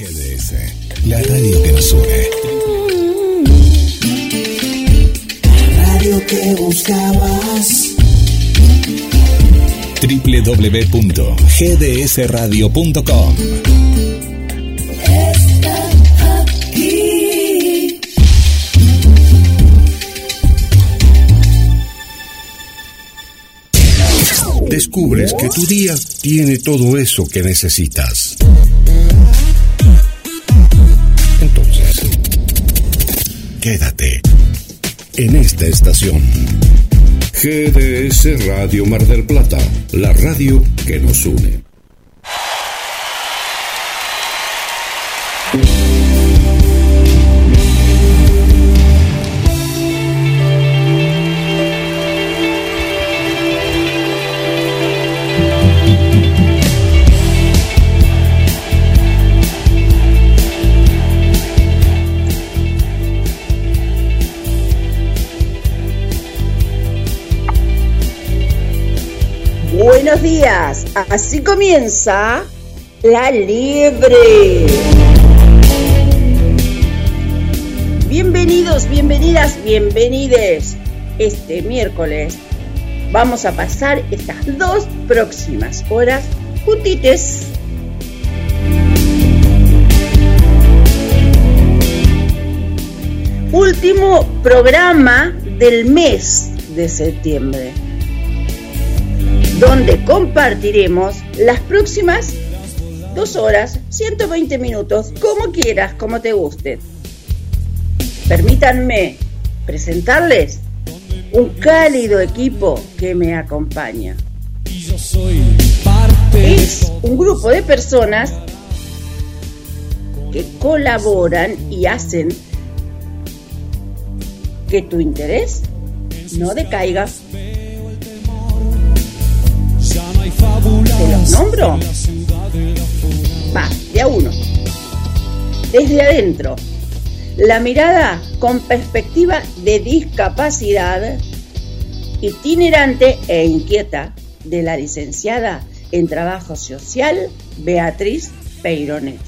GDS, la radio que nos une. La radio que buscabas. www.gdsradio.com. Descubres que tu día tiene todo eso que necesitas. Quédate en esta estación. GDS Radio Mar del Plata, la radio que nos une. Así comienza la liebre. Bienvenidos, bienvenidas, bienvenides. Este miércoles vamos a pasar estas dos próximas horas juntites. Último programa del mes de septiembre donde compartiremos las próximas dos horas, 120 minutos, como quieras, como te guste. Permítanme presentarles un cálido equipo que me acompaña. Es un grupo de personas que colaboran y hacen que tu interés no decaiga nombro? Va, de a uno. Desde adentro, la mirada con perspectiva de discapacidad itinerante e inquieta de la licenciada en Trabajo Social Beatriz Peironet.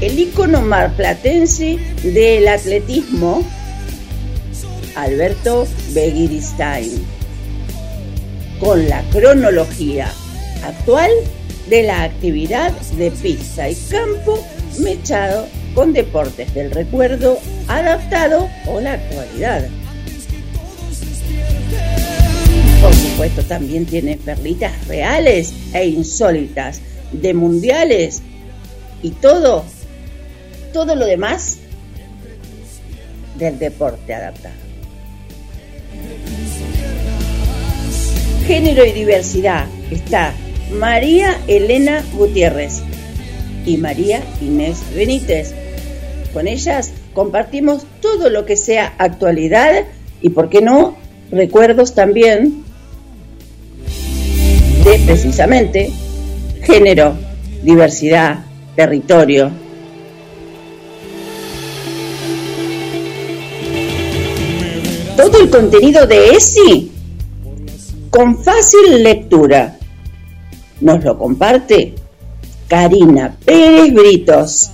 El ícono marplatense del atletismo Alberto Begiristain, con la cronología actual de la actividad de pista y campo mechado con deportes del recuerdo adaptado o la actualidad. Por supuesto también tiene perlitas reales e insólitas de mundiales y todo, todo lo demás del deporte adaptado. Género y diversidad está María Elena Gutiérrez y María Inés Benítez. Con ellas compartimos todo lo que sea actualidad y, por qué no, recuerdos también de precisamente género, diversidad, territorio. Todo el contenido de ESI con fácil lectura. Nos lo comparte Karina Pérez Britos.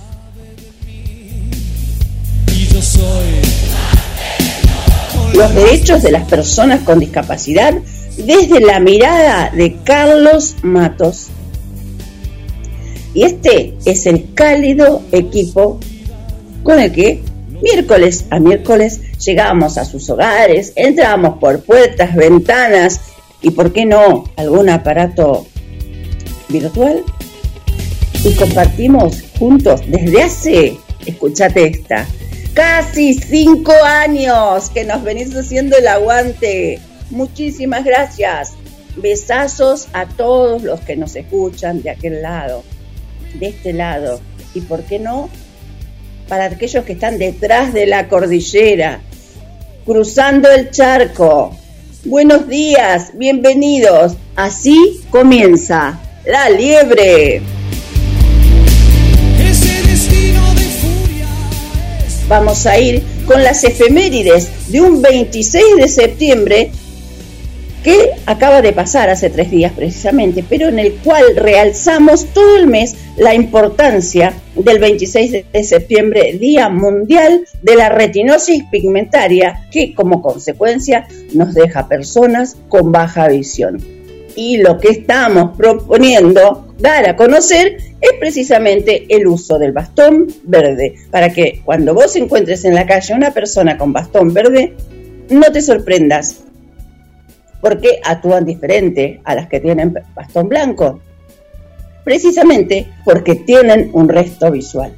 Los derechos de las personas con discapacidad desde la mirada de Carlos Matos. Y este es el cálido equipo con el que miércoles a miércoles llegamos a sus hogares, entramos por puertas, ventanas y, ¿por qué no?, algún aparato virtual y compartimos juntos desde hace, escúchate esta, casi cinco años que nos venís haciendo el aguante. Muchísimas gracias. Besazos a todos los que nos escuchan de aquel lado, de este lado. Y por qué no, para aquellos que están detrás de la cordillera, cruzando el charco. Buenos días, bienvenidos. Así comienza la liebre. Vamos a ir con las efemérides de un 26 de septiembre que acaba de pasar hace tres días precisamente, pero en el cual realzamos todo el mes la importancia del 26 de septiembre, Día Mundial de la Retinosis Pigmentaria, que como consecuencia nos deja personas con baja visión. Y lo que estamos proponiendo dar a conocer es precisamente el uso del bastón verde, para que cuando vos encuentres en la calle una persona con bastón verde, no te sorprendas, porque actúan diferente a las que tienen bastón blanco, precisamente porque tienen un resto visual.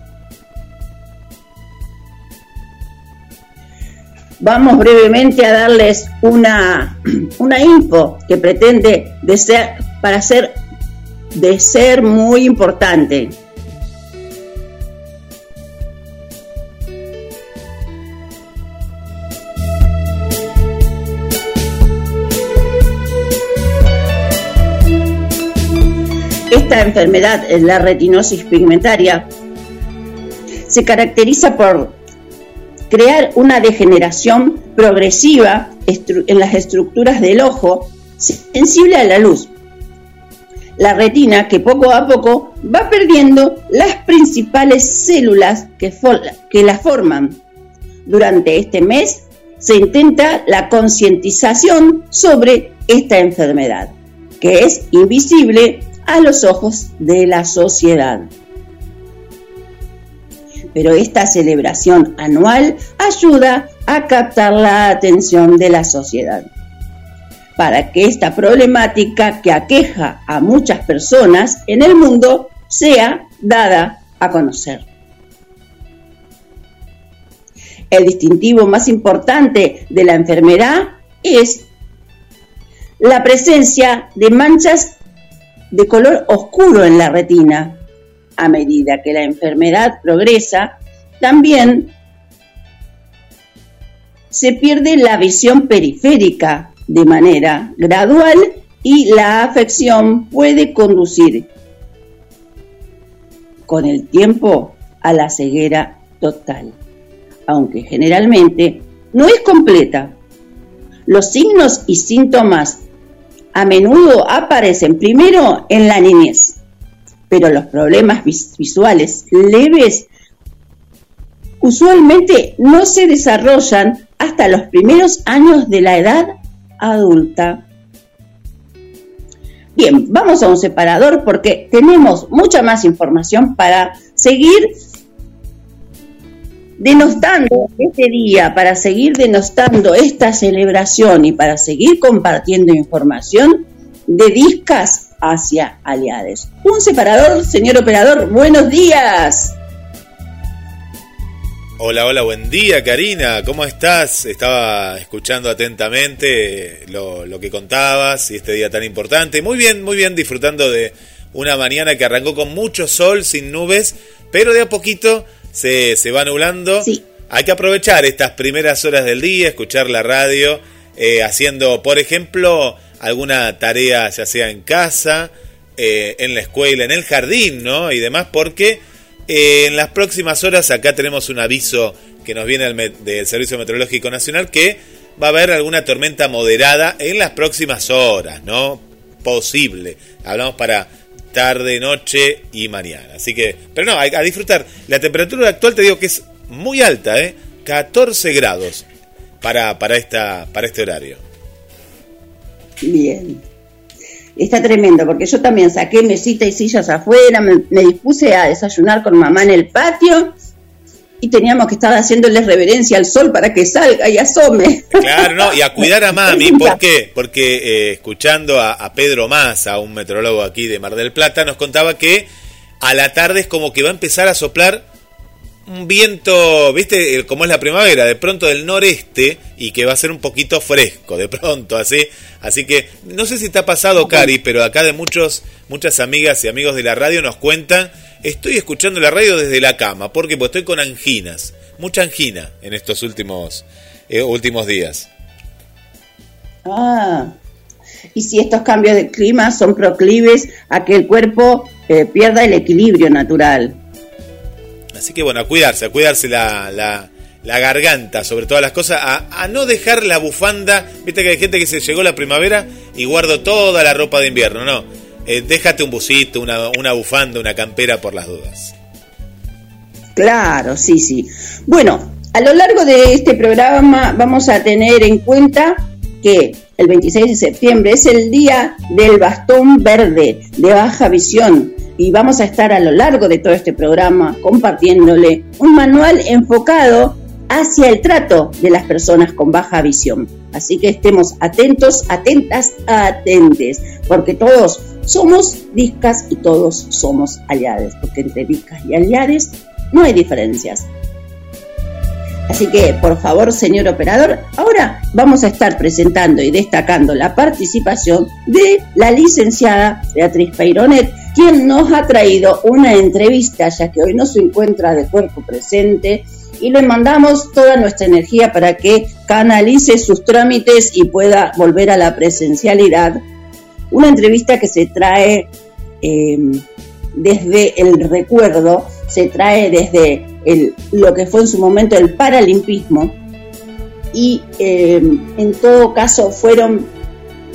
Vamos brevemente a darles una, una info que pretende de ser, para ser, de ser muy importante. Esta enfermedad, la retinosis pigmentaria, se caracteriza por crear una degeneración progresiva en las estructuras del ojo sensible a la luz. La retina que poco a poco va perdiendo las principales células que, que la forman. Durante este mes se intenta la concientización sobre esta enfermedad, que es invisible a los ojos de la sociedad. Pero esta celebración anual ayuda a captar la atención de la sociedad para que esta problemática que aqueja a muchas personas en el mundo sea dada a conocer. El distintivo más importante de la enfermedad es la presencia de manchas de color oscuro en la retina. A medida que la enfermedad progresa, también se pierde la visión periférica de manera gradual y la afección puede conducir con el tiempo a la ceguera total, aunque generalmente no es completa. Los signos y síntomas a menudo aparecen primero en la niñez, pero los problemas visuales leves usualmente no se desarrollan hasta los primeros años de la edad adulta. Bien, vamos a un separador porque tenemos mucha más información para seguir denostando este día, para seguir denostando esta celebración y para seguir compartiendo información de discas hacia aliados. Un separador, señor operador, buenos días. Hola, hola, buen día Karina, ¿cómo estás? Estaba escuchando atentamente lo, lo que contabas y este día tan importante. Muy bien, muy bien, disfrutando de una mañana que arrancó con mucho sol, sin nubes, pero de a poquito se, se va nublando. Hay que aprovechar estas primeras horas del día, escuchar la radio, eh, haciendo, por ejemplo, alguna tarea, ya sea en casa, eh, en la escuela, en el jardín, ¿no? Y demás, porque eh, en las próximas horas acá tenemos un aviso que nos viene del, Servicio Meteorológico Nacional que va a haber alguna tormenta moderada en las próximas horas, ¿no? Posible. Hablamos para tarde, noche y mañana. Así que, pero no, a, disfrutar. La temperatura actual te digo que es muy alta, ¿eh? 14 grados para, para, esta, para este horario. Bien. Está tremendo, porque yo también saqué mesita y sillas afuera, me, me dispuse a desayunar con mamá en el patio y teníamos que estar haciéndole reverencia al sol para que salga y asome. Claro, no, y a cuidar a mami, ¿por qué? Porque eh, escuchando a, Pedro Massa, un metrólogo aquí de Mar del Plata, nos contaba que a la tarde es como que va a empezar a soplar un viento, viste, como es la primavera, de pronto del noreste y que va a ser un poquito fresco, de pronto, así. Así que no sé si te ha pasado, Cari, pero acá de muchos, muchas amigas y amigos de la radio nos cuentan Estoy escuchando la radio desde la cama. Porque estoy con anginas. Mucha angina en estos últimos, eh, últimos días. Ah, y si estos cambios de clima son proclives a que el cuerpo eh, pierda el equilibrio natural. Así que bueno, a cuidarse, a cuidarse la, la garganta, sobre todas las cosas, a, no dejar la bufanda. Viste que hay gente que se llegó la primavera y guardo toda la ropa de invierno. No, eh, déjate un busito, una, una bufanda, una campera por las dudas. Claro, sí, sí. Bueno, a lo largo de este programa vamos a tener en cuenta que el 26 de septiembre es el día del bastón verde de baja visión y vamos a estar a lo largo de todo este programa compartiéndole un manual enfocado hacia el trato de las personas con baja visión. Así que estemos atentos, atentas, atentes, porque todos somos discas y todos somos aliados, porque entre discas y aliados no hay diferencias. Así que, por favor, señor operador, ahora vamos a estar presentando y destacando la participación de la licenciada Beatriz Peironet, quien nos ha traído una entrevista, ya que hoy no se encuentra de cuerpo presente, y le mandamos toda nuestra energía para que canalice sus trámites y pueda volver a la presencialidad. Una entrevista que se trae eh, desde el recuerdo, se trae desde lo que fue en su momento el paralimpismo y eh, en todo caso fueron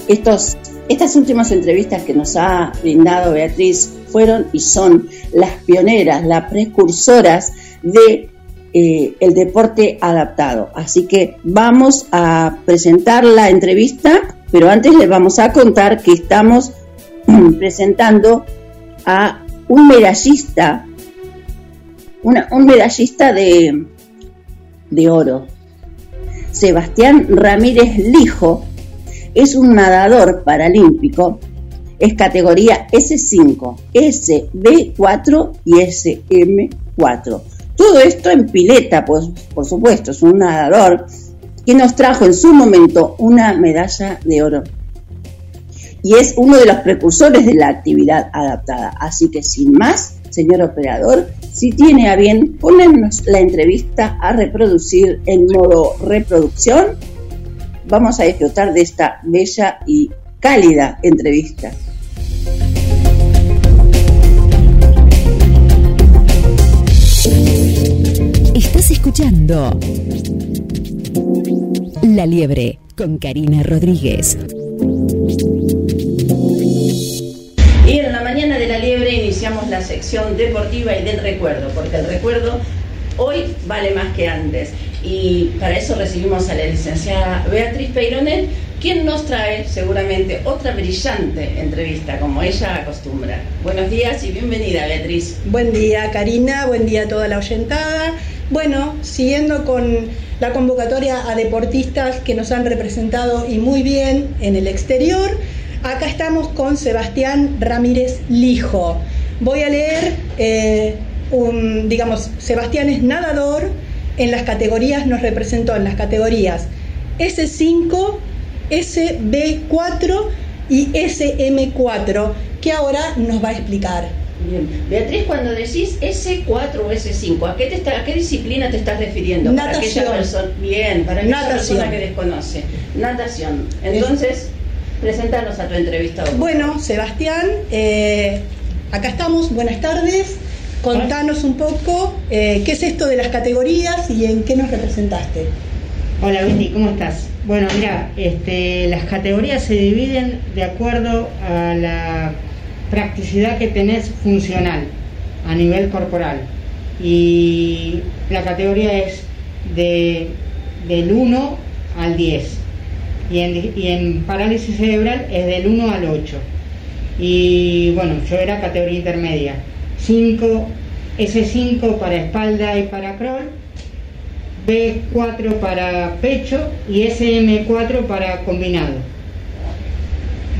estos, estas últimas entrevistas que nos ha brindado Beatriz fueron y son las pioneras, las precursoras de eh, el deporte adaptado. Así que vamos a presentar la entrevista, pero antes les vamos a contar que estamos presentando a un medallista un medallista de, de oro. Sebastián Ramírez Lijo es un nadador paralímpico, es categoría S5, SB4 y SM4. Todo esto en pileta, pues por supuesto, es un nadador que nos trajo en su momento una medalla de oro. Y es uno de los precursores de la actividad adaptada. Así que sin más, señor operador, si tiene a bien ponernos la entrevista a reproducir en modo reproducción, vamos a disfrutar de esta bella y cálida entrevista. Estás escuchando La Liebre con Karina Rodríguez. la sección deportiva y del recuerdo, porque el recuerdo hoy vale más que antes. Y para eso recibimos a la licenciada Beatriz Peironet, quien nos trae seguramente otra brillante entrevista, como ella acostumbra. Buenos días y bienvenida, Beatriz. Buen día, Karina, buen día a toda la oyentada. Bueno, siguiendo con la convocatoria a deportistas que nos han representado y muy bien en el exterior, acá estamos con Sebastián Ramírez Lijo. Voy a leer, eh, un, digamos, Sebastián es nadador, en las categorías nos representó en las categorías S5, SB4 y SM4, que ahora nos va a explicar. Bien. Beatriz, cuando decís S4 o S5, ¿a qué, te está, ¿a qué disciplina te estás refiriendo? Natación. bien, para aquella Natación. persona que desconoce. Natación. Entonces, preséntanos a tu entrevistador. Bueno, Sebastián, eh, acá estamos, buenas tardes. Contanos un poco eh, qué es esto de las categorías y en qué nos representaste. Hola Wendy, ¿cómo estás? Bueno, mira, este, las categorías se dividen de acuerdo a la practicidad que tenés funcional a nivel corporal. Y la categoría es de, del 1 al 10. Y en, y en parálisis cerebral es del 1 al 8 y bueno, yo era categoría intermedia. 5, S5 para espalda y para crawl, B4 para pecho y SM4 para combinado.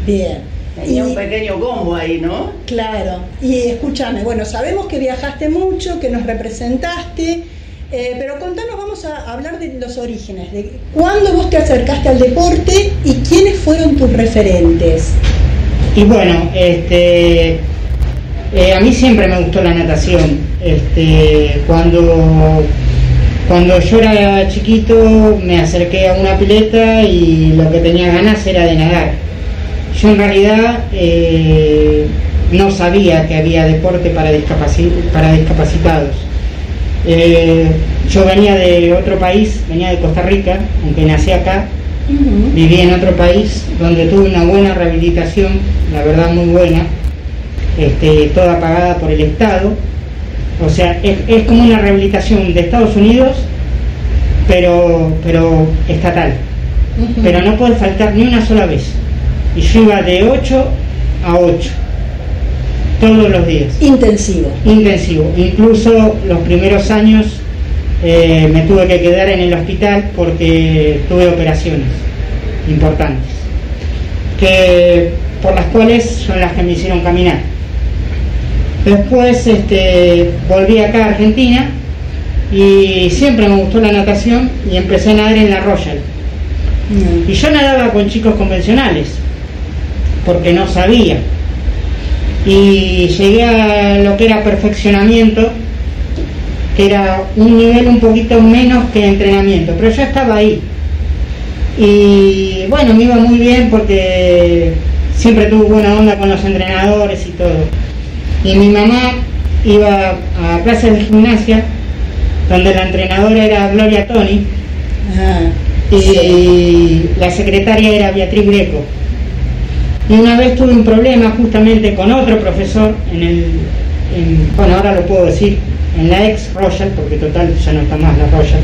Bien. Tenía un pequeño combo ahí, ¿no? Claro. Y escúchame, bueno, sabemos que viajaste mucho, que nos representaste, eh, pero contanos, vamos a hablar de los orígenes, de cuándo vos te acercaste al deporte y quiénes fueron tus referentes. Y bueno, este, eh, a mí siempre me gustó la natación. Este, cuando, cuando yo era chiquito me acerqué a una pileta y lo que tenía ganas era de nadar. Yo en realidad eh, no sabía que había deporte para, para discapacitados. Eh, yo venía de otro país, venía de Costa Rica, aunque nací acá, viví en otro país donde tuve una buena rehabilitación, la verdad muy buena, este, toda pagada por el Estado. O sea, es, es como una rehabilitación de Estados Unidos, pero, pero estatal. Pero no puede faltar ni una sola vez. Y yo iba de 8 a 8, todos los días. Intensivo. Intensivo. Incluso los primeros años eh, me tuve que quedar en el hospital porque tuve operaciones importantes, que, por las cuales son las que me hicieron caminar. Después este, volví acá a Argentina y siempre me gustó la natación y empecé a nadar en la Royal. Y yo nadaba con chicos convencionales, porque no sabía. Y llegué a lo que era perfeccionamiento, que era un nivel un poquito menos que entrenamiento, pero yo estaba ahí. Y bueno, me iba muy bien porque siempre tuve buena onda con los entrenadores y todo. Y mi mamá iba a clases de gimnasia, donde la entrenadora era Gloria Toni y la secretaria era Beatriz Greco. Y una vez tuve un problema justamente con otro profesor en el, en- bueno, ahora lo puedo decir, en la ex Royal, porque total ya no está más la Royal.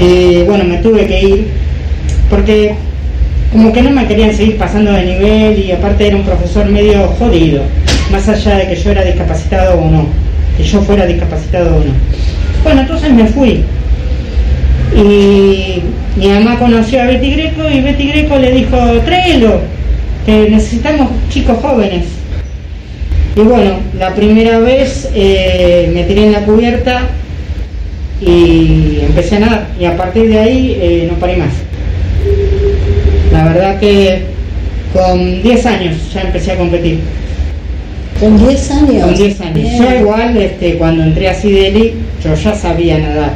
Y bueno, me tuve que ir porque como que no me querían seguir pasando de nivel y aparte era un profesor medio jodido, más allá de que yo era discapacitado o no, que yo fuera discapacitado o no. Bueno, entonces me fui. Y mi mamá conoció a Betty Greco y Betty Greco le dijo, tráelo, que necesitamos chicos jóvenes. Y bueno, la primera vez eh, me tiré en la cubierta y empecé a nadar. Y a partir de ahí eh, no paré más. La verdad que con 10 años ya empecé a competir. Con 10 años. Con 10 años. Bien. Yo igual, este, cuando entré a Sideli, yo ya sabía nadar.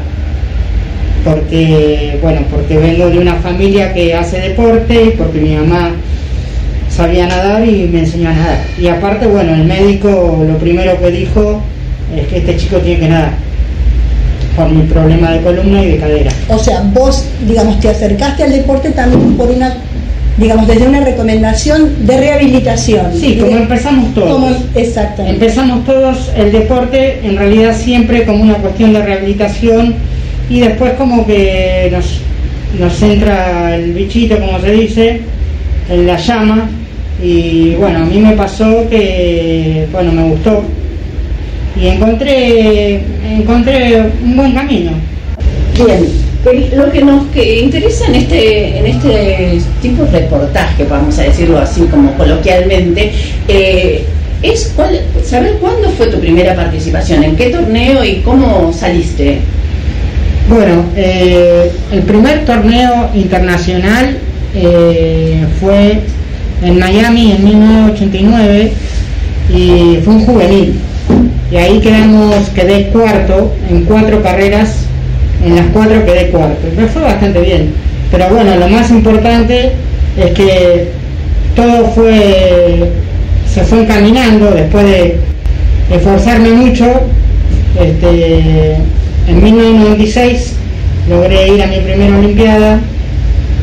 Porque, bueno, porque vengo de una familia que hace deporte y porque mi mamá sabía nadar y me enseñó a nadar. Y aparte, bueno, el médico lo primero que dijo es que este chico tiene que nadar por mi problema de columna y de cadera. O sea, vos, digamos, te acercaste al deporte también por una, digamos, desde una recomendación de rehabilitación. Sí, como empezamos todos. Como- exactamente. Empezamos todos el deporte, en realidad siempre como una cuestión de rehabilitación y después como que nos, nos entra el bichito, como se dice, en la llama y bueno, a mí me pasó que, bueno, me gustó y encontré, encontré un buen camino. Bien, lo que nos que interesa en este, en este tipo de reportaje, vamos a decirlo así como coloquialmente, eh, es cuál- saber cuándo fue tu primera participación, en qué torneo y cómo saliste. Bueno, eh, el primer torneo internacional eh, fue en Miami en 1989 y fue un juvenil. Y ahí quedamos, quedé cuarto en cuatro carreras, en las cuatro quedé cuarto. Me fue bastante bien. Pero bueno, lo más importante es que todo fue, se fue encaminando después de esforzarme mucho. Este, en 1996 logré ir a mi primera Olimpiada,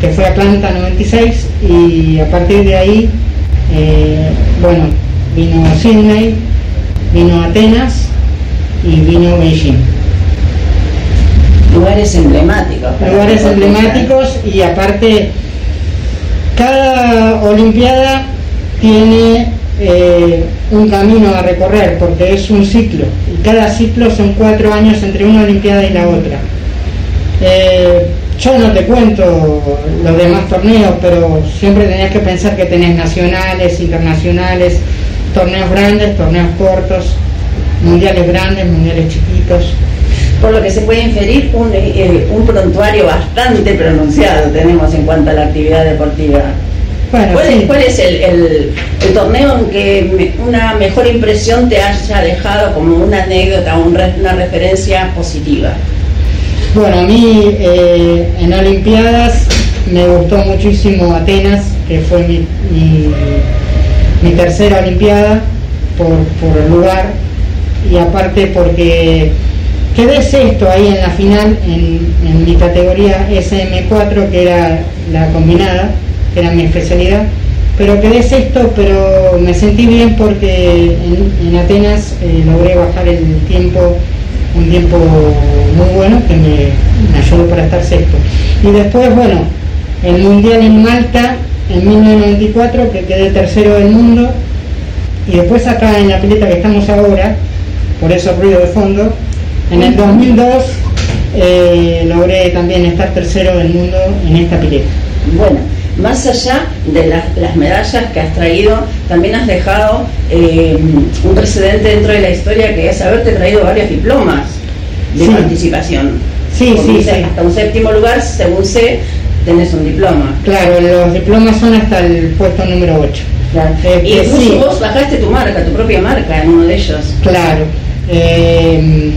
que fue Atlanta 96, y a partir de ahí, eh, bueno, vino Sydney, vino Atenas y vino Beijing. Lugares emblemáticos. Lugares emblemáticos y aparte, cada Olimpiada tiene eh, un camino a recorrer porque es un ciclo y cada ciclo son cuatro años entre una Olimpiada y la otra. Eh, yo no te cuento los demás torneos, pero siempre tenías que pensar que tenés nacionales, internacionales, torneos grandes, torneos cortos, mundiales grandes, mundiales chiquitos. Por lo que se puede inferir, un, eh, un prontuario bastante pronunciado tenemos en cuanto a la actividad deportiva. Bueno, ¿Cuál, es, sí. cuál es el, el- el torneo en que me- una mejor impresión te haya dejado como una anécdota, un una referencia positiva? Bueno, a mí eh, en Olimpiadas me gustó muchísimo Atenas, que fue mi, mi- tercera Olimpiada por, por el lugar y aparte porque quedé sexto ahí en la final en, en mi categoría SM4, que era la combinada, que era mi especialidad. Pero quedé sexto, pero me sentí bien porque en, en Atenas eh, logré bajar el tiempo, un tiempo muy bueno que me, ayudó para estar sexto. Y después, bueno, el Mundial en Malta en 1994, que quedé tercero del mundo. Y después acá en la pileta que estamos ahora, por eso ruido de fondo, en el 2002 eh, logré también estar tercero del mundo en esta pileta. Bueno, más allá de las, las medallas que has traído, también has dejado eh, un precedente dentro de la historia que es haberte traído varios diplomas de Sí. participación. Sí, Como sí. Hasta un séptimo lugar, según sé, tenés un diploma. Claro, los diplomas son hasta el puesto número 8. Este, Y incluso sí. vos bajaste tu marca, tu propia marca en uno de ellos. Claro. Eh,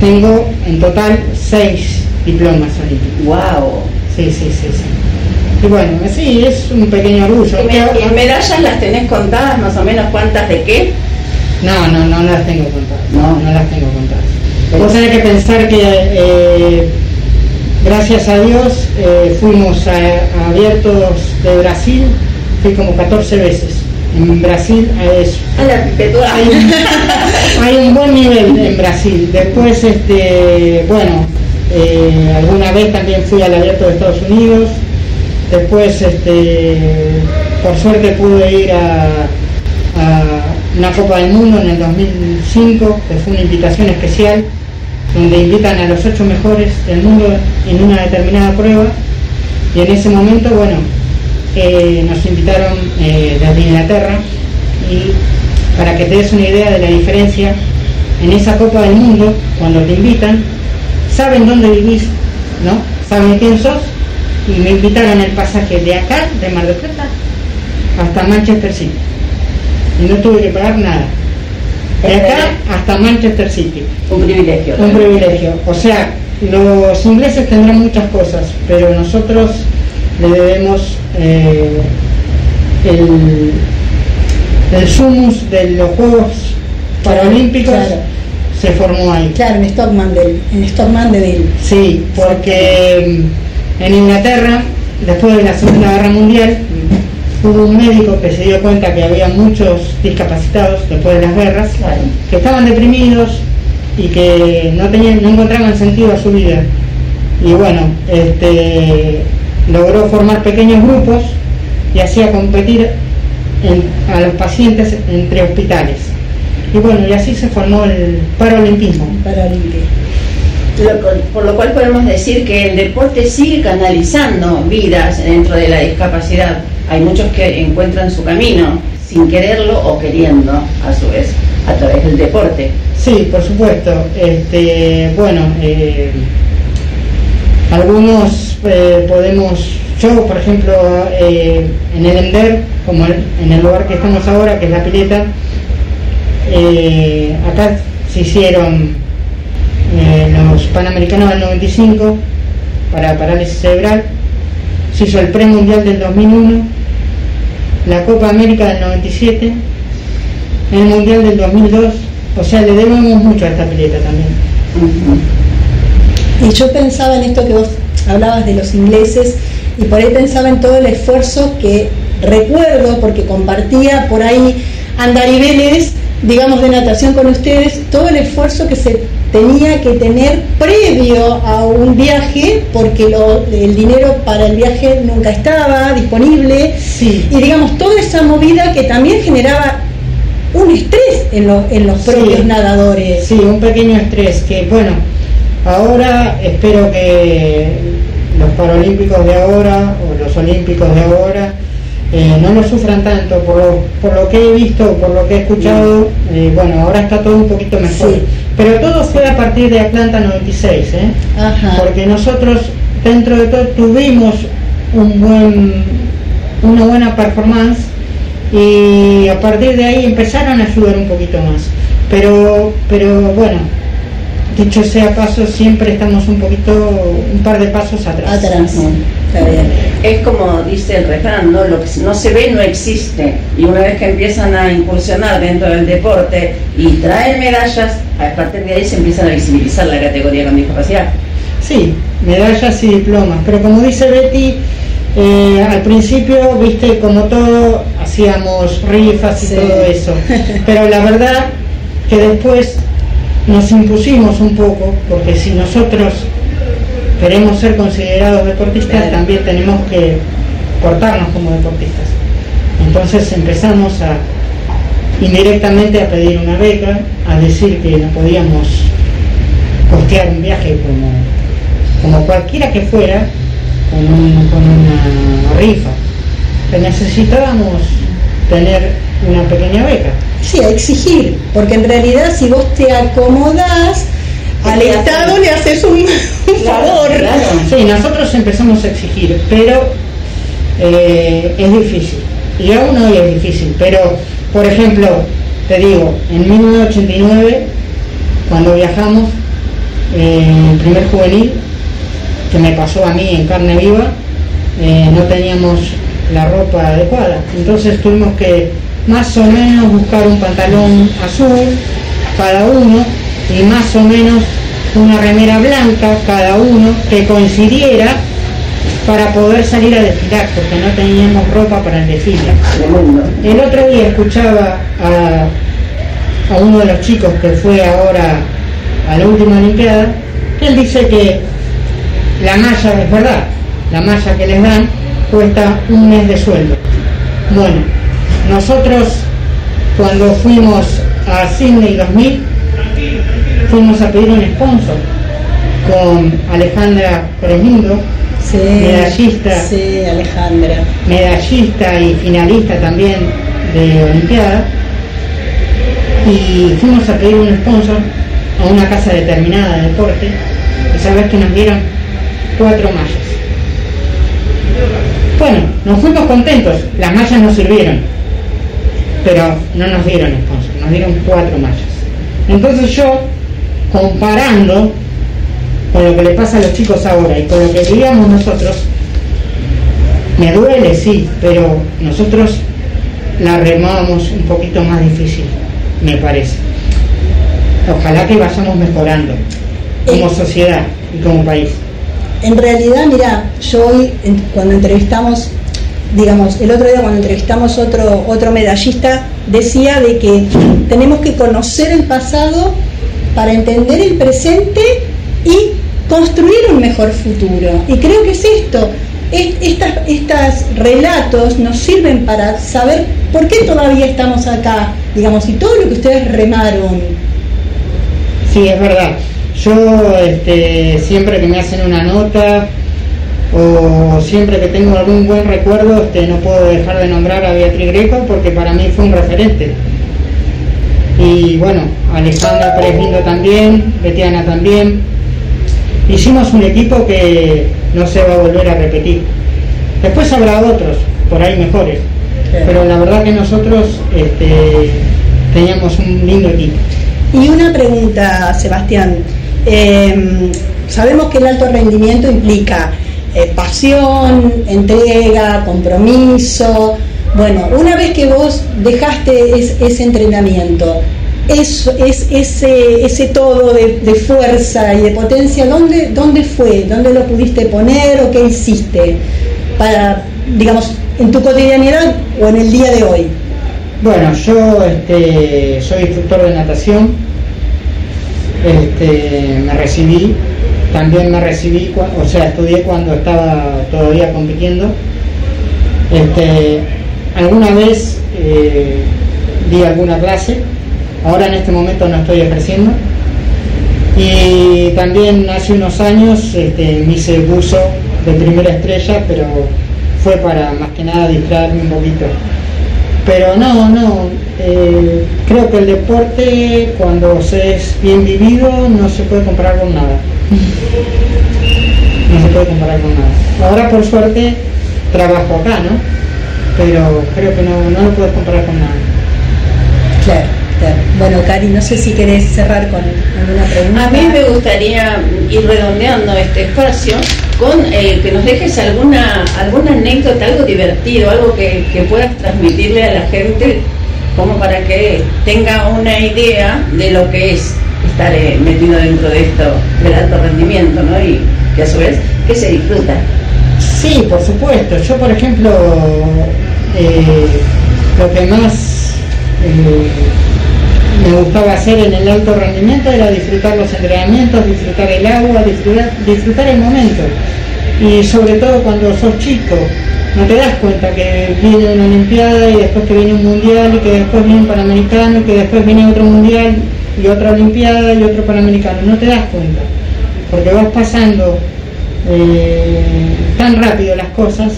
tengo en total seis diplomas olímpicos. ¡Wow! Sí, sí, sí, sí. Y bueno, sí, es un pequeño orgullo. ¿Y, me- y medallas las tenés contadas más o menos cuántas de qué? No, no, no las tengo contadas. No, no las tengo contadas. Pero- Vos tenés que pensar que, eh, gracias a Dios, eh, fuimos a, a abiertos de Brasil, fui como 14 veces. En Brasil es, la perpetua. hay, hay un buen nivel en Brasil. Después, este, bueno, eh, alguna vez también fui al abierto de Estados Unidos. Después, este, por suerte pude ir a, una Copa del Mundo en el 2005, que fue una invitación especial, donde invitan a los ocho mejores del mundo en una determinada prueba. Y en ese momento, bueno, eh, nos invitaron eh, desde Inglaterra y para que te des una idea de la diferencia, en esa Copa del Mundo, cuando te invitan, saben dónde vivís, ¿no? Saben quién sos y me invitaron el pasaje de acá, de Mar del Plata, hasta Manchester City. Y no tuve que pagar nada. De acá hasta Manchester City. Un privilegio. Un privilegio. O sea, los ingleses tendrán muchas cosas, pero nosotros le debemos eh, el, el sumus de los Juegos Paralímpicos Claro. se formó ahí. Claro, en Stockman. Sí, porque mm, en Inglaterra, después de la Segunda Guerra Mundial, hubo un médico que se dio cuenta que había muchos discapacitados después de las guerras, Claro. que estaban deprimidos y que no tenían, no encontraban sentido a su vida. Y bueno, este, logró formar pequeños grupos y hacía competir en- a los pacientes entre hospitales. Y bueno, y así se formó el paralimpismo. Paralímpico. Lo por lo cual podemos decir que el deporte sigue canalizando vidas dentro de la discapacidad. Hay muchos que encuentran su camino sin quererlo o queriendo, a su vez, a través del deporte. Sí, por supuesto. Este, bueno, eh, algunos eh, podemos, yo por ejemplo, eh, en el Ender, como en el lugar que estamos ahora, que es la pileta, eh, acá se hicieron eh, los Panamericanos del 95 para parálisis cerebral, se hizo el premundial del 2001, la Copa América del 97, el Mundial del 2002, o sea, le debemos mucho a esta pileta también. Y yo pensaba en esto que vos hablabas de los ingleses y por ahí pensaba en todo el esfuerzo que recuerdo, porque compartía por ahí andariveles, digamos, de natación con ustedes, todo el esfuerzo que se tenía que tener previo a un viaje, porque lo- el dinero para el viaje nunca estaba disponible, Sí. y digamos, toda esa movida que también generaba un estrés en, los- en los Sí. propios nadadores. Sí, un pequeño estrés que, bueno, ahora espero que los paralímpicos de ahora o los olímpicos de ahora eh, no lo sufran tanto por lo, por lo que he visto, por lo que he escuchado, eh, bueno, ahora está todo un poquito mejor. Sí. Pero todo fue a partir de Atlanta 96, ¿eh? Ajá. porque nosotros dentro de todo tuvimos un buen, una buena performance y a partir de ahí empezaron a ayudar un poquito más. Pero, pero bueno, dicho sea paso, siempre estamos un poquito, un par de pasos atrás. atrás. Está bien. Es como dice el refrán, ¿no? Lo que no se ve no existe. Y una vez que empiezan a incursionar dentro del deporte y traer medallas, a partir de ahí se empiezan a visibilizar la categoría con discapacidad. Sí, medallas y diplomas. Pero como dice Betty, eh, al principio, viste, como todo, hacíamos rifas y Sí. todo eso. Pero la verdad que después nos impusimos un poco, porque si nosotros queremos ser considerados deportistas, también tenemos que cortarnos como deportistas. Entonces empezamos a indirectamente a pedir una beca, a decir que no podíamos costear un viaje como, como cualquiera que fuera, con, un- con una rifa, que necesitábamos tener una pequeña beca. Sí, a exigir, porque en realidad si vos te acomodás, al Estado le haces un, favor. Claro. Sí, nosotros empezamos a exigir, pero eh, es difícil. Y aún hoy es difícil, pero por ejemplo, te digo, en 1989, cuando viajamos, eh, el primer juvenil, que me pasó a mí en carne viva, eh, no teníamos la ropa adecuada. Entonces tuvimos que más o menos buscar un pantalón azul cada uno y más o menos una remera blanca cada uno que coincidiera para poder salir a desfilar porque no teníamos ropa para el desfile. El otro día escuchaba a, a uno de los chicos que fue ahora a la última Olimpiada, él dice que la malla, es verdad, la malla que les dan cuesta un mes de sueldo. Bueno, nosotros cuando fuimos a Sydney 2000, fuimos a pedir un sponsor con Alejandra Premundo, Sí, Medallista. Sí, Alejandra. medallista y finalista también de Olimpiada, y fuimos a pedir un sponsor a una casa determinada de deporte, y sabes que nos dieron cuatro mallas. Bueno, nos fuimos contentos, las mallas nos sirvieron, pero no nos dieron sponsor, nos dieron cuatro mallas. Entonces yo, comparando con lo que le pasa a los chicos ahora y con lo que vivíamos nosotros, me duele, sí, pero nosotros la remábamos un poquito más difícil, me parece. Ojalá que vayamos mejorando como sociedad y como país. En realidad, mira, yo hoy cuando entrevistamos, digamos, el otro día cuando entrevistamos otro otro medallista decía de que tenemos que conocer el pasado para entender el presente y construir un mejor futuro. Y creo que es esto. Es- Estas, estos relatos nos sirven para saber por qué todavía estamos acá, digamos, y todo lo que ustedes remaron. Sí, es verdad. Yo este, siempre que me hacen una nota o siempre que tengo algún buen recuerdo, este, no puedo dejar de nombrar a Beatriz Greco porque para mí fue un referente. Y bueno, Alejandra Pérez Lindo también, Betiana también. Hicimos un equipo que no se va a volver a repetir. Después habrá otros, por ahí mejores. Pero la verdad que nosotros este, teníamos un lindo equipo. Y una pregunta, Sebastián. Eh, sabemos que el alto rendimiento implica eh, pasión, entrega, compromiso. Bueno, una vez que vos dejaste es- ese entrenamiento, eso, es, ese, ese todo de, de fuerza y de potencia, ¿dónde, ¿dónde fue? ¿Dónde lo pudiste poner o qué hiciste? Para, digamos, en tu cotidianidad o en el día de hoy. Bueno, yo este, soy instructor de natación, este, me recibí, también me recibí, o sea, estudié cuando estaba todavía compitiendo. Este, alguna vez eh, di alguna clase, ahora en este momento no estoy ejerciendo. Y también hace unos años este, me hice buzo de primera estrella, pero fue para más que nada distraerme un poquito. Pero no, no, eh, creo que el deporte cuando se es bien vivido no se puede comparar con nada. No se puede comparar con nada. Ahora por suerte trabajo acá, ¿no? Pero creo que no, no lo puedes comparar con nada. Claro, claro. Bueno, Cari, no sé si querés cerrar con alguna pregunta. A mí me gustaría ir redondeando este espacio con eh, que nos dejes alguna alguna anécdota, algo divertido, algo que, que puedas transmitirle a la gente como para que tenga una idea de lo que es estar eh, metido dentro de esto del alto rendimiento, ¿no? Y que a su vez que se disfruta. Sí, por supuesto. Yo, por ejemplo, eh, lo que más eh, me gustaba hacer en el alto rendimiento era disfrutar los entrenamientos, disfrutar el agua, disfrutar, disfrutar el momento. Y sobre todo cuando sos chico, no te das cuenta que viene una Olimpiada y después que viene un Mundial y que después viene un Panamericano y que después viene otro Mundial y otra Olimpiada y otro Panamericano. No te das cuenta, porque vas pasando eh, tan rápido las cosas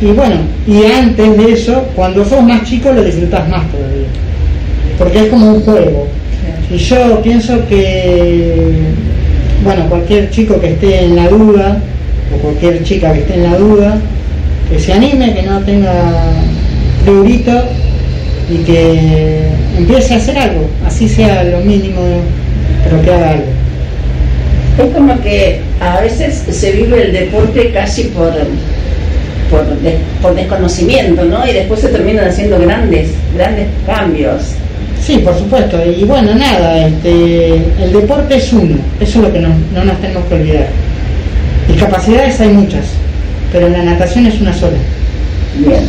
y bueno, y antes de eso, cuando sos más chico lo disfrutas más todavía, porque es como un juego. Y yo pienso que, bueno, cualquier chico que esté en la duda, o cualquier chica que esté en la duda, que se anime, que no tenga prurito y que empiece a hacer algo, así sea lo mínimo, pero que haga algo. Es como que a veces se vive el deporte casi por, por, des- por desconocimiento, ¿no? Y después se terminan haciendo grandes, grandes cambios. Sí, por supuesto. Y bueno, nada, este, el deporte es uno, eso es lo que no, no nos tenemos que olvidar. Discapacidades hay muchas, pero la natación es una sola. Bien.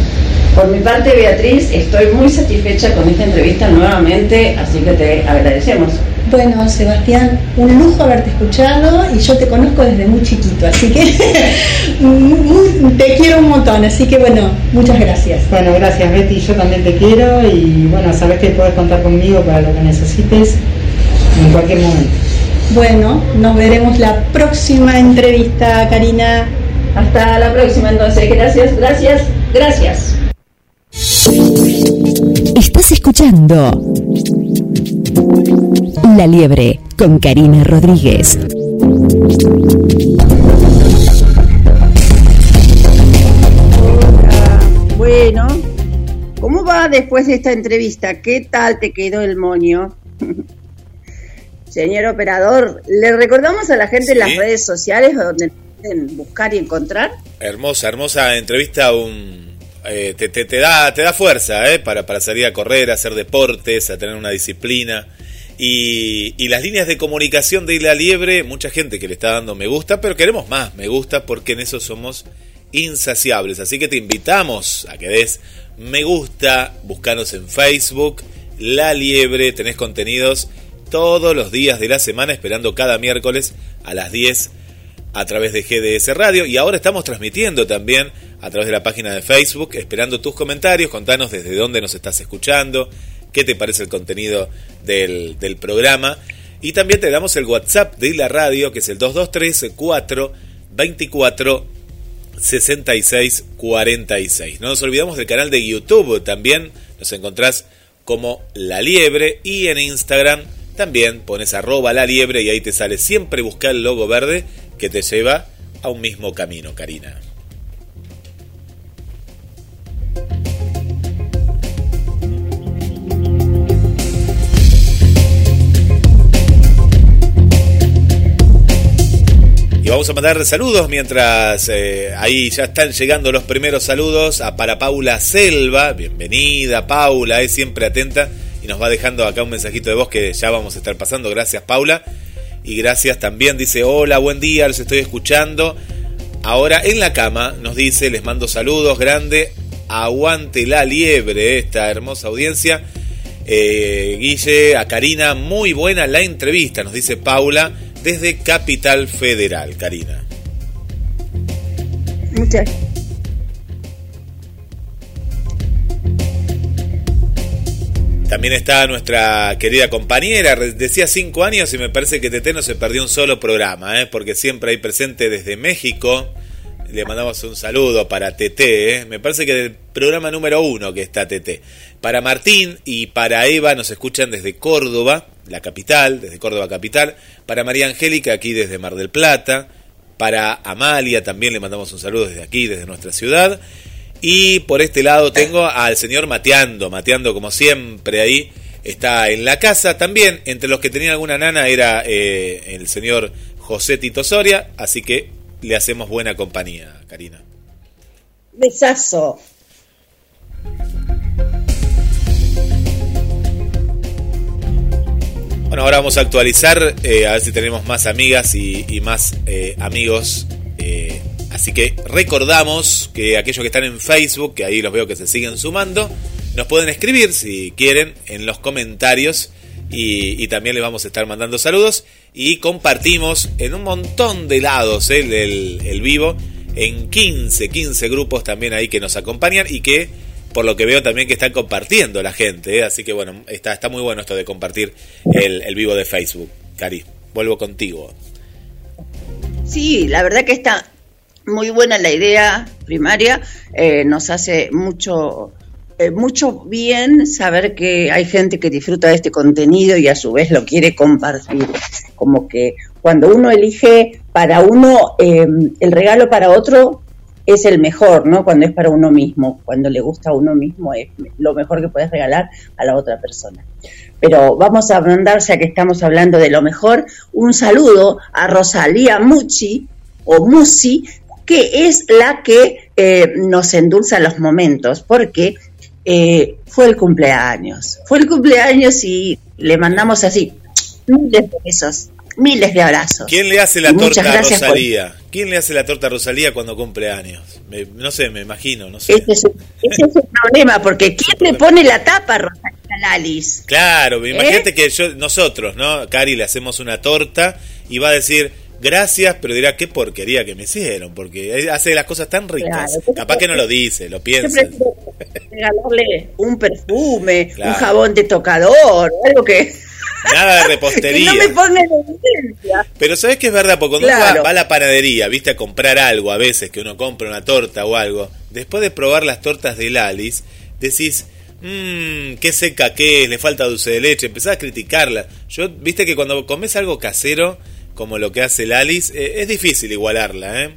Por mi parte, Beatriz, estoy muy satisfecha con esta entrevista nuevamente, así que te agradecemos. Bueno, Sebastián, un lujo haberte escuchado y yo te conozco desde muy chiquito, así que te quiero un montón, así que bueno, muchas gracias. Bueno, gracias Betty, yo también te quiero y bueno, sabes que puedes contar conmigo para lo que necesites en cualquier momento. Bueno, nos veremos la próxima entrevista, Karina. Hasta la próxima, entonces. Gracias, gracias, gracias. Estás escuchando La Liebre con Karina Rodríguez. Bueno, ¿cómo va después de esta entrevista? ¿Qué tal te quedó el moño? Señor operador, le recordamos a la gente Sí. las redes sociales donde pueden buscar y encontrar. Hermosa, hermosa entrevista. Un, eh, te, te- te da, te da fuerza eh, para, para salir a correr, a hacer deportes, a tener una disciplina. Y, las líneas de comunicación de La Liebre, mucha gente que le está dando me gusta, pero queremos más me gusta porque en eso somos insaciables. Así que te invitamos a que des me gusta, buscanos en Facebook, La Liebre, tenés contenidos todos los días de la semana, esperando cada miércoles a las 10 a través de GDS Radio y ahora estamos transmitiendo también a través de la página de Facebook, esperando tus comentarios, contanos desde dónde nos estás escuchando, qué te parece el contenido del, del programa y también te damos el WhatsApp de la radio que es el 223 4 24 66 46. No nos olvidamos del canal de YouTube, también nos encontrás como La Liebre y en Instagram también pones arroba La Liebre y ahí te sale siempre buscar el logo verde que te lleva a un mismo camino, Karina. Y vamos a mandar saludos mientras eh, ahí ya están llegando los primeros saludos a para Paula Selva. Bienvenida, Paula, es siempre atenta y nos va dejando acá un mensajito de voz que ya vamos a estar pasando. Gracias, Paula. Y gracias también, dice, hola, buen día, los estoy escuchando. Ahora en la cama nos dice, les mando saludos, grande, aguante la liebre, esta hermosa audiencia. Eh, Guille, a Karina, muy buena la entrevista, nos dice Paula, desde Capital Federal, Karina. Muchas También está nuestra querida compañera, decía cinco años y me parece que Tete no se perdió un solo programa, ¿eh? porque siempre hay presente desde México. Le mandamos un saludo para Tete, ¿eh? me parece que del programa número uno que está Tete. Para Martín y para Eva nos escuchan desde Córdoba, la capital, desde Córdoba capital. Para María Angélica aquí desde Mar del Plata. Para Amalia también le mandamos un saludo desde aquí, desde nuestra ciudad. Y por este lado tengo al señor Mateando, Mateando como siempre ahí está en la casa. También entre los que tenían alguna nana era eh, el señor José Tito Soria, así que le hacemos buena compañía, Karina. Besazo. Bueno, ahora vamos a actualizar, eh, a ver si tenemos más amigas y, y más eh, amigos. eh, así que recordamos que aquellos que están en Facebook, que ahí los veo que se siguen sumando, nos pueden escribir si quieren en los comentarios y, y también les vamos a estar mandando saludos y compartimos en un montón de lados eh, el, el vivo, en 15, 15 grupos también ahí que nos acompañan y que por lo que veo también que están compartiendo la gente, ¿eh? así que bueno, está, está muy bueno esto de compartir el, el vivo de Facebook. Cari, vuelvo contigo. Sí, la verdad que está muy buena la idea primaria. eh, nos hace mucho, eh, mucho bien saber que hay gente que disfruta de este contenido y a su vez lo quiere compartir. Como que cuando uno elige para uno eh, el regalo para otro es el mejor, ¿no? Cuando es para uno mismo, cuando le gusta a uno mismo es lo mejor que puedes regalar a la otra persona. Pero vamos a mandar, ya que estamos hablando de lo mejor, un saludo a Rosalía Mucci o Musi, que es la que eh, nos endulza los momentos, porque eh, fue el cumpleaños. Fue el cumpleaños y le mandamos así miles de besos, miles de abrazos. ¿Quién le hace la Y torta a por- Rosalía? ¿Quién le hace la torta a Rosalía cuando cumple años? Me- no sé, me imagino, no sé. Ese es, ese es el problema, porque ¿quién le pone la tapa a Rosalía Lalis? Claro, ¿Eh? imagínate que yo, nosotros, ¿no? Cari, le hacemos una torta y va a decir gracias, pero dirá qué porquería que me hicieron, porque hace las cosas tan ricas. Claro. Capaz que no lo dice, lo piensa. regalarle un perfume, Claro. un jabón de tocador, algo que, Nada de que repostería. no me en evidencia. Pero sabes que es verdad, porque cuando uno Claro. va, va a la panadería, viste, a comprar algo, a veces que uno compra una torta o algo, después de probar las tortas de Lalis, decís, mmm, qué seca que es, le falta dulce de leche, empezás a criticarla. Yo, viste que cuando comes algo casero, como lo que hace Lalis, eh, es difícil igualarla, ¿eh?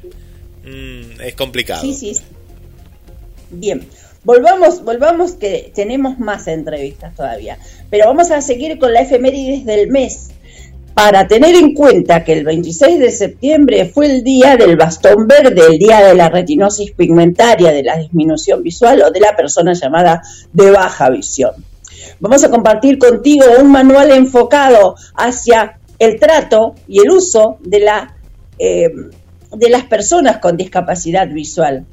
Mm, es complicado. Sí, sí. Bien, volvamos, volvamos que tenemos más entrevistas todavía, pero vamos a seguir con la efemérides del mes para tener en cuenta que el 26 de septiembre fue el día del bastón verde, el día de la retinosis pigmentaria, de la disminución visual o de la persona llamada de baja visión. Vamos a compartir contigo un manual enfocado hacia el trato y el uso eh, de las personas con discapacidad visual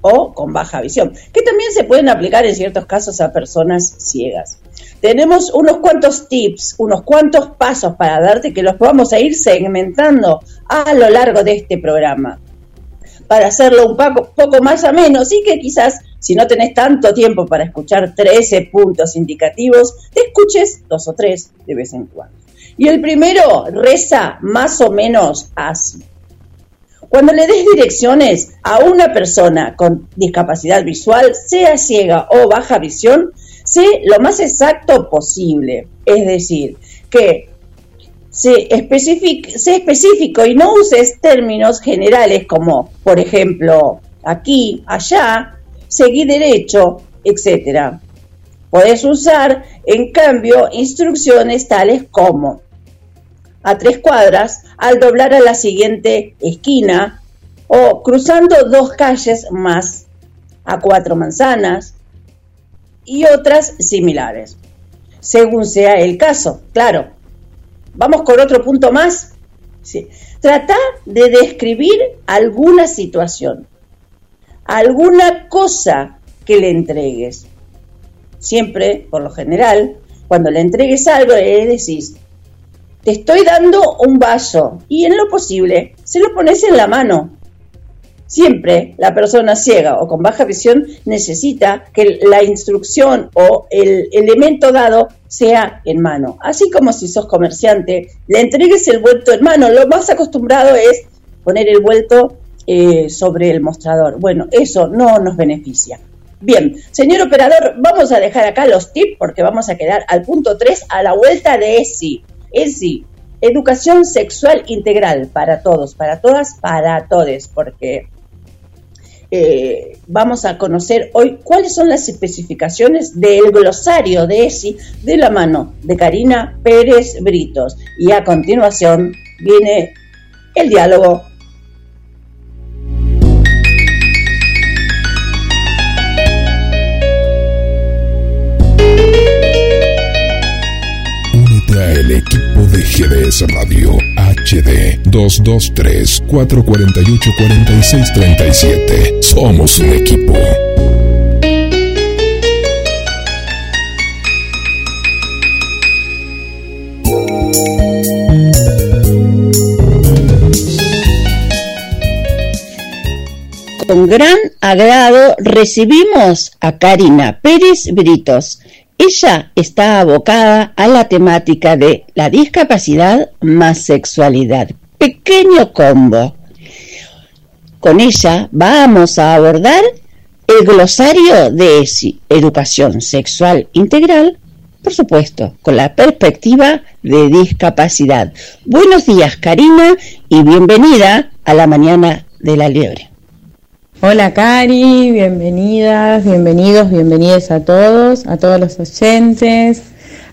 o con baja visión, que también se pueden aplicar en ciertos casos a personas ciegas. Tenemos unos cuantos tips, unos cuantos pasos para darte que los vamos a ir segmentando a lo largo de este programa para hacerlo un poco, poco más ameno, sí que quizás si no tenés tanto tiempo para escuchar 13 puntos indicativos, te escuches dos o tres de vez en cuando. Y el primero reza más o menos así. Cuando le des direcciones a una persona con discapacidad visual, sea ciega o baja visión, sé lo más exacto posible. Es decir, que especific- sé específico y no uses términos generales como, por ejemplo, aquí, allá, seguí derecho, etcétera. Podés usar, en cambio, instrucciones tales como a tres cuadras al doblar a la siguiente esquina o cruzando dos calles más a cuatro manzanas y otras similares, según sea el caso. Claro, vamos con otro punto más. Sí. Trata de describir alguna situación, alguna cosa que le entregues. Siempre, por lo general, cuando le entregues algo, le decís, te estoy dando un vaso y en lo posible se lo pones en la mano. Siempre la persona ciega o con baja visión necesita que la instrucción o el elemento dado sea en mano. Así como si sos comerciante, le entregues el vuelto en mano. Lo más acostumbrado es poner el vuelto eh, sobre el mostrador. Bueno, eso no nos beneficia. Bien, señor operador, vamos a dejar acá los tips porque vamos a quedar al punto 3 a la vuelta de ESI. ESI, educación sexual integral para todos, para todas, para todes, porque eh, vamos a conocer hoy cuáles son las especificaciones del glosario de ESI de la mano de Karina Pérez Britos. Y a continuación viene el diálogo GDS Radio HD 223 448 4637. Somos un equipo. Con gran agrado recibimos a Karina Pérez Britos. Ella está abocada a la temática de la discapacidad más sexualidad. Pequeño combo. Con ella vamos a abordar el glosario de educación sexual integral, por supuesto, con la perspectiva de discapacidad. Buenos días, Karina, y bienvenida a la mañana de la liebre. Hola Cari, bienvenidas, bienvenidos, bienvenidas a todos, a todos los oyentes,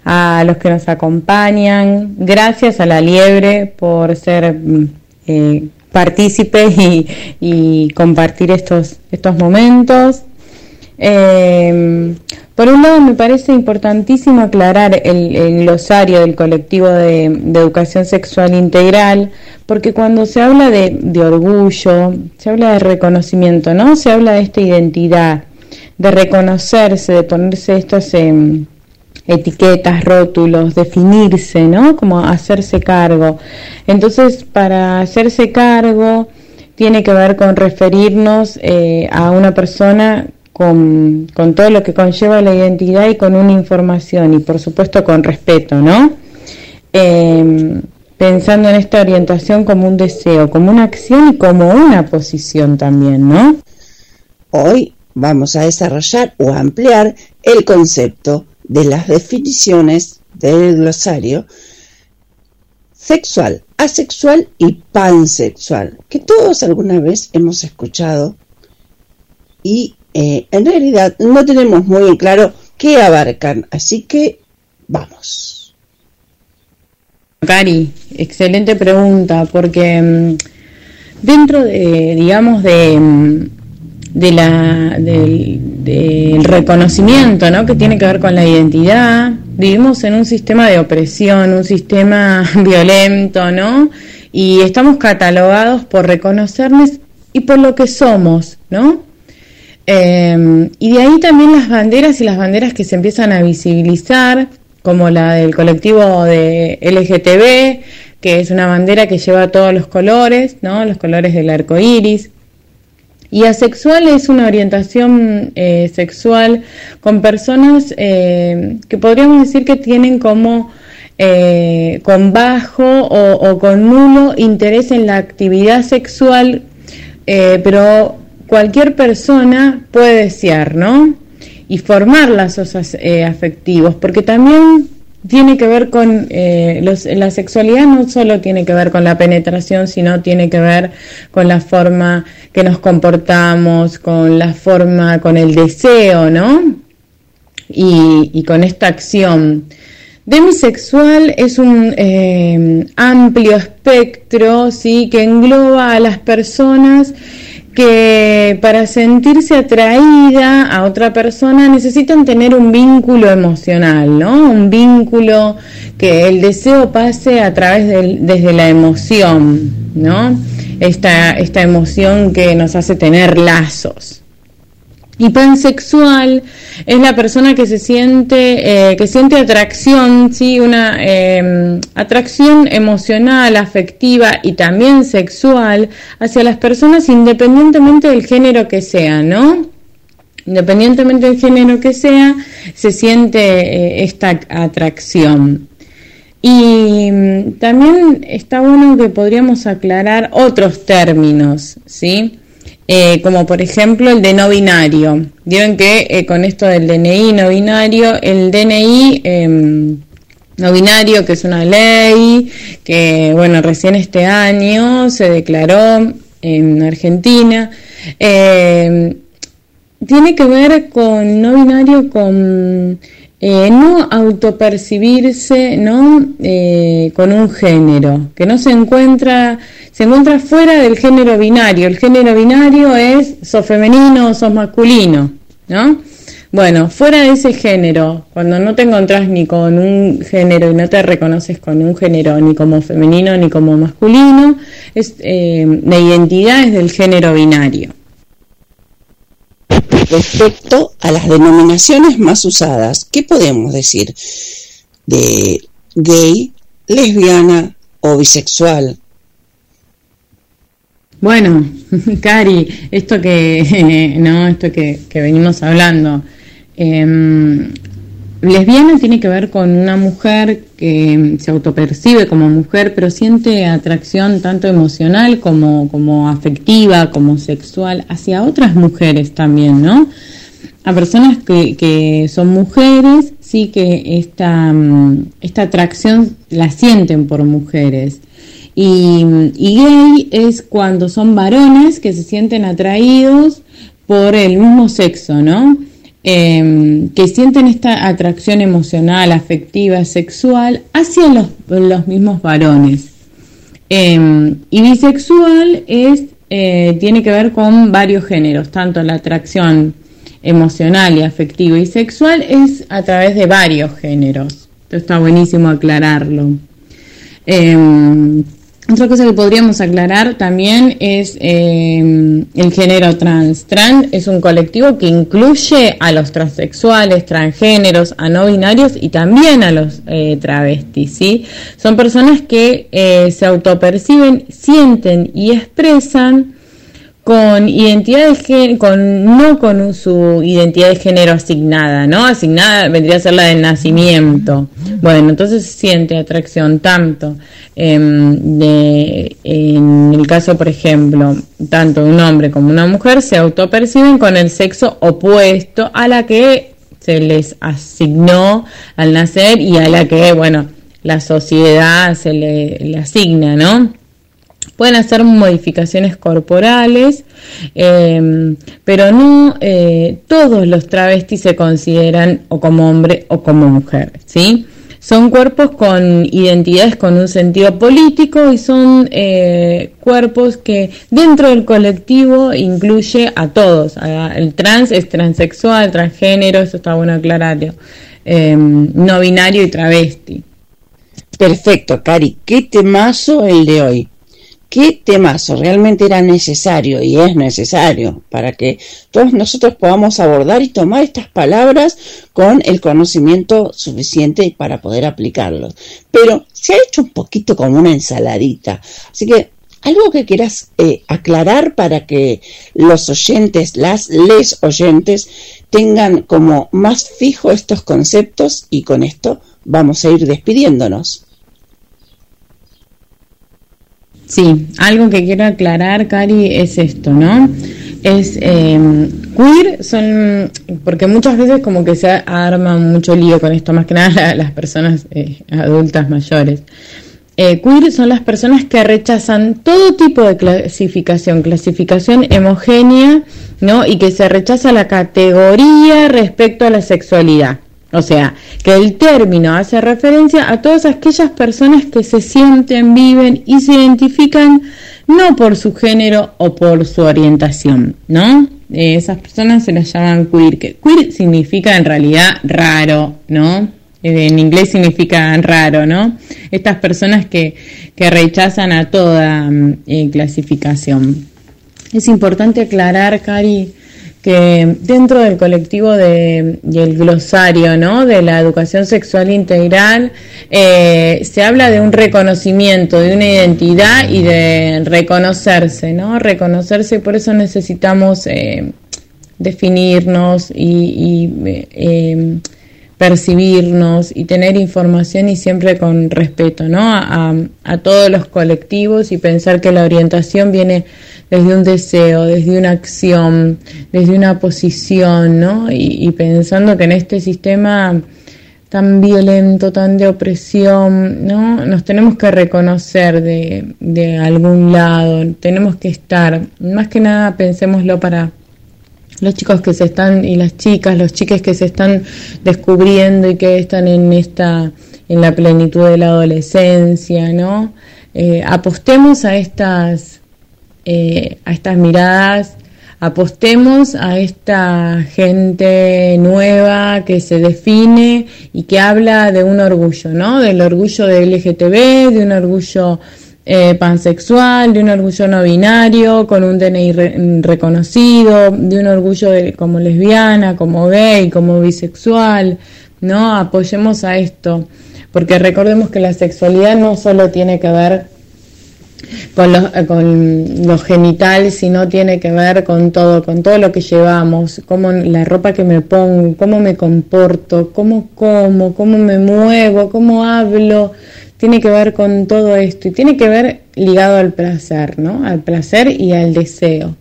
a los que nos acompañan. Gracias a la Liebre por ser mm, eh, y, y, compartir estos, estos momentos. Eh, por un lado, me parece importantísimo aclarar el, el glosario del colectivo de, educación sexual integral, porque cuando se habla de, de, orgullo, se habla de reconocimiento, ¿no? Se habla de esta identidad, de reconocerse, de ponerse estas eh, etiquetas, rótulos, definirse, ¿no? Como hacerse cargo. Entonces, para hacerse cargo, tiene que ver con referirnos eh, a una persona con, todo lo que conlleva la identidad y con una información y por supuesto con respeto, ¿no? Eh, pensando en esta orientación como un deseo, como una acción y como una posición también, ¿no? Hoy vamos a desarrollar o ampliar el concepto de las definiciones del glosario sexual, asexual y pansexual, que todos alguna vez hemos escuchado y eh, en realidad no tenemos muy en claro qué abarcan, así que vamos. Cari, excelente pregunta, porque mm, dentro de, digamos, de, mm, de la, del, del reconocimiento, ¿no? Que tiene que ver con la identidad, vivimos en un sistema de opresión, un sistema violento, ¿no? Y estamos catalogados por reconocernos y por lo que somos, ¿no? Eh, y de ahí también las banderas y las banderas que se empiezan a visibilizar, como la del colectivo de LGTB, que es una bandera que lleva todos los colores, ¿no? Los colores del arco iris. Y asexual es una orientación eh, sexual con personas eh, que podríamos decir que tienen como eh, con bajo o, o, con nulo interés en la actividad sexual, pero cualquier persona puede desear, ¿no? Y formar lazos afectivos, porque también tiene que ver con eh, los, la sexualidad no solo tiene que ver con la penetración sino tiene que ver con la forma que nos comportamos con la forma con el deseo no y, y con esta acción. Demisexual es un eh, amplio espectro sí que engloba a las personas que para sentirse atraída a otra persona necesitan tener un vínculo emocional, ¿no? Un vínculo que el deseo pase a través del, desde la emoción, ¿no? Esta, esta emoción que nos hace tener lazos. Y pansexual es la persona que se siente, eh, que siente atracción, sí, una eh, atracción emocional, afectiva y también sexual hacia las personas independientemente del género que sea, ¿no? Independientemente del género que sea, se siente eh, esta atracción. Y mm, también está bueno que podríamos aclarar otros términos, ¿sí? Eh, como por ejemplo el de no binario. Vieron que eh, con esto del DNI no binario, el DNI eh, no binario, que es una ley que, bueno, recién este año se declaró en Argentina, eh, tiene que ver con no binario, con eh, no autopercibirse ¿no? Eh, con un género, que no se encuentra, se encuentra fuera del género binario. El género binario es sos femenino o sos masculino, ¿no? Bueno, fuera de ese género, cuando no te encontrás ni con un género y no te reconoces con un género ni como femenino ni como masculino, eh, la identidad es del género binario. Respecto a las denominaciones más usadas, ¿qué podemos decir de gay, lesbiana o bisexual? Bueno, Cari, esto que no, esto que, que venimos hablando, eh, lesbiana tiene que ver con una mujer que se autopercibe como mujer, pero siente atracción tanto emocional como, como afectiva, como sexual, hacia otras mujeres también, ¿no? A personas que, que son mujeres, sí que esta, mm, esta atracción la sienten por mujeres. Y, y gay es cuando son varones que se sienten atraídos por el mismo sexo, ¿no? Eh, que sienten esta atracción emocional, afectiva, sexual hacia los, los mismos varones. Eh, y bisexual es, eh, tiene que ver con varios géneros, tanto la atracción emocional y afectiva y sexual es a través de varios géneros. Esto está buenísimo aclararlo. Eh, otra cosa que podríamos aclarar también es eh, el género trans. Trans es un colectivo que incluye a los transexuales, transgéneros, a no binarios y también a los eh, travestis. ¿sí? Son personas que eh, se autoperciben, sienten y expresan con identidad de género, con, no con su identidad de género asignada, ¿no? Asignada vendría a ser la del nacimiento. Bueno, entonces siente atracción tanto eh, de, en el caso, por ejemplo, tanto un hombre como una mujer se autoperciben con el sexo opuesto a la que se les asignó al nacer y a la que, bueno, la sociedad se le, le asigna, ¿no? Pueden hacer modificaciones corporales, eh, pero no eh, todos los travestis se consideran o como hombre o como mujer, ¿sí? Son cuerpos con identidades con un sentido político y son eh, cuerpos que dentro del colectivo incluye a todos. El trans es transexual, transgénero, eso está bueno aclararlo, no binario y travesti. Perfecto, Cari. Qué temazo el de hoy qué temazo realmente era necesario y es necesario para que todos nosotros podamos abordar y tomar estas palabras con el conocimiento suficiente para poder aplicarlos. Pero se ha hecho un poquito como una ensaladita. Así que algo que quieras eh, aclarar para que los oyentes, las les oyentes, tengan como más fijo estos conceptos y con esto vamos a ir despidiéndonos. Sí, algo que quiero aclarar, Cari, es esto, ¿no? Es eh, queer, son, porque muchas veces como que se arma mucho lío con esto, más que nada las personas eh, adultas mayores. Eh, queer son las personas que rechazan todo tipo de clasificación, clasificación homogénea, ¿no? Y que se rechaza la categoría respecto a la sexualidad. O sea, que el término hace referencia a todas aquellas personas que se sienten, viven y se identifican no por su género o por su orientación, ¿no? Eh, esas personas se las llaman queer, que queer significa en realidad raro, ¿no? Eh, en inglés significa raro, ¿no? Estas personas que, que rechazan a toda eh, clasificación. Es importante aclarar, Cari, que dentro del colectivo de, del glosario ¿no? de la educación sexual integral eh, se habla de un reconocimiento, de una identidad y de reconocerse, ¿no? Reconocerse por eso necesitamos eh, definirnos y, y eh, percibirnos y tener información y siempre con respeto ¿no? a, a todos los colectivos y pensar que la orientación viene desde un deseo, desde una acción, desde una posición, ¿no? Y, pensando que en este sistema tan violento, tan de opresión, ¿no? Nos tenemos que reconocer de, de algún lado, tenemos que estar, más que nada pensémoslo para los chicos que se están y las chicas, los chiques que se están descubriendo y que están en esta en la plenitud de la adolescencia, ¿no? Eh, apostemos a estas eh, a estas miradas, apostemos a esta gente nueva que se define y que habla de un orgullo, ¿no? Del orgullo del LGTB, de un orgullo eh, pansexual, de un orgullo no binario, con un DNI reconocido, de un orgullo de, como lesbiana, como gay, como bisexual, ¿no? Apoyemos a esto, porque recordemos que la sexualidad no solo tiene que ver con los, eh, con los genitales, sino tiene que ver con todo, con todo lo que llevamos, cómo la ropa que me pongo, cómo me comporto, cómo como, cómo me muevo, cómo hablo, tiene que ver con todo esto y tiene que ver ligado al placer, ¿no? Al placer y al deseo.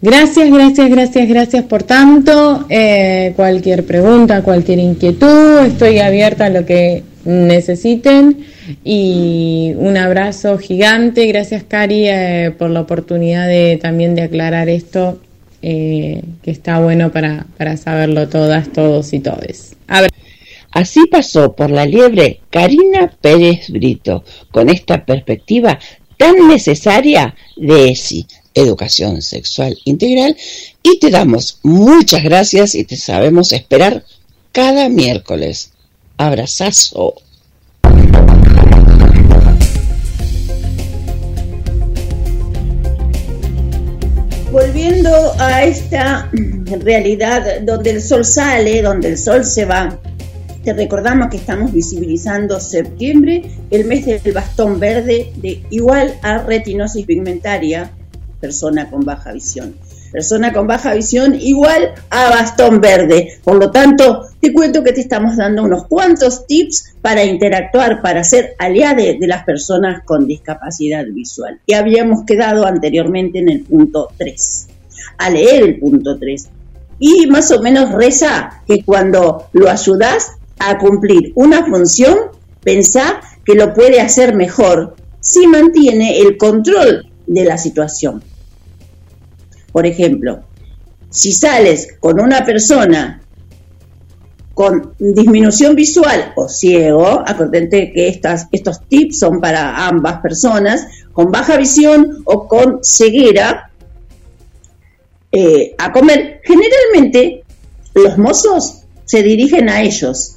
Gracias, gracias, gracias, gracias por tanto. Eh, cualquier pregunta, cualquier inquietud, estoy abierta a lo que necesiten y un abrazo gigante. Gracias, Cari, eh, por la oportunidad de también de aclarar esto, eh, que está bueno para, para saberlo todas, todos y todes. Así pasó por la liebre Karina Pérez Brito, con esta perspectiva tan necesaria de ESI, Educación Sexual Integral, y te damos muchas gracias y te sabemos esperar cada miércoles. Abrazazo. Volviendo a esta realidad donde el sol sale, donde el sol se va, te recordamos que estamos visibilizando septiembre, el mes del bastón verde de igual a retinosis pigmentaria, persona con baja visión. Persona con baja visión igual a bastón verde. Por lo tanto, te cuento que te estamos dando unos cuantos tips para interactuar, para ser aliade de las personas con discapacidad visual. Y habíamos quedado anteriormente en el punto 3. A leer el punto 3. Y más o menos reza que cuando lo ayudas a cumplir una función, pensá que lo puede hacer mejor si mantiene el control de la situación. Por ejemplo, si sales con una persona con disminución visual o ciego, acuérdate que estos tips son para ambas personas, con baja visión o con ceguera, eh, a comer, generalmente los mozos se dirigen a ellos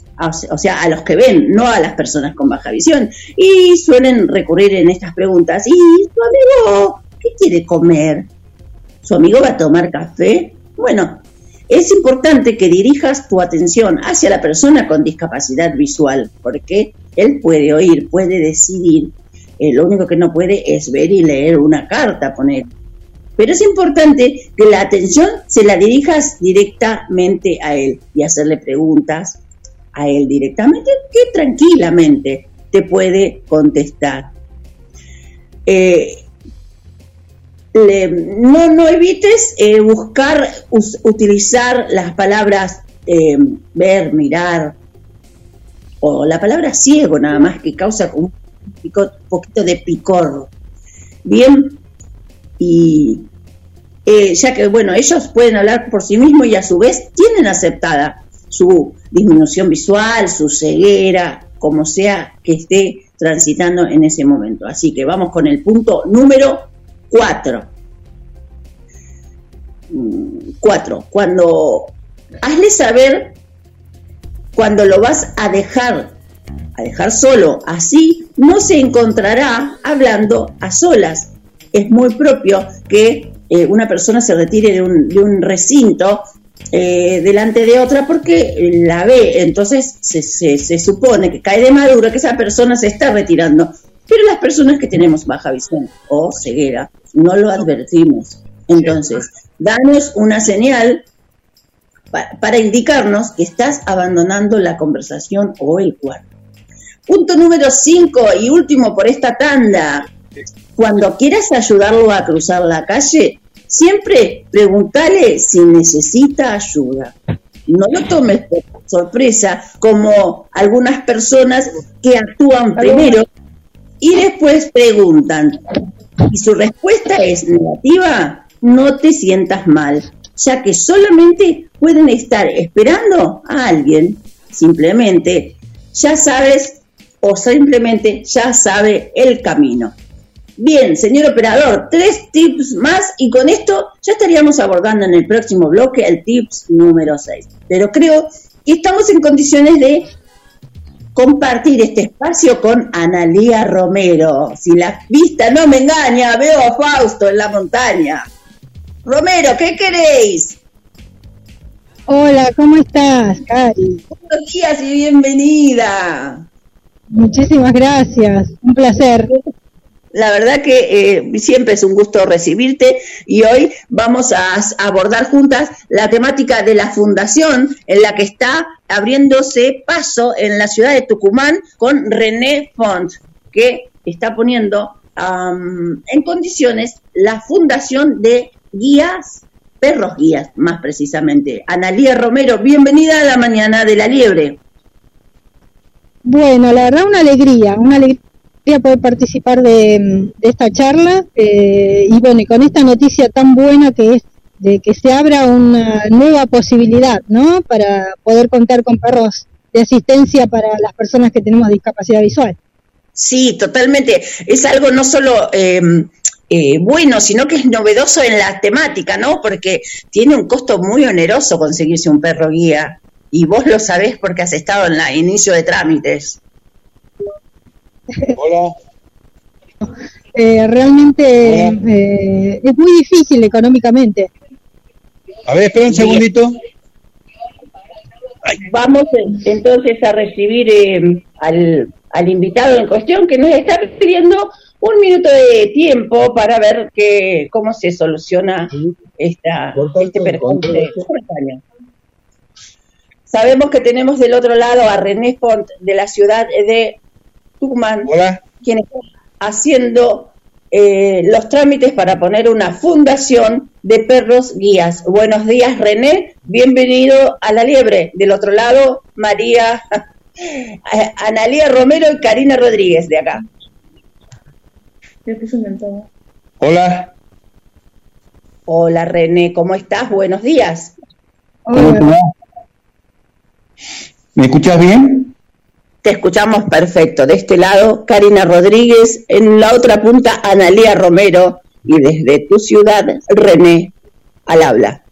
o sea, a los que ven, no a las personas con baja visión. Y suelen recurrir en estas preguntas, ¿y su amigo qué quiere comer? ¿Su amigo va a tomar café? Bueno, es importante que dirijas tu atención hacia la persona con discapacidad visual, porque él puede oír, puede decidir, eh, lo único que no puede es ver y leer una carta, poner. Pero es importante que la atención se la dirijas directamente a él y hacerle preguntas, a él directamente, que tranquilamente te puede contestar. Eh, no, no evites eh, buscar utilizar las palabras eh, ver, mirar, o la palabra ciego nada más que causa un poquito de picor. Bien, y ya que, bueno, ellos pueden hablar por sí mismos y a su vez tienen aceptada su disminución visual, su ceguera, como sea que esté transitando en ese momento. Así que vamos con el punto número 4. 4. Mm, cuando hazle saber cuando lo vas a dejar, a dejar solo, así no se encontrará hablando a solas. Es muy propio que eh, una persona se retire de un, de un recinto eh, delante de otra porque la ve, entonces se, se, supone que cae de madura que esa persona se está retirando. Pero las personas que tenemos baja visión o ceguera no lo advertimos. Entonces, danos una señal para indicarnos que estás abandonando la conversación o el cuarto. Punto número 5 y último por esta tanda. Cuando quieras ayudarlo a cruzar la calle, Siempre pregúntale si necesita ayuda. No lo tomes por sorpresa como algunas personas que actúan primero y después preguntan. Y su respuesta es negativa, no te sientas mal, ya que solamente pueden estar esperando a alguien. Simplemente ya sabes o simplemente ya sabe el camino. Bien, señor operador, tres tips más y con esto ya estaríamos abordando en el próximo bloque el tips número 6. Pero creo que estamos en condiciones de compartir este espacio con Analía Romero. Si la vista no me engaña, veo a Fausto en la montaña. Romero, ¿qué queréis? Hola, ¿cómo estás, Cari? Buenos días y bienvenida. Muchísimas gracias, un placer. La verdad que eh, siempre es un gusto recibirte y hoy vamos a abordar juntas la temática de la fundación en la que está abriéndose paso en la ciudad de Tucumán con René Font, que está poniendo en condiciones la fundación de guías, perros guías más precisamente. Analía Romero, bienvenida a la mañana de la liebre. Bueno, la verdad una alegría, una alegría poder participar de, esta charla eh, y bueno, y con esta noticia tan buena que es de que se abra una nueva posibilidad, ¿no? Para poder contar con perros de asistencia para las personas que tenemos discapacidad visual. Sí, totalmente. Es algo no solo eh, eh, bueno, sino que es novedoso en la temática, ¿no? Porque tiene un costo muy oneroso conseguirse un perro guía. Y vos lo sabés porque has estado en la inicio de trámites. Hola. Eh, realmente eh, es muy difícil económicamente. A ver, espera un segundito. Vamos en- entonces a recibir eh, al, al invitado en cuestión que nos está pidiendo un minuto de tiempo para ver que, cómo se soluciona esta, este percance. Sabemos que tenemos del otro lado a René Font de la ciudad de Tucumán, quien está haciendo eh, los trámites para poner una fundación de perros guías. Buenos días, René. Bienvenido a La Liebre. Del otro lado, María, Analía Romero y Karina Rodríguez de acá. Hola. Hola, René. ¿Cómo estás? Buenos días. ¿Cómo te va? ¿Me escuchas bien? Te escuchamos perfecto. De este lado, Karina Rodríguez. En la otra punta, Analía Romero. Y desde tu ciudad, René, al habla.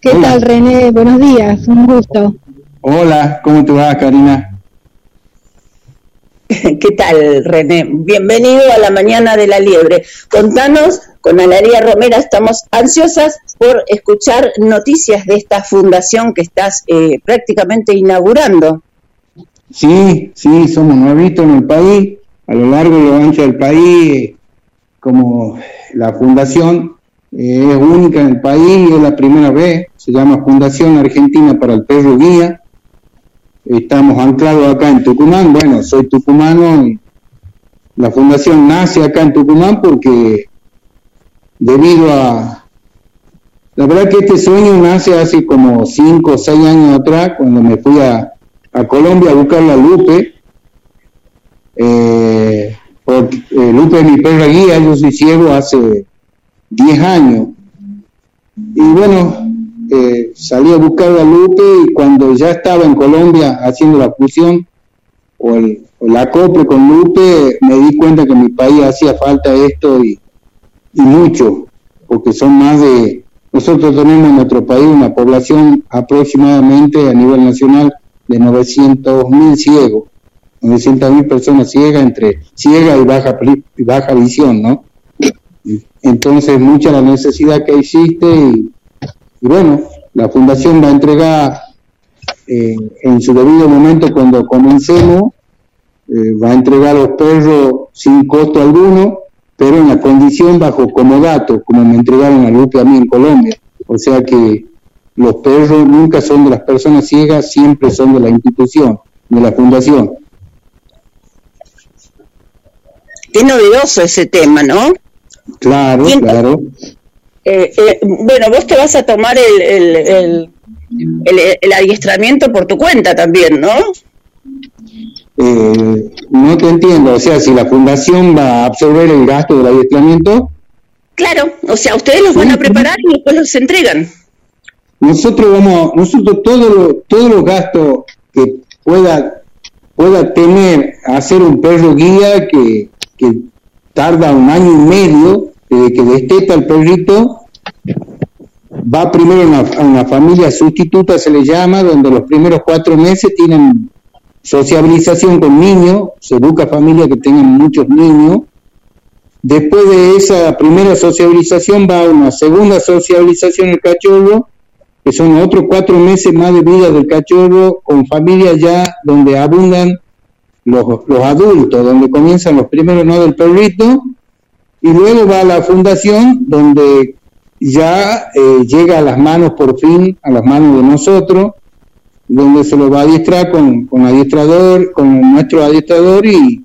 ¿Qué tal, René? Buenos días, un gusto. Hola, ¿cómo te va, Karina? ¿Qué tal, René? Bienvenido a la mañana de la liebre. Contanos, con Analía Romero estamos ansiosas por escuchar noticias de esta fundación que estás eh, prácticamente inaugurando. Sí, sí, somos nuevitos en el país, a lo largo y lo ancho del país, eh, como la fundación eh, es única en el país, es la primera vez, se llama Fundación Argentina para el Perro Guía. Estamos anclados acá en Tucumán, bueno, soy tucumano y la fundación nace acá en Tucumán porque debido a... La verdad que este sueño nace hace como 5 o 6 años atrás, cuando me fui a, a Colombia a buscar la Lupe, eh, porque eh, Lupe es mi perra guía, yo soy ciego hace 10 años. Y bueno, eh, salí a buscar la Lupe y cuando ya estaba en Colombia haciendo la fusión o el, o el acople con Lupe, me di cuenta que en mi país hacía falta esto y, y mucho, porque son más de... Nosotros tenemos en nuestro país una población aproximadamente a nivel nacional de 900 mil ciegos, 900 mil personas ciegas entre ciega y baja, baja visión, ¿no? Entonces, mucha la necesidad que existe y, y bueno, la fundación va a entregar eh, en su debido momento cuando comencemos, eh, va a entregar los perros sin costo alguno, pero en la condición bajo comodato, como me entregaron a Lupe a mí en Colombia. O sea que los perros nunca son de las personas ciegas, siempre son de la institución, de la fundación. Qué novedoso ese tema, ¿no? Claro, claro. Eh, eh, bueno, vos te vas a tomar el, el, el, el- el adiestramiento por tu cuenta también, ¿no? Eh, no te entiendo, o sea, si la fundación va a absorber el gasto del adiestramiento, Claro, o sea, ustedes los van a preparar y después los entregan. nosotros vamos, nosotros todos los todos los gastos que pueda pueda tener, hacer un perro guía que, que tarda un año y medio desde que desteta el perrito, va primero a una, a una familia sustituta, se le llama, donde los primeros cuatro meses tienen sociabilización con niños, se busca familias que tengan muchos niños. Después de esa primera sociabilización va a una segunda sociabilización el cachorro, que son otros cuatro meses más de vida del cachorro con familias ya donde abundan los, los adultos, donde comienzan los primeros no del perrito, y luego va a la fundación donde ya eh, llega a las manos por fin, a las manos de nosotros, donde se lo va a adiestrar con, con adiestrador, con nuestro adiestrador y,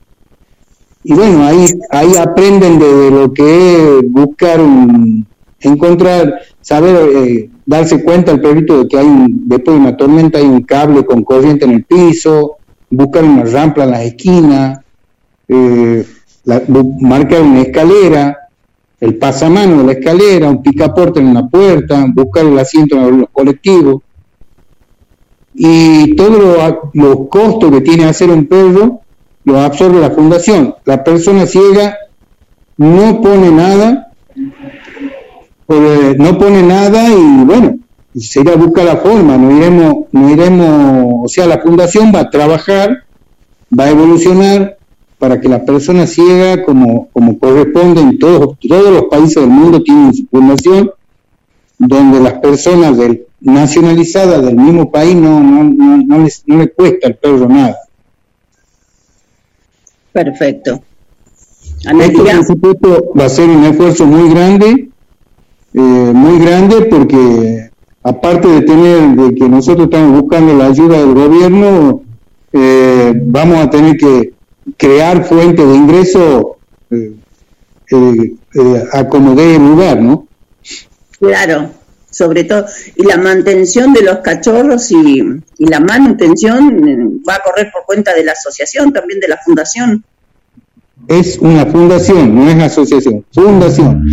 y bueno, ahí, ahí aprenden de, lo que es buscar un, encontrar, saber, eh, darse cuenta el perrito de que hay un, después de una tormenta hay un cable con corriente en el piso, buscar una rampa en las esquinas, eh, marcar una escalera, el pasamano de la escalera, un picaporte en una puerta, buscar el asiento en los colectivos. Y todos los, los costos que tiene hacer un perro los absorbe la fundación. La persona ciega no pone nada, eh, no pone nada y bueno, se irá a buscar la forma, no iremos, no iremos, o sea, la fundación va a trabajar, va a evolucionar para que la persona ciega, como, corresponde en todos, todos los países del mundo, tienen su fundación, donde las personas del, nacionalizadas del mismo país no, no, no, no les, no les cuesta al perro nada. Perfecto. Esto, por supuesto, va a ser un esfuerzo muy grande, eh, muy grande, porque aparte de tener, de que nosotros estamos buscando la ayuda del gobierno, eh, vamos a tener que crear fuentes de ingreso eh, eh, eh, a como dé lugar, ¿no? Claro, sobre todo. Y la mantención de los cachorros y, la manutención eh, va a correr por cuenta de la asociación, también de la fundación. Es una fundación, no es asociación, fundación.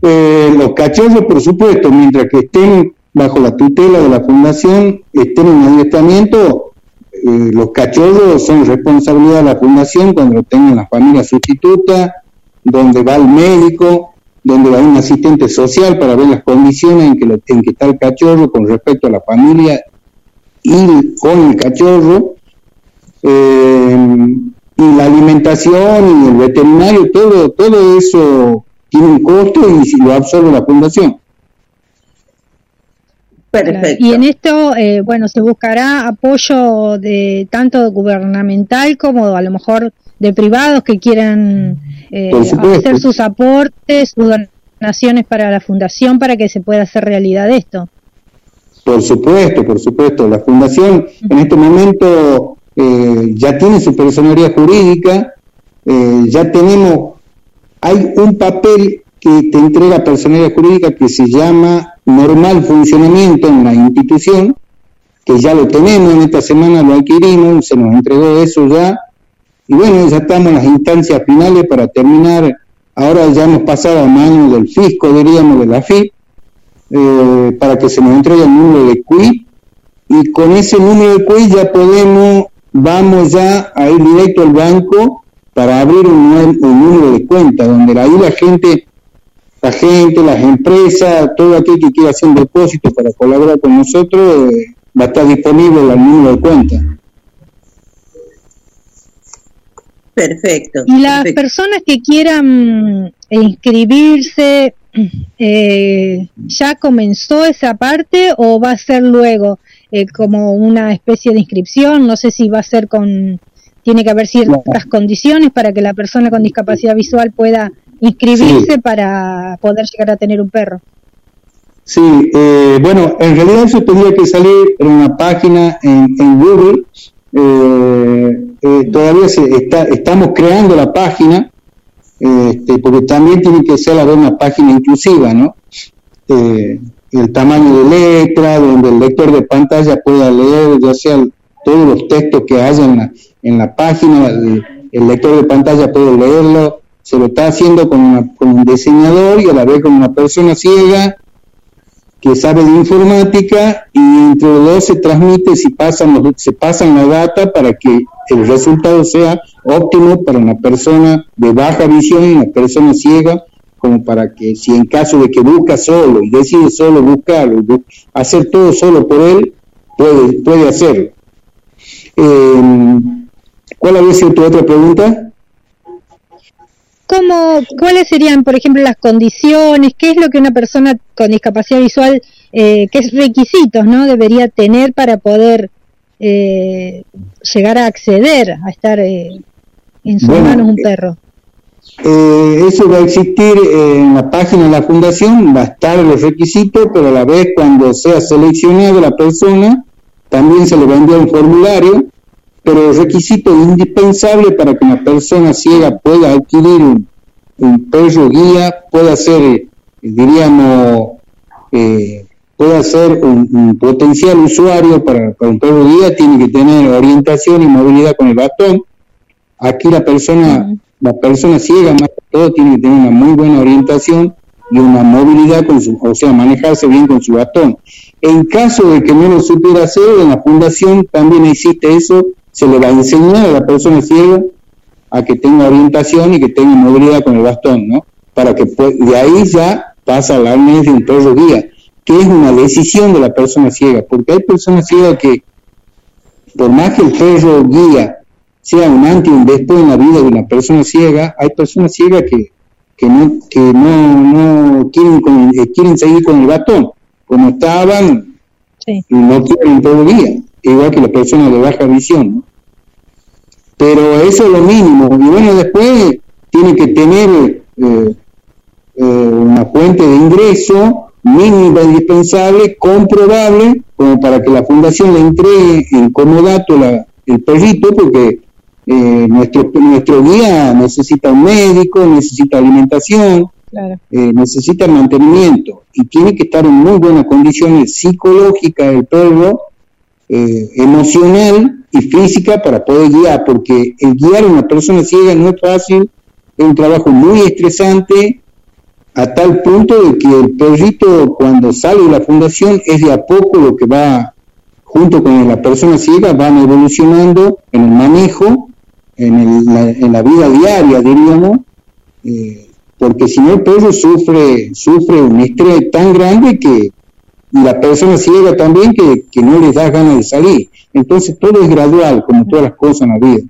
Eh, los cachorros, por supuesto, mientras que estén bajo la tutela de la fundación, estén en adiestramiento, eh, los cachorros son responsabilidad de la fundación cuando tengan la familia sustituta, donde va el médico, donde va un asistente social para ver las condiciones en que, lo- en que está el cachorro con respecto a la familia y con el cachorro. Eh, y la alimentación y el veterinario, todo, todo eso tiene un costo y lo absorbe la fundación. Y en esto, eh, bueno, se buscará apoyo de tanto gubernamental como a lo mejor de privados que quieran eh, hacer sus aportes, sus donaciones para la fundación para que se pueda hacer realidad esto. Por supuesto, por supuesto. La fundación en este momento eh, ya tiene su personalidad jurídica, eh, ya tenemos, hay un papel que te entrega personalidad jurídica que se llama normal funcionamiento en la institución, que ya lo tenemos, en esta semana lo adquirimos, se nos entregó eso ya, y bueno, ya estamos en las instancias finales para terminar, ahora ya hemos pasado a manos del fisco, diríamos, de la FIP, eh, para que se nos entregue el número de QUI y con ese número de QUI ya podemos, vamos ya a ir directo al banco para abrir un, un número de cuenta, donde ahí la gente, la gente, las empresas, todo aquel que quiera hacer un depósito para colaborar con nosotros, eh, va a estar disponible el número de cuenta. Perfecto. Y las perfecto. personas que quieran eh, inscribirse, eh, ¿ya comenzó esa parte o va a ser luego eh, como una especie de inscripción? No sé si va a ser con, tiene que haber ciertas condiciones para que la persona con discapacidad visual pueda inscribirse Sí. para poder llegar a tener un perro. Sí, eh, bueno, en realidad eso tendría que salir en una página en, en Google. Eh, eh, todavía se está, estamos creando la página, este, porque también tiene que ser a ver una página inclusiva, ¿no? Eh, el tamaño de letra, donde el lector de pantalla pueda leer, ya sea todos los textos que haya en la, en la página, el, el lector de pantalla puede leerlo. Se lo está haciendo con, una- con un diseñador y a la vez con una persona ciega que sabe de informática y entre los dos se transmite si pasan los- se pasan la data para que el resultado sea óptimo para una persona de baja visión y una persona ciega, como para que si en caso de que busca solo y decide solo buscarlo, bu- hacer todo solo por él, puede, puede hacerlo. Eh, ¿Cuál había sido tu otra pregunta? ¿Cómo, ¿Cuáles serían, por ejemplo, las condiciones? ¿Qué es lo que una persona con discapacidad visual, eh, qué requisitos no debería tener para poder eh, llegar a acceder a estar eh, en sus Bueno, manos un perro? Eh, eso va a existir eh, en la página de la fundación, va a estar los requisitos, pero a la vez cuando sea seleccionada la persona, también se le va a enviar un formulario, pero el requisito indispensable para que una persona ciega pueda adquirir un, un perro guía, pueda ser, eh, diríamos, eh, pueda ser un, un potencial usuario para, para un perro guía, tiene que tener orientación y movilidad con el bastón. Aquí la persona, la persona ciega más que todo tiene que tener una muy buena orientación y una movilidad con su, o sea, manejarse bien con su bastón. En caso de que no lo supiera hacer, en la fundación también existe eso, se le va a enseñar a la persona ciega a que tenga orientación y que tenga movilidad con el bastón, ¿no? Para que de ahí ya pasa al arnés de un perro guía, que es una decisión de la persona ciega, porque hay personas ciegas que, por más que el perro guía sea un antes y un después en la vida de una persona ciega, hay personas ciegas que, que no, que no, no quieren, con- eh, quieren seguir con el bastón, como estaban, y no quieren un perro guía, igual que las personas de baja visión, ¿no? Pero eso es lo mínimo. Y bueno, después tiene que tener eh, eh, una fuente de ingreso mínima indispensable, comprobable, como para que la fundación le entregue en comodato la, el perrito, porque eh, nuestro, nuestro guía necesita un médico, necesita alimentación, Claro. necesita mantenimiento y tiene que estar en muy buenas condiciones psicológicas el perro, emocional y física para poder guiar, porque el guiar a una persona ciega no es fácil, es un trabajo muy estresante, a tal punto de que el perrito cuando sale de la fundación es de a poco lo que va, junto con la persona ciega, van evolucionando en el manejo, en, la vida diaria, diríamos, eh, porque si no el perro sufre, sufre un estrés tan grande que y la persona ciega también que, que no les da ganas de salir. Entonces todo es gradual, como todas las cosas en la vida.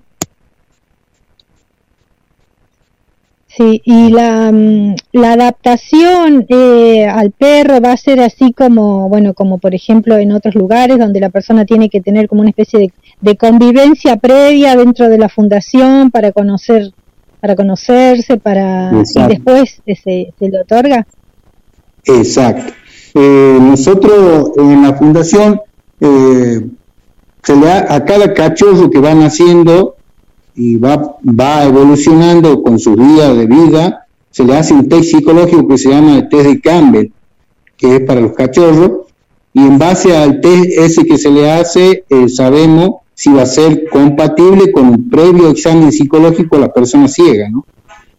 Sí, y la, mm, la adaptación eh, al perro va a ser así como, bueno, como por ejemplo en otros lugares donde la persona tiene que tener como una especie de, de convivencia previa dentro de la fundación para conocer, para conocerse, para y después eh, se, se le otorga. Exacto. Eh, nosotros en la fundación eh, se le da a cada cachorro que va naciendo y va, va evolucionando con su vida de vida, se le hace un test psicológico que se llama el test de Campbell, que es para los cachorros, y en base al test ese que se le hace, eh, sabemos si va a ser compatible con un previo examen psicológico a la persona ciega.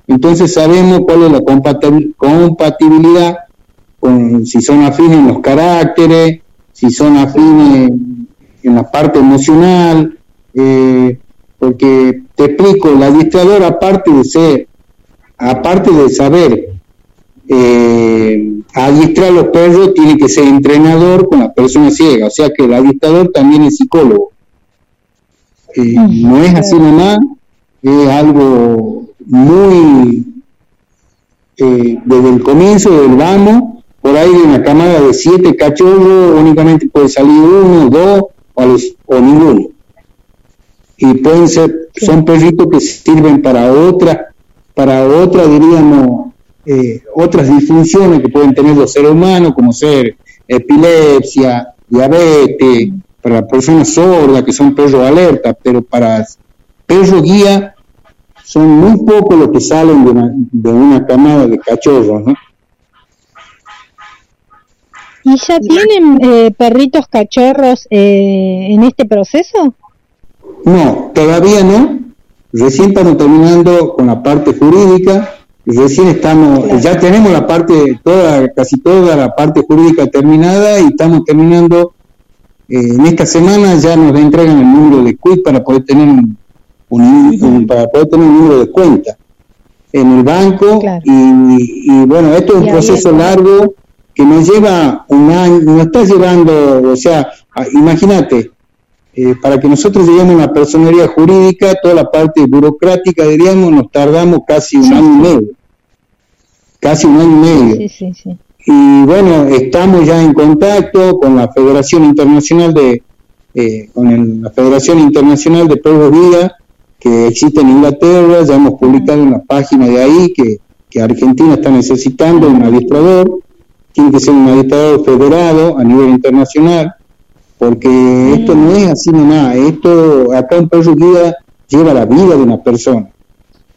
Entonces sabemos cuál es la compati- compatibilidad si son afines en los caracteres, si son afines en la parte emocional, eh, porque te explico, el adiestrador aparte de ser, aparte de saber eh, adiestrar los perros, tiene que ser entrenador con la persona ciega, o sea que el adiestrador también es psicólogo. Eh, no es así nomás, es algo muy eh, desde el comienzo del vamos, por ahí de una camada de siete cachorros, únicamente puede salir uno, dos o, ninguno. Y pueden ser, son perritos que sirven para otra, para otra, diríamos, eh, otras disfunciones que pueden tener los seres humanos, como ser epilepsia, diabetes, para personas sordas, que son perros alerta, pero para perros guía son muy pocos los que salen de una, de una camada de cachorros. ¿Y ya tienen eh, perritos cachorros eh, en este proceso? No, todavía no. Recién estamos terminando con la parte jurídica. Recién estamos, ya tenemos la parte, toda, casi toda la parte jurídica terminada y estamos terminando. eh, en esta semana ya nos entregan el número de quit para poder tener un, para poder tener un número de cuenta en el banco y, y, bueno, esto es un proceso largo que nos lleva un año, nos está llevando, o sea, imagínate, eh, para que nosotros lleguemos a una personería jurídica, toda la parte burocrática, diríamos, nos tardamos casi un año y medio, casi un año y medio. Sí, sí, sí. Y bueno, estamos ya en contacto con la Federación Internacional de, eh, con el- la Federación Internacional de Perros Guía, que existe en Inglaterra, ya hemos publicado una página de ahí que, que Argentina está necesitando un adiestrador, tiene que ser un adiestrador federado a nivel internacional, porque esto no es así nomás, esto, acá un perro guía lleva la vida de una persona.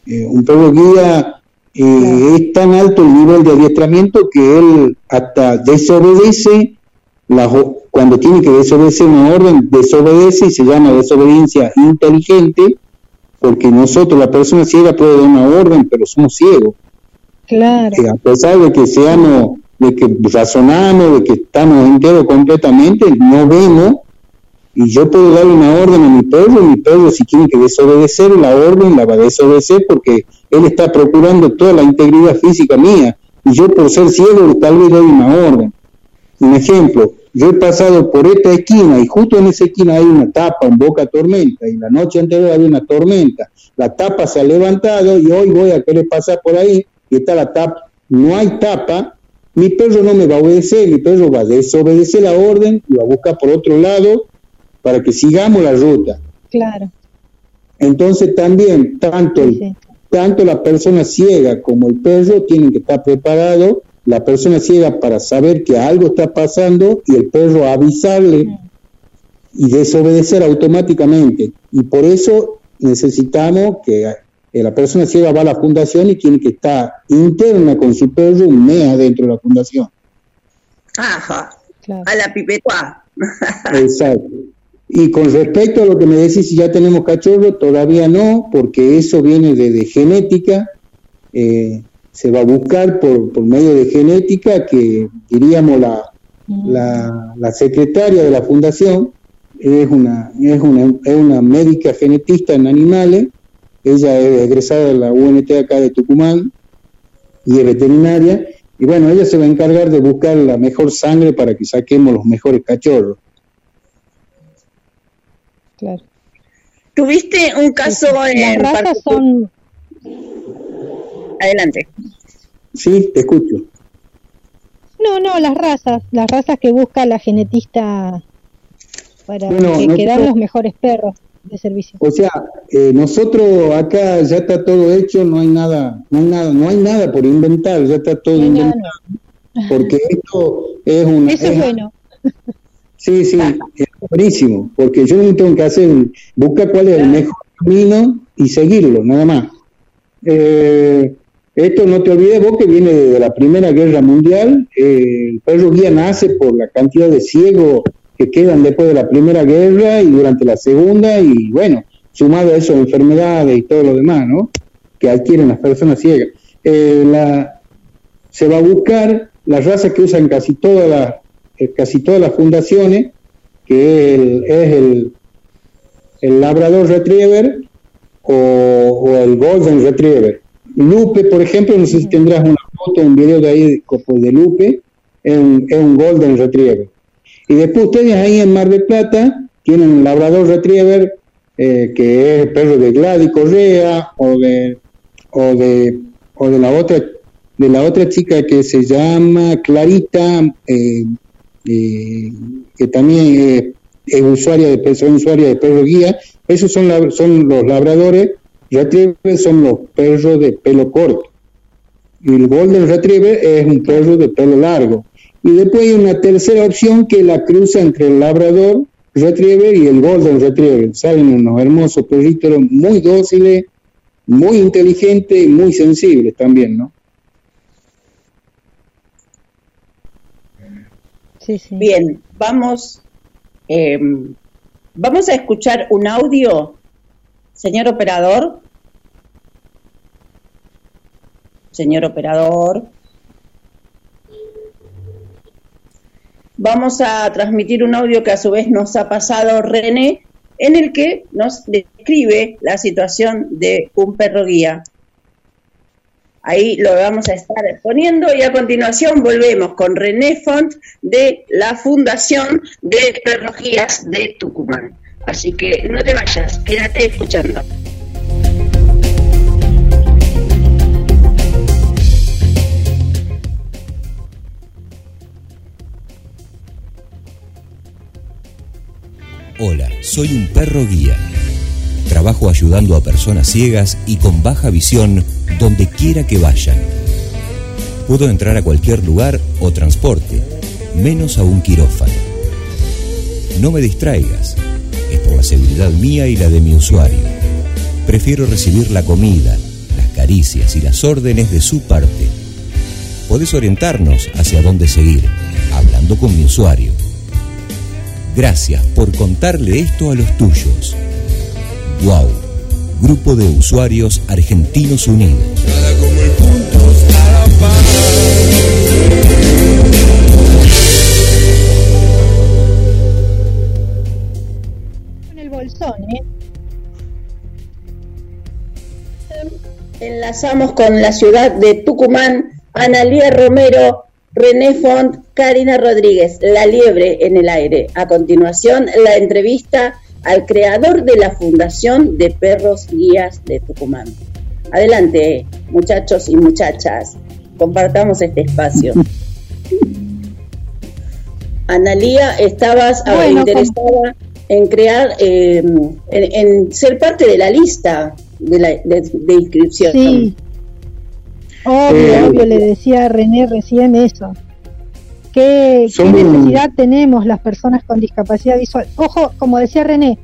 Eh, un perro guía eh, es tan alto el nivel de adiestramiento que él hasta desobedece las o- cuando tiene que desobedecer una orden, desobedece y se llama desobediencia inteligente, porque nosotros, la persona ciega, puede dar una orden, pero somos ciegos. Claro. A pesar de que seamos, de que razonamos, de que estamos enteros completamente, no vemos, y yo puedo darle una orden a mi y mi perro si tiene que desobedecer la orden, la va a desobedecer porque él está procurando toda la integridad física mía, y yo por ser ciego tal vez doy una orden. Un ejemplo, yo he pasado por esta esquina y justo en esa esquina hay una tapa, un boca tormenta, y la noche anterior había una tormenta. La tapa se ha levantado y hoy voy a querer pasar por ahí y está la tapa. No hay tapa, mi perro no me va a obedecer, mi perro va a desobedecer la orden y va a buscar por otro lado para que sigamos la ruta. Claro. Entonces también, tanto, el- tanto la persona ciega como el perro tienen que estar preparados, la persona ciega para saber que algo está pasando y el perro avisarle y desobedecer automáticamente. Y por eso necesitamos que la persona ciega va a la fundación y tiene que estar interna con su perro un mes adentro de la fundación. Ajá. A la pipeta. Exacto. Y con respecto a lo que me decís, si ya tenemos cachorro, todavía no, porque eso viene de, de genética. eh, se va a buscar por, por medio de genética que, diríamos, la, la, la secretaria de la fundación es una, es, una, es una médica genetista en animales. Ella es egresada de la UNT acá de Tucumán y es veterinaria. Y bueno, ella se va a encargar de buscar la mejor sangre para que saquemos los mejores cachorros. Claro. ¿Tuviste un caso Las en son Adelante. Sí, te escucho. No, no, las razas, las razas que busca la genetista para Bueno, que, que dan nosotros- los mejores perros de servicio. O sea, eh, nosotros acá ya está todo hecho, no hay nada, no hay nada, no hay nada por inventar, ya está todo inventado. Porque esto es una. Eso es bueno. Sí, sí, es buenísimo, porque yo lo tengo que hacer buscar cuál es el mejor camino y seguirlo, nada más. Eh, esto no te olvides vos que viene de la Primera Guerra Mundial, eh, el perro guía nace por la cantidad de ciegos que quedan después de la Primera Guerra y durante la Segunda, y bueno, sumado a eso enfermedades y todo lo demás, ¿no? Que adquieren las personas ciegas. Eh, la, se va a buscar la raza que usan casi todas las eh, casi todas las fundaciones, que el, es el, el Labrador Retriever o, o el Golden Retriever. Lupe, por ejemplo, no sé si tendrás una foto, un video de ahí de, de Lupe, es un Golden Retriever. Y después ustedes ahí en Mar del Plata tienen un Labrador Retriever, eh, que es perro de Gladys Correa o de, o de, o de la otra de la otra chica que se llama Clarita, eh, eh, que también es, usuaria de perro, usuaria de perro guía. Esos son, son los labradores, retriever son los perros de pelo corto. Y el golden retriever es un perro de pelo largo. Y después hay una tercera opción que la cruza entre el labrador retriever y el golden retriever. Salen unos hermosos perritos muy dóciles, muy inteligentes y muy sensibles también, ¿no? Bien, vamos, eh, vamos a escuchar un audio, señor operador. Señor operador. Vamos a transmitir un audio que a su vez nos ha pasado René en el que nos describe la situación de un perro guía. Ahí lo vamos a estar poniendo y a continuación volvemos con René Font de la Fundación de Perros Guías de Tucumán. Así que no te vayas, quédate escuchando. Hola, soy un perro guía. Trabajo ayudando a personas ciegas y con baja visión donde quiera que vayan. Puedo entrar a cualquier lugar o transporte, menos a un quirófano. No me distraigas, es por la seguridad mía y la de mi usuario. Prefiero recibir la comida, las caricias y las órdenes de su parte. Podés orientarnos hacia dónde seguir, hablando con mi usuario. Gracias por contarle esto a los tuyos. Wow, Grupo de Usuarios Argentinos Unidos. Con el bolsón, ¿eh? Enlazamos con la ciudad de Tucumán, Analía Romero, René Font, Karina Rodríguez, La Liebre en el aire. A continuación, la entrevista al creador de la Fundación de Perros Guías de Tucumán. Adelante, muchachos y muchachas, compartamos este espacio. Analía, estabas ah, Bueno, interesada en crear, eh, en, en ser parte de la lista de, la, de, de inscripción. Sí. Obvio, Eh, obvio, le decía a René recién eso. ¿Qué, necesidad tenemos las personas con discapacidad visual? Ojo, como decía René,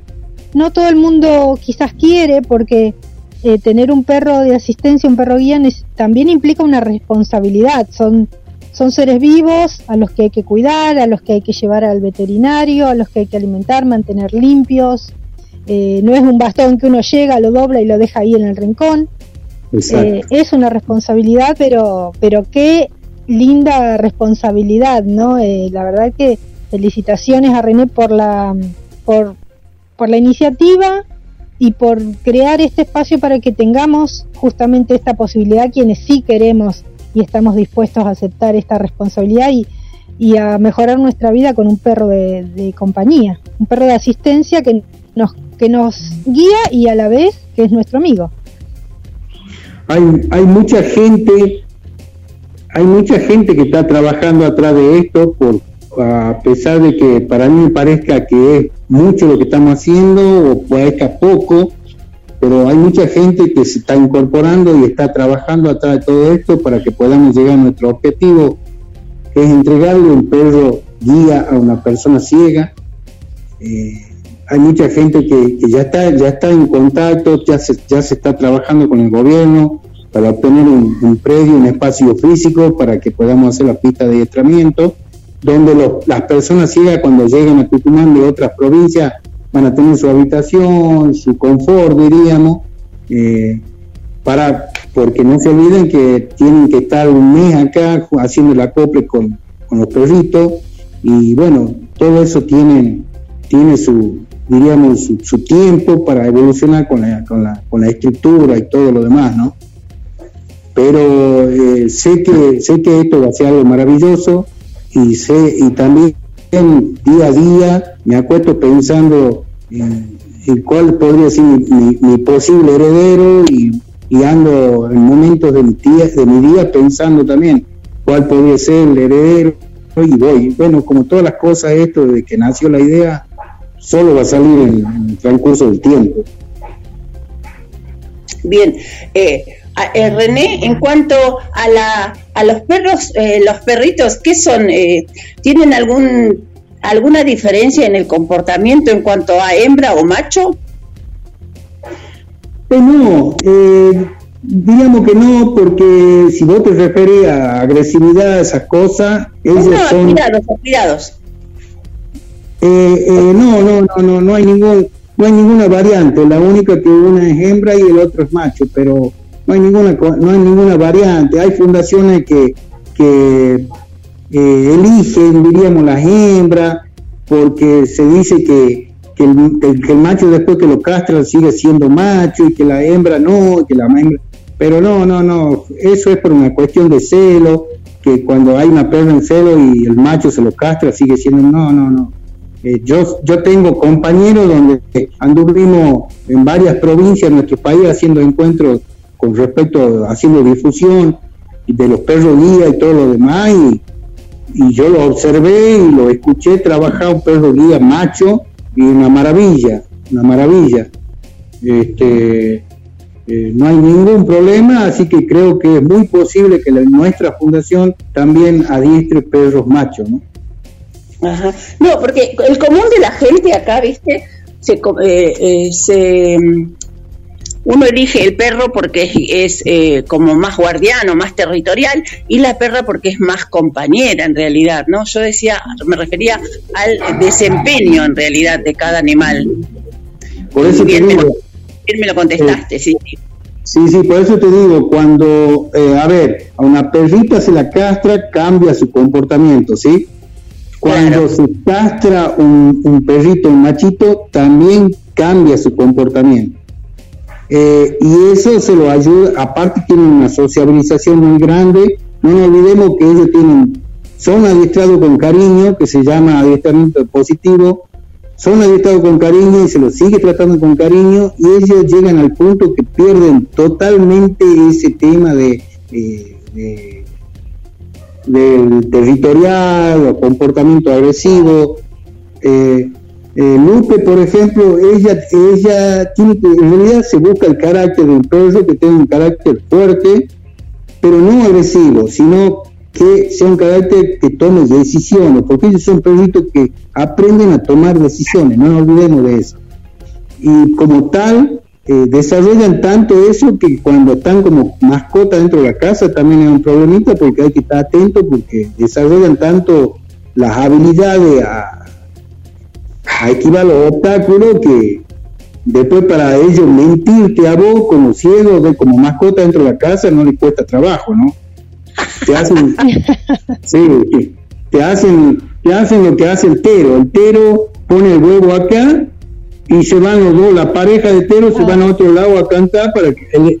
no todo el mundo quizás quiere porque eh, tener un perro de asistencia, un perro guía, también implica una responsabilidad. Son, son seres vivos a los que hay que cuidar, a los que hay que llevar al veterinario, a los que hay que alimentar, mantener limpios. Eh, no es un bastón que uno llega, lo dobla y lo deja ahí en el rincón. Eh, es una responsabilidad, pero, pero qué linda responsabilidad, ¿no? Eh, la verdad que felicitaciones a René por la, por, por la iniciativa y por crear este espacio para que tengamos justamente esta posibilidad quienes sí queremos y estamos dispuestos a aceptar esta responsabilidad y, y a mejorar nuestra vida con un perro de, de compañía, un perro de asistencia que nos, que nos guía y a la vez que es nuestro amigo. Hay, hay mucha gente, hay mucha gente que está trabajando atrás de esto, por, a pesar de que para mí me parezca que es mucho lo que estamos haciendo o parezca poco, pero hay mucha gente que se está incorporando y está trabajando atrás de todo esto para que podamos llegar a nuestro objetivo, que es entregarle un perro guía a una persona ciega. Eh, hay mucha gente que, que ya está ya está en contacto, ya se, ya se está trabajando con el gobierno para obtener un, predio, un espacio físico para que podamos hacer la pista de adiestramiento, donde los- las personas ciegas cuando lleguen a Tucumán de otras provincias van a tener su habitación, su confort, diríamos, eh, para porque no se olviden que tienen que estar un mes acá haciendo el acople con, con los perritos y bueno, todo eso tiene, tiene su, diríamos, su, su tiempo para evolucionar con la, con, la, con la escritura y todo lo demás, ¿no? Pero eh, sé, que, sé que esto va a ser algo maravilloso y, sé, y también día a día me acuesto pensando en, en cuál podría ser mi, mi- mi posible heredero y, y ando en momentos de mi, día, de mi día pensando también cuál podría ser el heredero y voy. Bueno, como todas las cosas, esto desde que nació la idea, solo va a salir en, el transcurso del tiempo. Bien, eh, a- eh, René, en cuanto a, la, a los perros, eh, los perritos, ¿qué son? Eh, ¿Tienen algún alguna diferencia en el comportamiento en cuanto a hembra o macho? Pues no, eh, diríamos que no, porque si vos te referís a agresividad, esas cosas, ellos No, son... cuidados, cuidados. Eh, eh, no, no, no, no, no hay ningún, no hay ninguna variante. La única que una es hembra y el otro es macho, pero no hay ninguna, no hay ninguna variante. Hay fundaciones que, que eh, eligen, diríamos, las hembras, porque se dice que, que el, que- el macho después que lo castra sigue siendo macho y que la hembra no, que la hembra... Pero no, no, no, eso es por una cuestión de celo, que cuando hay una perra en celo y el macho se lo castra sigue siendo... No, no, no. Eh, yo, yo tengo compañeros donde anduvimos en varias provincias de nuestro país haciendo encuentros con respecto, haciendo difusión de los perros guía y todo lo demás y, yo lo observé y lo escuché trabajar un perro guía macho y una maravilla, una maravilla. Este, eh, no hay ningún problema, así que creo que es muy posible que nuestra fundación también adiestre perros machos, ¿no? Ajá. No, porque el común de la gente acá, ¿viste? Se, eh, eh, se, mm, uno elige el perro porque es, es, eh, como más guardiano, más territorial, y la perra porque es más compañera en realidad, ¿no? Yo decía, me refería al desempeño en realidad de cada animal. Por eso te Bien, me digo, lo, bien me lo contestaste, sí. sí. Sí, sí, por eso te digo, cuando, eh, a ver, a una perrita se la castra, cambia su comportamiento, ¿sí? Cuando se castra un, un perrito, un machito, también cambia su comportamiento. Eh, y eso se lo ayuda, aparte tienen una sociabilización muy grande, no nos olvidemos que ellos tienen, son adiestrados con cariño, que se llama adiestramiento positivo, son adiestrados con cariño y se los sigue tratando con cariño. Y ellos llegan al punto que pierden totalmente ese tema de, de- del territorial o comportamiento agresivo. Eh, eh, Lupe, por ejemplo, ella, ella tiene que, en realidad se busca el carácter del perro que tenga un carácter fuerte, pero no agresivo, sino que sea un carácter que tome decisiones, porque ellos son perritos que aprenden a tomar decisiones, no nos olvidemos de eso. Y como tal, eh, desarrollan tanto eso que cuando están como mascota dentro de la casa también es un problemita porque hay que estar atento porque desarrollan tanto las habilidades a, a esquivar los obstáculos que después para ellos mentirte a vos como ciego, de, como mascota dentro de la casa no les cuesta trabajo, ¿no? Te hacen, sí, te- hacen, te hacen lo que hace el tero. El tero pone el huevo acá y se van los dos, la pareja de teros se van a otro lado a cantar para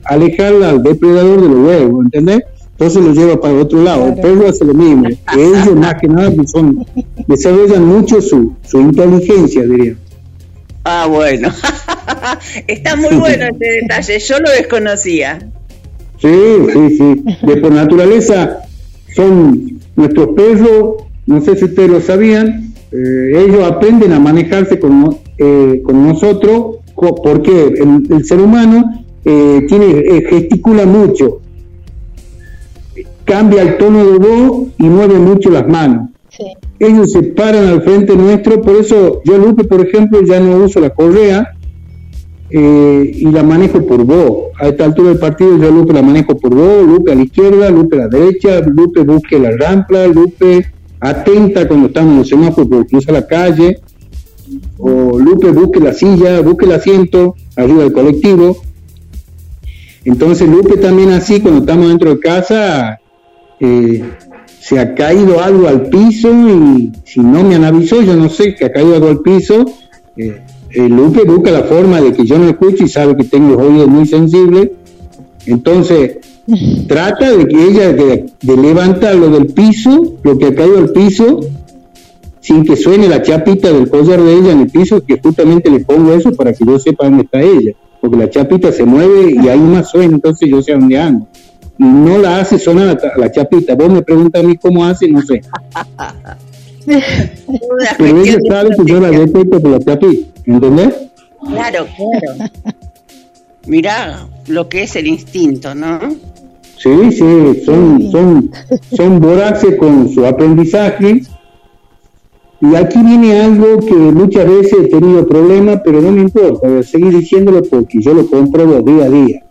alejar al depredador de los huevos, ¿entendés? Entonces lo lleva para otro lado. El perro hace lo mismo. Ellos más que nada pues, son, desarrollan mucho su, su inteligencia, diría. Ah, bueno. Está muy bueno este detalle, yo lo desconocía. Sí, sí, sí. De por naturaleza son nuestros perros, no sé si ustedes lo sabían, eh, ellos aprenden a manejarse con, eh, con nosotros porque el, el ser humano eh, tiene eh, gesticula mucho, cambia el tono de voz y mueve mucho las manos. Ellos se paran al frente nuestro, por eso yo Lupe, por ejemplo, ya no uso la correa, eh, y la manejo por voz. A esta altura del partido yo Lupe la manejo por voz, Lupe a la izquierda, Lupe a la derecha, Lupe busque la rampa, Lupe atenta cuando estamos en los semáforos por cruzar la calle, o Lupe busque la silla, busque el asiento, arriba del colectivo. Entonces Lupe también así, cuando estamos dentro de casa, eh, se ha caído algo al piso y si no me han avisado, yo no sé que ha caído algo al piso. eh, eh, Lupe busca la forma de que yo no escuche y sabe que tengo los oídos muy sensibles. Entonces, trata de que ella, de, de levantarlo del piso, lo que ha caído al piso, sin que suene la chapita del collar de ella en el piso, que justamente le pongo eso para que yo sepa dónde está ella. Porque la chapita se mueve y ahí más suena, entonces yo sé dónde ando. No la hace sonar la, la chapita. Vos me preguntas a mí cómo hace, no sé. Pero ella sabe que yo la detecto por la chapita, ¿entendés? Claro, claro. Mirá lo que es el instinto, ¿no? Sí, sí, son, son, son voraces con su aprendizaje. Y aquí viene algo que muchas veces he tenido problemas, pero no me importa, voy a seguir diciéndolo porque yo lo compruebo día a día.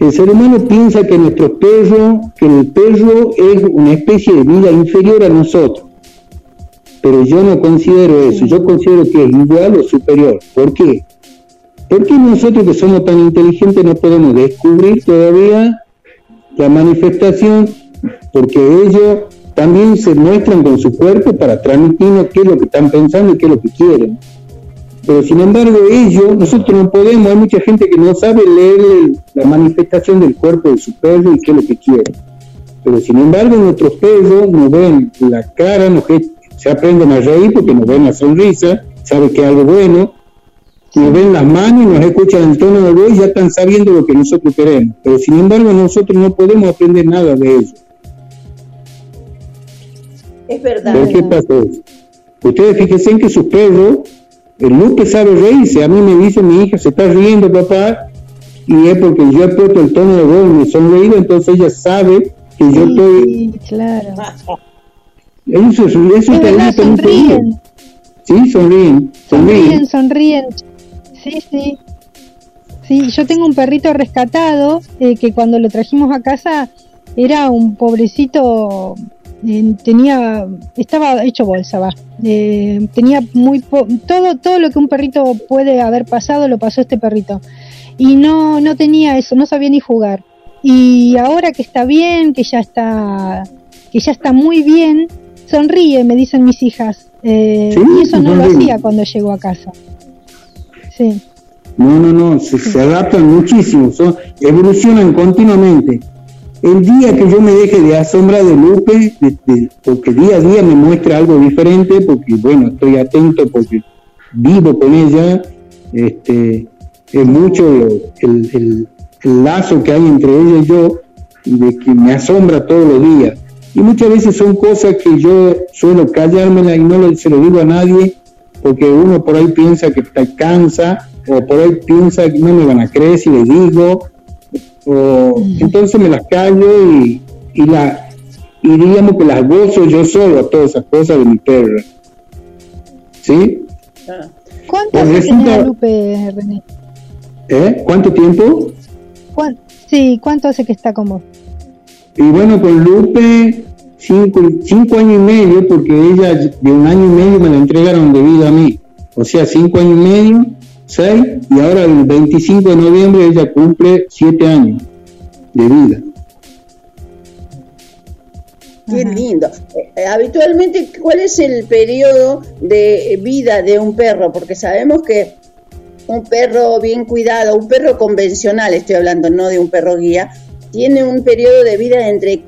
El ser humano piensa que nuestro perro, que el perro es una especie de vida inferior a nosotros. Pero yo no considero eso, yo considero que es igual o superior. ¿Por qué? Porque nosotros que somos tan inteligentes no podemos descubrir todavía la manifestación? Porque ellos también se muestran con su cuerpo para transmitirnos qué es lo que están pensando y qué es lo que quieren. Pero sin embargo ellos, nosotros no podemos, hay mucha gente que no sabe leer la manifestación del cuerpo de su perro y qué es lo que quiere. Pero sin embargo nuestros perros nos ven la cara, nos, se aprenden a reír porque nos ven la sonrisa, sabe que es algo bueno, nos ven las manos y nos escuchan el tono de voz y ya están sabiendo lo que nosotros queremos. Pero sin embargo nosotros no podemos aprender nada de ellos. Es verdad. ¿Por qué eso? Ustedes fíjense en que sus perros, el Lupe sabe reírse. A mí me dice mi hija, se está riendo papá, y es porque yo he puesto el tono de voz y me sonreído, entonces ella sabe que yo estoy... Sí, claro. Eso, es- eso Es verdad, sonríen. Sí, sonríen, Sonríen, sonríen. sonríen. Sí, sí. Sí, yo tengo un perrito rescatado eh, que cuando lo trajimos a casa era un pobrecito, eh, tenía, estaba hecho bolsa, va. Eh, tenía muy po- todo, todo lo que un perrito puede haber pasado lo pasó este perrito y no, no tenía eso, no sabía ni jugar. Y ahora que está bien, que ya está, que ya está muy bien, sonríe, me dicen mis hijas. Eh, Sí, y eso no lo hacía cuando llegó a casa. Sí. No, no, no, se, se adaptan muchísimo, son, evolucionan continuamente. El día que yo me deje de asombrar de Lupe, de- de- porque día a día me muestra algo diferente, porque bueno, estoy atento, porque vivo con ella, este, es mucho el, lazo que hay entre ella y yo, de que me asombra todos los días. Y muchas veces son cosas que yo suelo callármela y no lo- se lo digo a nadie, porque uno por ahí piensa que te cansa, o por ahí piensa que no me van a creer si le digo, o entonces me las callo y, y la y digamos que las gozo yo solo a todas esas cosas de mi perra. ¿Sí? ¿Cuánto Pues resulta- tiene Lupe, René? ¿Eh? ¿Cuánto tiempo? ¿Cuán- sí, ¿cuánto hace que está como? Y bueno, con Lupe, cinco, cinco años y medio, porque ella de un año y medio me la entregaron de vida a mí. O sea, cinco años y medio, seis, y ahora el 25 de noviembre ella cumple siete años de vida. Qué lindo. Eh, eh, habitualmente, ¿cuál es el periodo de vida de un perro? Porque sabemos que un perro bien cuidado, un perro convencional, estoy hablando, no de un perro guía, tiene un periodo de vida entre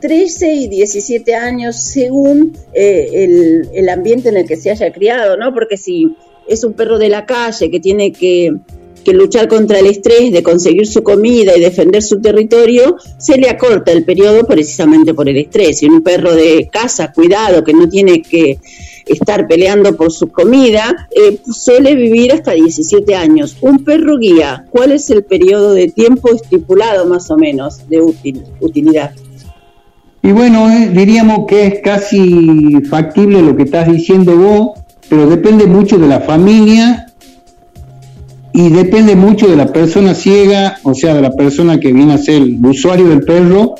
13 y 17 años según eh, el, el ambiente en el que se haya criado, ¿no? Porque si es un perro de la calle que tiene que, luchar contra el estrés de conseguir su comida y defender su territorio, se le acorta el periodo precisamente por el estrés. Y un perro de casa, cuidado, que no tiene que estar peleando por su comida, eh, suele vivir hasta 17 años. Un perro guía, ¿cuál es el periodo de tiempo estipulado más o menos de utilidad? Y bueno, eh, diríamos que es casi factible lo que estás diciendo vos, pero depende mucho de la familia y depende mucho de la persona ciega, o sea, de la persona que viene a ser el usuario del perro,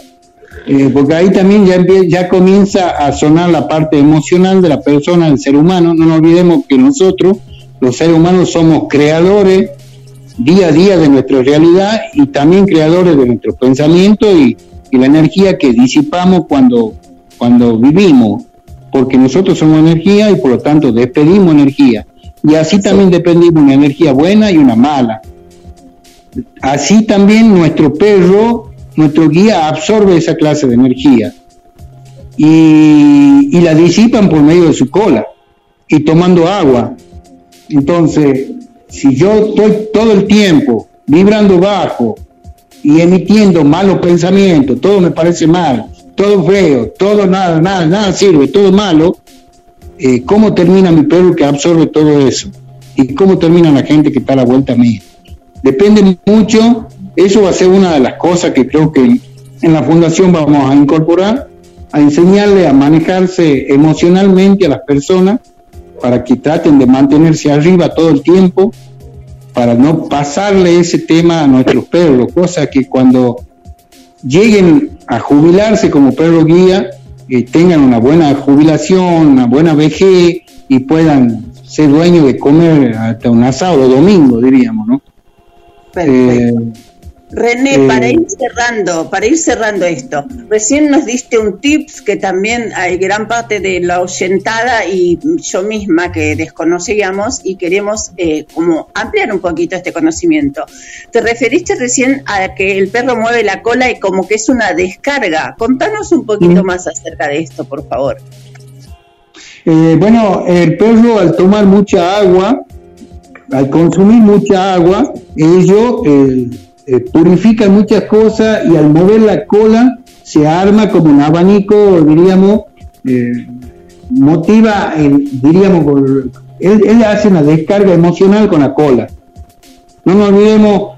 eh, porque ahí también ya, ya comienza a sonar la parte emocional de la persona, del ser humano. No nos olvidemos que nosotros, los seres humanos, somos creadores día a día de nuestra realidad y también creadores de nuestros pensamientos y, y la energía que disipamos cuando, cuando vivimos, porque nosotros somos energía y por lo tanto despedimos energía. Y así también dependimos una energía buena y una mala. Así también nuestro perro, nuestro guía absorbe esa clase de energía y, y la disipan por medio de su cola y tomando agua. Entonces, si yo estoy todo el tiempo vibrando bajo y emitiendo malos pensamientos, todo me parece mal, todo feo, todo nada, nada, nada sirve, todo malo, eh, ¿cómo termina mi perro que absorbe todo eso? ¿Y cómo termina la gente que está a la vuelta mía? Depende mucho, eso va a ser una de las cosas que creo que en la fundación vamos a incorporar, a enseñarle a manejarse emocionalmente a las personas para que traten de mantenerse arriba todo el tiempo, para no pasarle ese tema a nuestros perros, cosa que cuando lleguen a jubilarse como perro guía, eh, tengan una buena jubilación, una buena vejez y puedan ser dueños de comer hasta un asado domingo, diríamos, ¿no? Eh, René, Eh, para ir cerrando, para ir cerrando esto, recién nos diste un tips que también hay gran parte de la oyentada y yo misma que desconocíamos y queremos eh, como ampliar un poquito este conocimiento. Te referiste recién a que el perro mueve la cola y como que es una descarga. Contanos un poquito más acerca de esto, por favor. Eh, bueno, el perro al tomar mucha agua, al consumir mucha agua, ello eh, purifica muchas cosas y al mover la cola se arma como un abanico, diríamos, eh, motiva, en- diríamos, él, hace una descarga emocional con la cola. No nos olvidemos,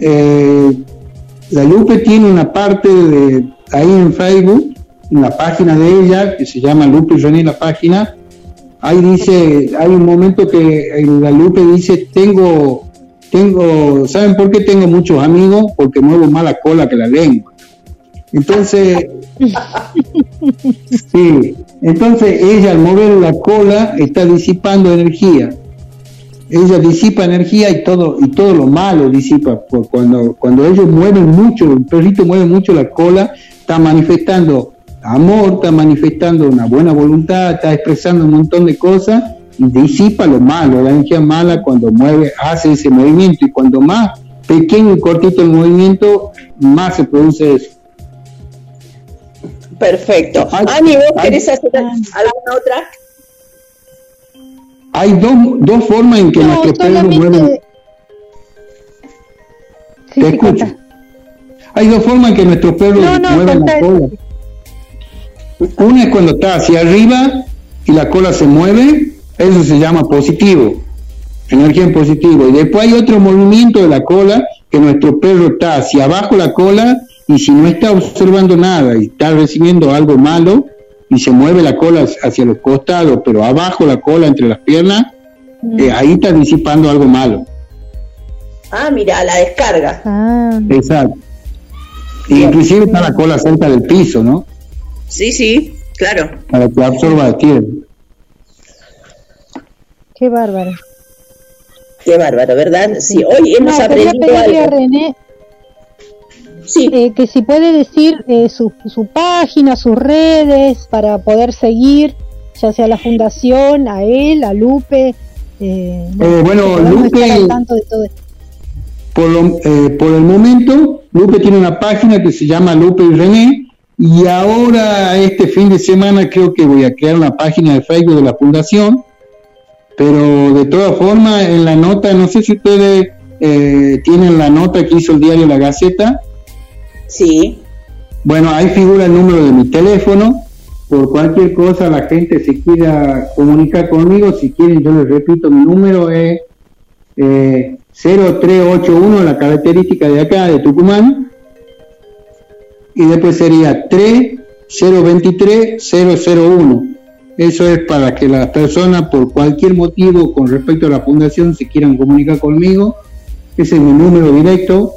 eh, la Lupe tiene una parte de ahí en Facebook, en la página de ella, que se llama Lupe René la página, ahí dice, hay un momento que la Lupe dice, tengo, tengo, ¿saben por qué tengo muchos amigos? Porque muevo más la cola que la lengua. Entonces, sí, entonces ella al mover la cola está disipando energía. Ella disipa energía y todo y todo lo malo disipa. Por Cuando, cuando ellos mueven mucho, el perrito mueve mucho la cola, está manifestando amor, está manifestando una buena voluntad, está expresando un montón de cosas disipa lo malo, la energía mala cuando mueve, hace ese movimiento y cuando más pequeño y cortito el movimiento, más se produce eso. Perfecto. Ani, ¿vos querés hacer alguna otra? Hay dos, dos formas en que No, nuestros perros solamente- mueven. Te escucho. Hay dos formas en que nuestros perros No, no, mueven la cola. Una es cuando está hacia arriba y la cola se mueve, eso se llama positivo, energía en positivo. Y después hay otro movimiento de la cola que nuestro perro está hacia abajo la cola y si no está observando nada y está recibiendo algo malo y se mueve la cola hacia los costados, pero abajo la cola entre las piernas, eh, ahí está disipando algo malo. Ah, mira, la descarga. Ah, Exacto. Y inclusive está la cola cerca del piso, ¿no? Sí, sí, claro. Para que absorba la tierra. Qué bárbaro. Qué bárbaro, ¿verdad? Sí, hoy hemos No, aprendido pedirle a algo. René eh, que si puede decir eh, su, su página, sus redes, para poder seguir, ya sea a la fundación, a él, a Lupe. Eh, Eh, bueno, Lupe- estar al tanto de todo esto. Por, lo- eh, por el momento, Lupe tiene una página que se llama Lupe y René. Y ahora, este fin de semana, creo que voy a crear una página de Facebook de la fundación. Pero de todas formas, en la nota, no sé si ustedes eh, tienen la nota que hizo el diario La Gaceta. Sí. Bueno, ahí figura el número de mi teléfono. Por cualquier cosa, la gente se quiera comunicar conmigo. Si quieren, yo les repito, mi número es eh, 0381, la característica de acá, de Tucumán. Y después sería 3023 001. Eso es para que las personas, por cualquier motivo con respecto a la fundación, se quieran comunicar conmigo. Ese es mi número directo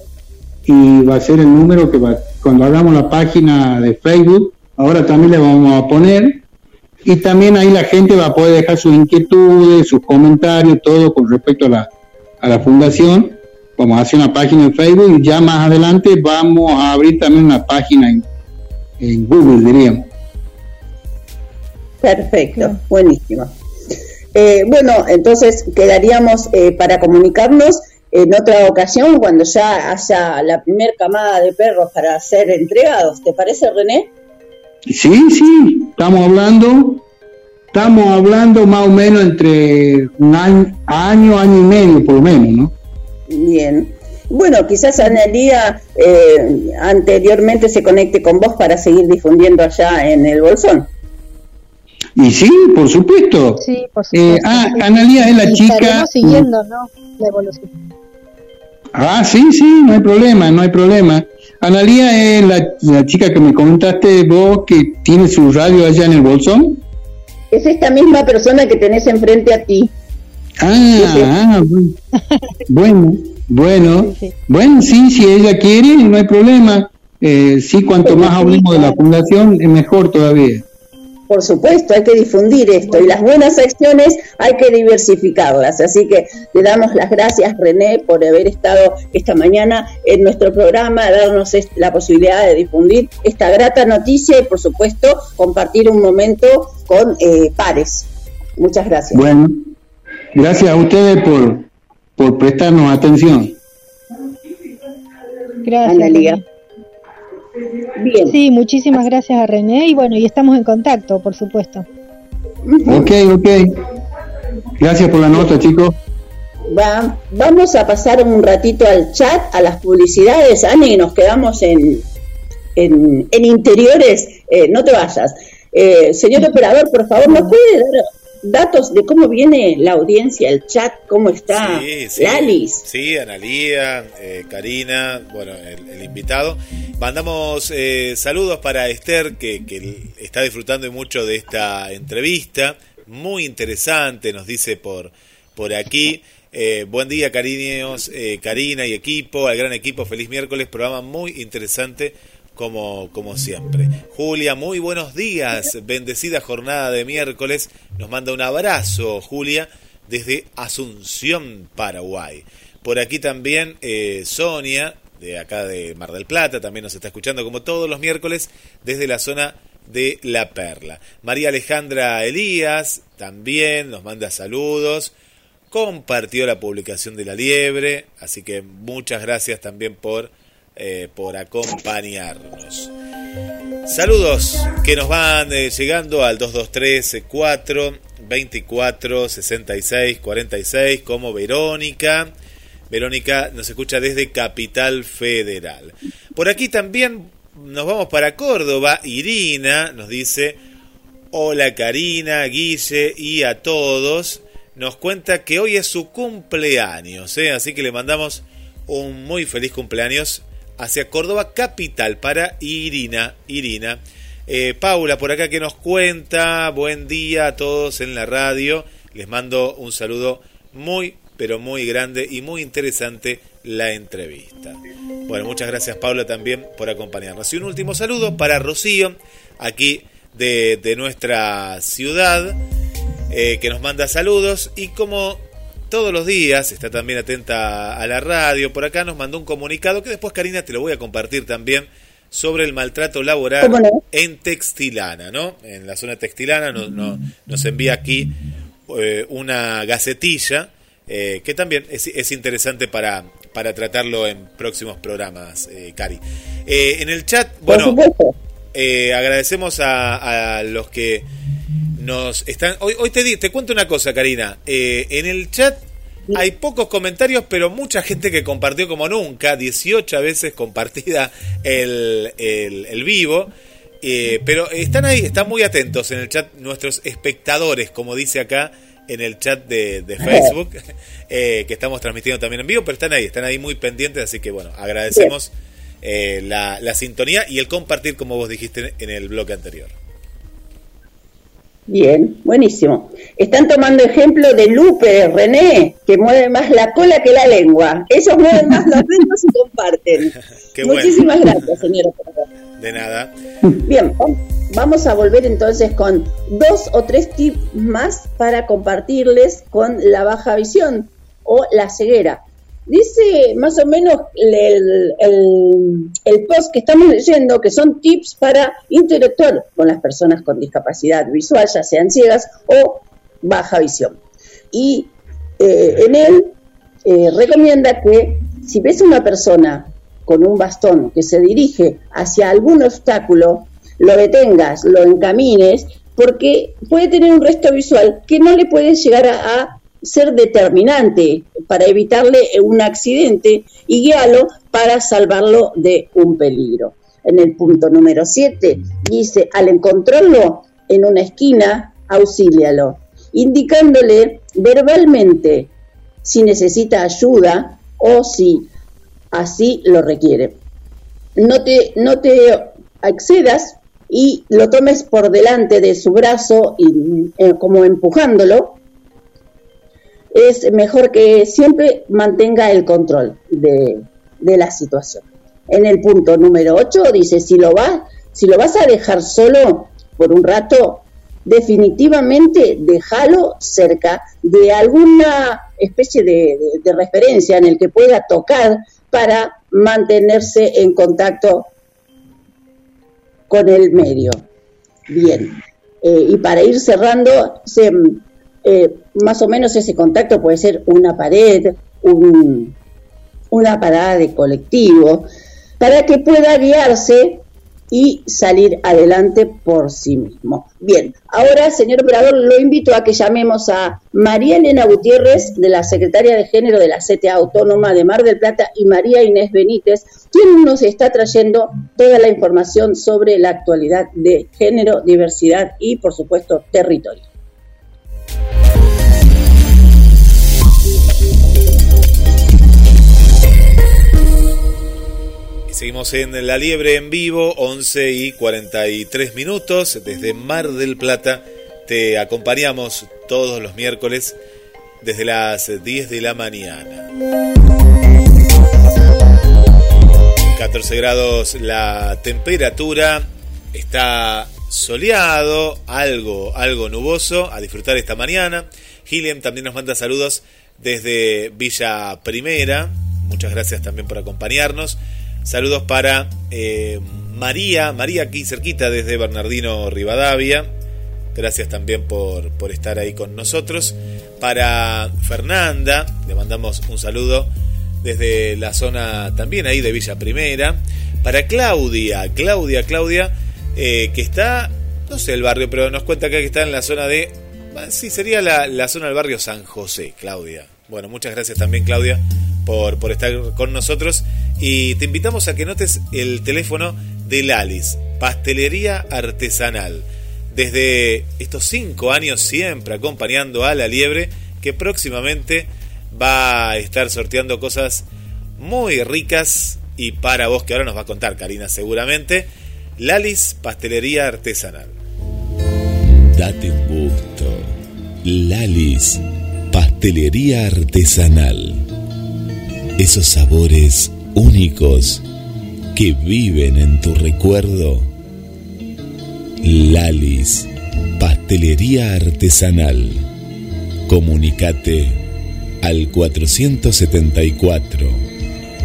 y va a ser el número que va, cuando hagamos la página de Facebook, ahora también le vamos a poner. Y también ahí la gente va a poder dejar sus inquietudes, sus comentarios, todo con respecto a la, a la fundación. Vamos a hacer una página en Facebook y ya más adelante vamos a abrir también una página en, en Google, diríamos. Perfecto, buenísimo. Eh, bueno, entonces quedaríamos eh, para comunicarnos en otra ocasión cuando ya haya la primer camada de perros para ser entregados. ¿Te parece, René? Sí, sí, estamos hablando, estamos hablando más o menos entre un año, año, año y medio por lo menos, ¿no? Bien. Bueno, quizás Analía eh, anteriormente se conecte con vos para seguir difundiendo allá en el Bolsón. Y sí, por supuesto. Sí, por Eh, ah, Analía es la Y chica. siguiendo, ¿no? La evolución. Ah, sí, sí, no hay problema, no hay problema. Analía es la, la chica que me comentaste vos que tiene su radio allá en el Bolsón. Es esta misma persona que tenés enfrente a ti. Ah, ah, bueno, bueno, bueno, sí, si ella quiere, no hay problema. Eh, sí, cuanto más hablemos de la fundación, es mejor todavía. Por supuesto, hay que difundir esto y las buenas acciones hay que diversificarlas. Así que le damos las gracias, René, por haber estado esta mañana en nuestro programa, darnos la posibilidad de difundir esta grata noticia y, por supuesto, compartir un momento con eh, pares. Muchas gracias. Bueno, gracias a ustedes por, por prestarnos atención. Gracias. Sí, muchísimas gracias a René y bueno, y estamos en contacto, por supuesto. Ok, ok. Gracias por la nota, chicos. Va, vamos a pasar un ratito al chat, a las publicidades, Ani, y nos quedamos en, en, interiores. Eh, no te vayas. Eh, señor operador, por favor, ¿nos puede dar datos de cómo viene la audiencia, el chat, cómo está sí, sí, Lalis. Sí, Analía, eh, Karina, bueno, el, invitado. Mandamos eh, saludos para Esther, que, que, está disfrutando mucho de esta entrevista. Muy interesante, nos dice por, por aquí. Eh, buen día, cariños, Karina y equipo, al gran equipo, feliz miércoles, programa muy interesante como, como siempre. Julia, muy buenos días, bendecida jornada de miércoles. Nos manda un abrazo, Julia, desde Asunción, Paraguay. Por aquí también eh, Sonia, de acá de Mar del Plata, también nos está escuchando como todos los miércoles desde la zona de La Perla. María Alejandra Elías también nos manda saludos. Compartió la publicación de la liebre, así que muchas gracias también por eh, por acompañarnos. Saludos que nos van eh, llegando al 223 4 24 66 46 como Verónica. Verónica nos escucha desde Capital Federal. Por aquí también nos vamos para Córdoba. Irina nos dice, hola Karina, Guille y a todos. Nos cuenta que hoy es su cumpleaños, ¿eh? así que le mandamos un muy feliz cumpleaños hacia Córdoba capital para Irina. Irina. Eh, Paula, por acá que nos cuenta, buen día a todos en la radio. Les mando un saludo muy, pero muy grande y muy interesante la entrevista. Bueno, muchas gracias Paula también por acompañarnos. Y un último saludo para Rocío, aquí de, de nuestra ciudad, eh, que nos manda saludos. Y como todos los días, está también atenta a la radio. Por acá nos mandó un comunicado que después, Karina, te lo voy a compartir también sobre el maltrato laboral en Textilana, ¿no? En la zona textilana nos, nos envía aquí eh, una gacetilla eh, que también es, interesante para, para tratarlo en próximos programas, eh, Cari. en el chat, bueno, agradecemos a, a los que nos están. Hoy, hoy te, te cuento una cosa, Karina. Eh, en el chat hay pocos comentarios, pero mucha gente que compartió como nunca, 18 veces compartida el, el, vivo. Eh, pero están ahí, están muy atentos en el chat nuestros espectadores, como dice acá en el chat de, Facebook, eh, que estamos transmitiendo también en vivo, pero están ahí, están ahí muy pendientes, así que bueno, agradecemos la, la sintonía y el compartir, como vos dijiste en el bloque anterior. Bien, buenísimo. Están tomando ejemplo de Lupe, René, que mueve más la cola que la lengua. Ellos mueven más los dedos y comparten. Muchísimas gracias, señora. De nada. Bien, vamos a volver entonces con dos o tres tips más para compartirles con la baja visión o la ceguera. Dice más o menos el, post que estamos leyendo que son tips para interactuar con las personas con discapacidad visual, ya sean ciegas o baja visión. Y eh, en él eh, recomienda que si ves una persona con un bastón que se dirige hacia algún obstáculo, lo detengas, lo encamines, porque puede tener un resto visual que no le puede llegar a ser determinante para evitarle un accidente y guiarlo para salvarlo de un peligro. En el punto número 7 dice, al encontrarlo en una esquina, auxílialo, indicándole verbalmente si necesita ayuda o si así lo requiere. No te, no te accedas y lo tomes por delante de su brazo y eh, como empujándolo es mejor que siempre mantenga el control de, la situación. En el punto número 8 dice, si lo, vas, si lo vas a dejar solo por un rato, definitivamente déjalo cerca de alguna especie de, de referencia en el que pueda tocar para mantenerse en contacto con el medio. Bien, eh, y para ir cerrando, se, eh, más o menos ese contacto puede ser una pared, un, una parada de colectivo, para que pueda guiarse y salir adelante por sí mismo. Bien, ahora, señor operador, lo invito a que llamemos a María Elena Gutiérrez, de la Secretaria de Género de la CTA Autónoma de Mar del Plata, y María Inés Benítez, quien nos está trayendo toda la información sobre la actualidad de género, diversidad y, por supuesto, territorio. Seguimos en La Liebre en vivo, 11 y 43 minutos. Desde Mar del Plata te acompañamos todos los miércoles desde las 10 de la mañana. 14 grados la temperatura, está soleado, algo, algo nuboso, a disfrutar esta mañana. Gilliam también nos manda saludos desde Villa Primera, muchas gracias también por acompañarnos. Saludos para eh, María, María aquí cerquita desde Bernardino Rivadavia. Gracias también por, por estar ahí con nosotros. Para Fernanda, le mandamos un saludo desde la zona también ahí de Villa Primera. Para Claudia, Claudia, Claudia, eh, que está, no sé el barrio, pero nos cuenta acá que está en la zona de, sí, sería la, la zona del barrio San José, Claudia. Bueno, muchas gracias también, Claudia, por, por estar con nosotros y te invitamos a que notes el teléfono de Lalis, Pastelería Artesanal. Desde estos cinco años siempre acompañando a la liebre, que próximamente va a estar sorteando cosas muy ricas y para vos, que ahora nos va a contar Karina seguramente, Lalis Pastelería Artesanal. Date un gusto. Lalis Pastelería Artesanal. Esos sabores únicos que viven en tu recuerdo. Lalis, pastelería artesanal. Comunicate al 474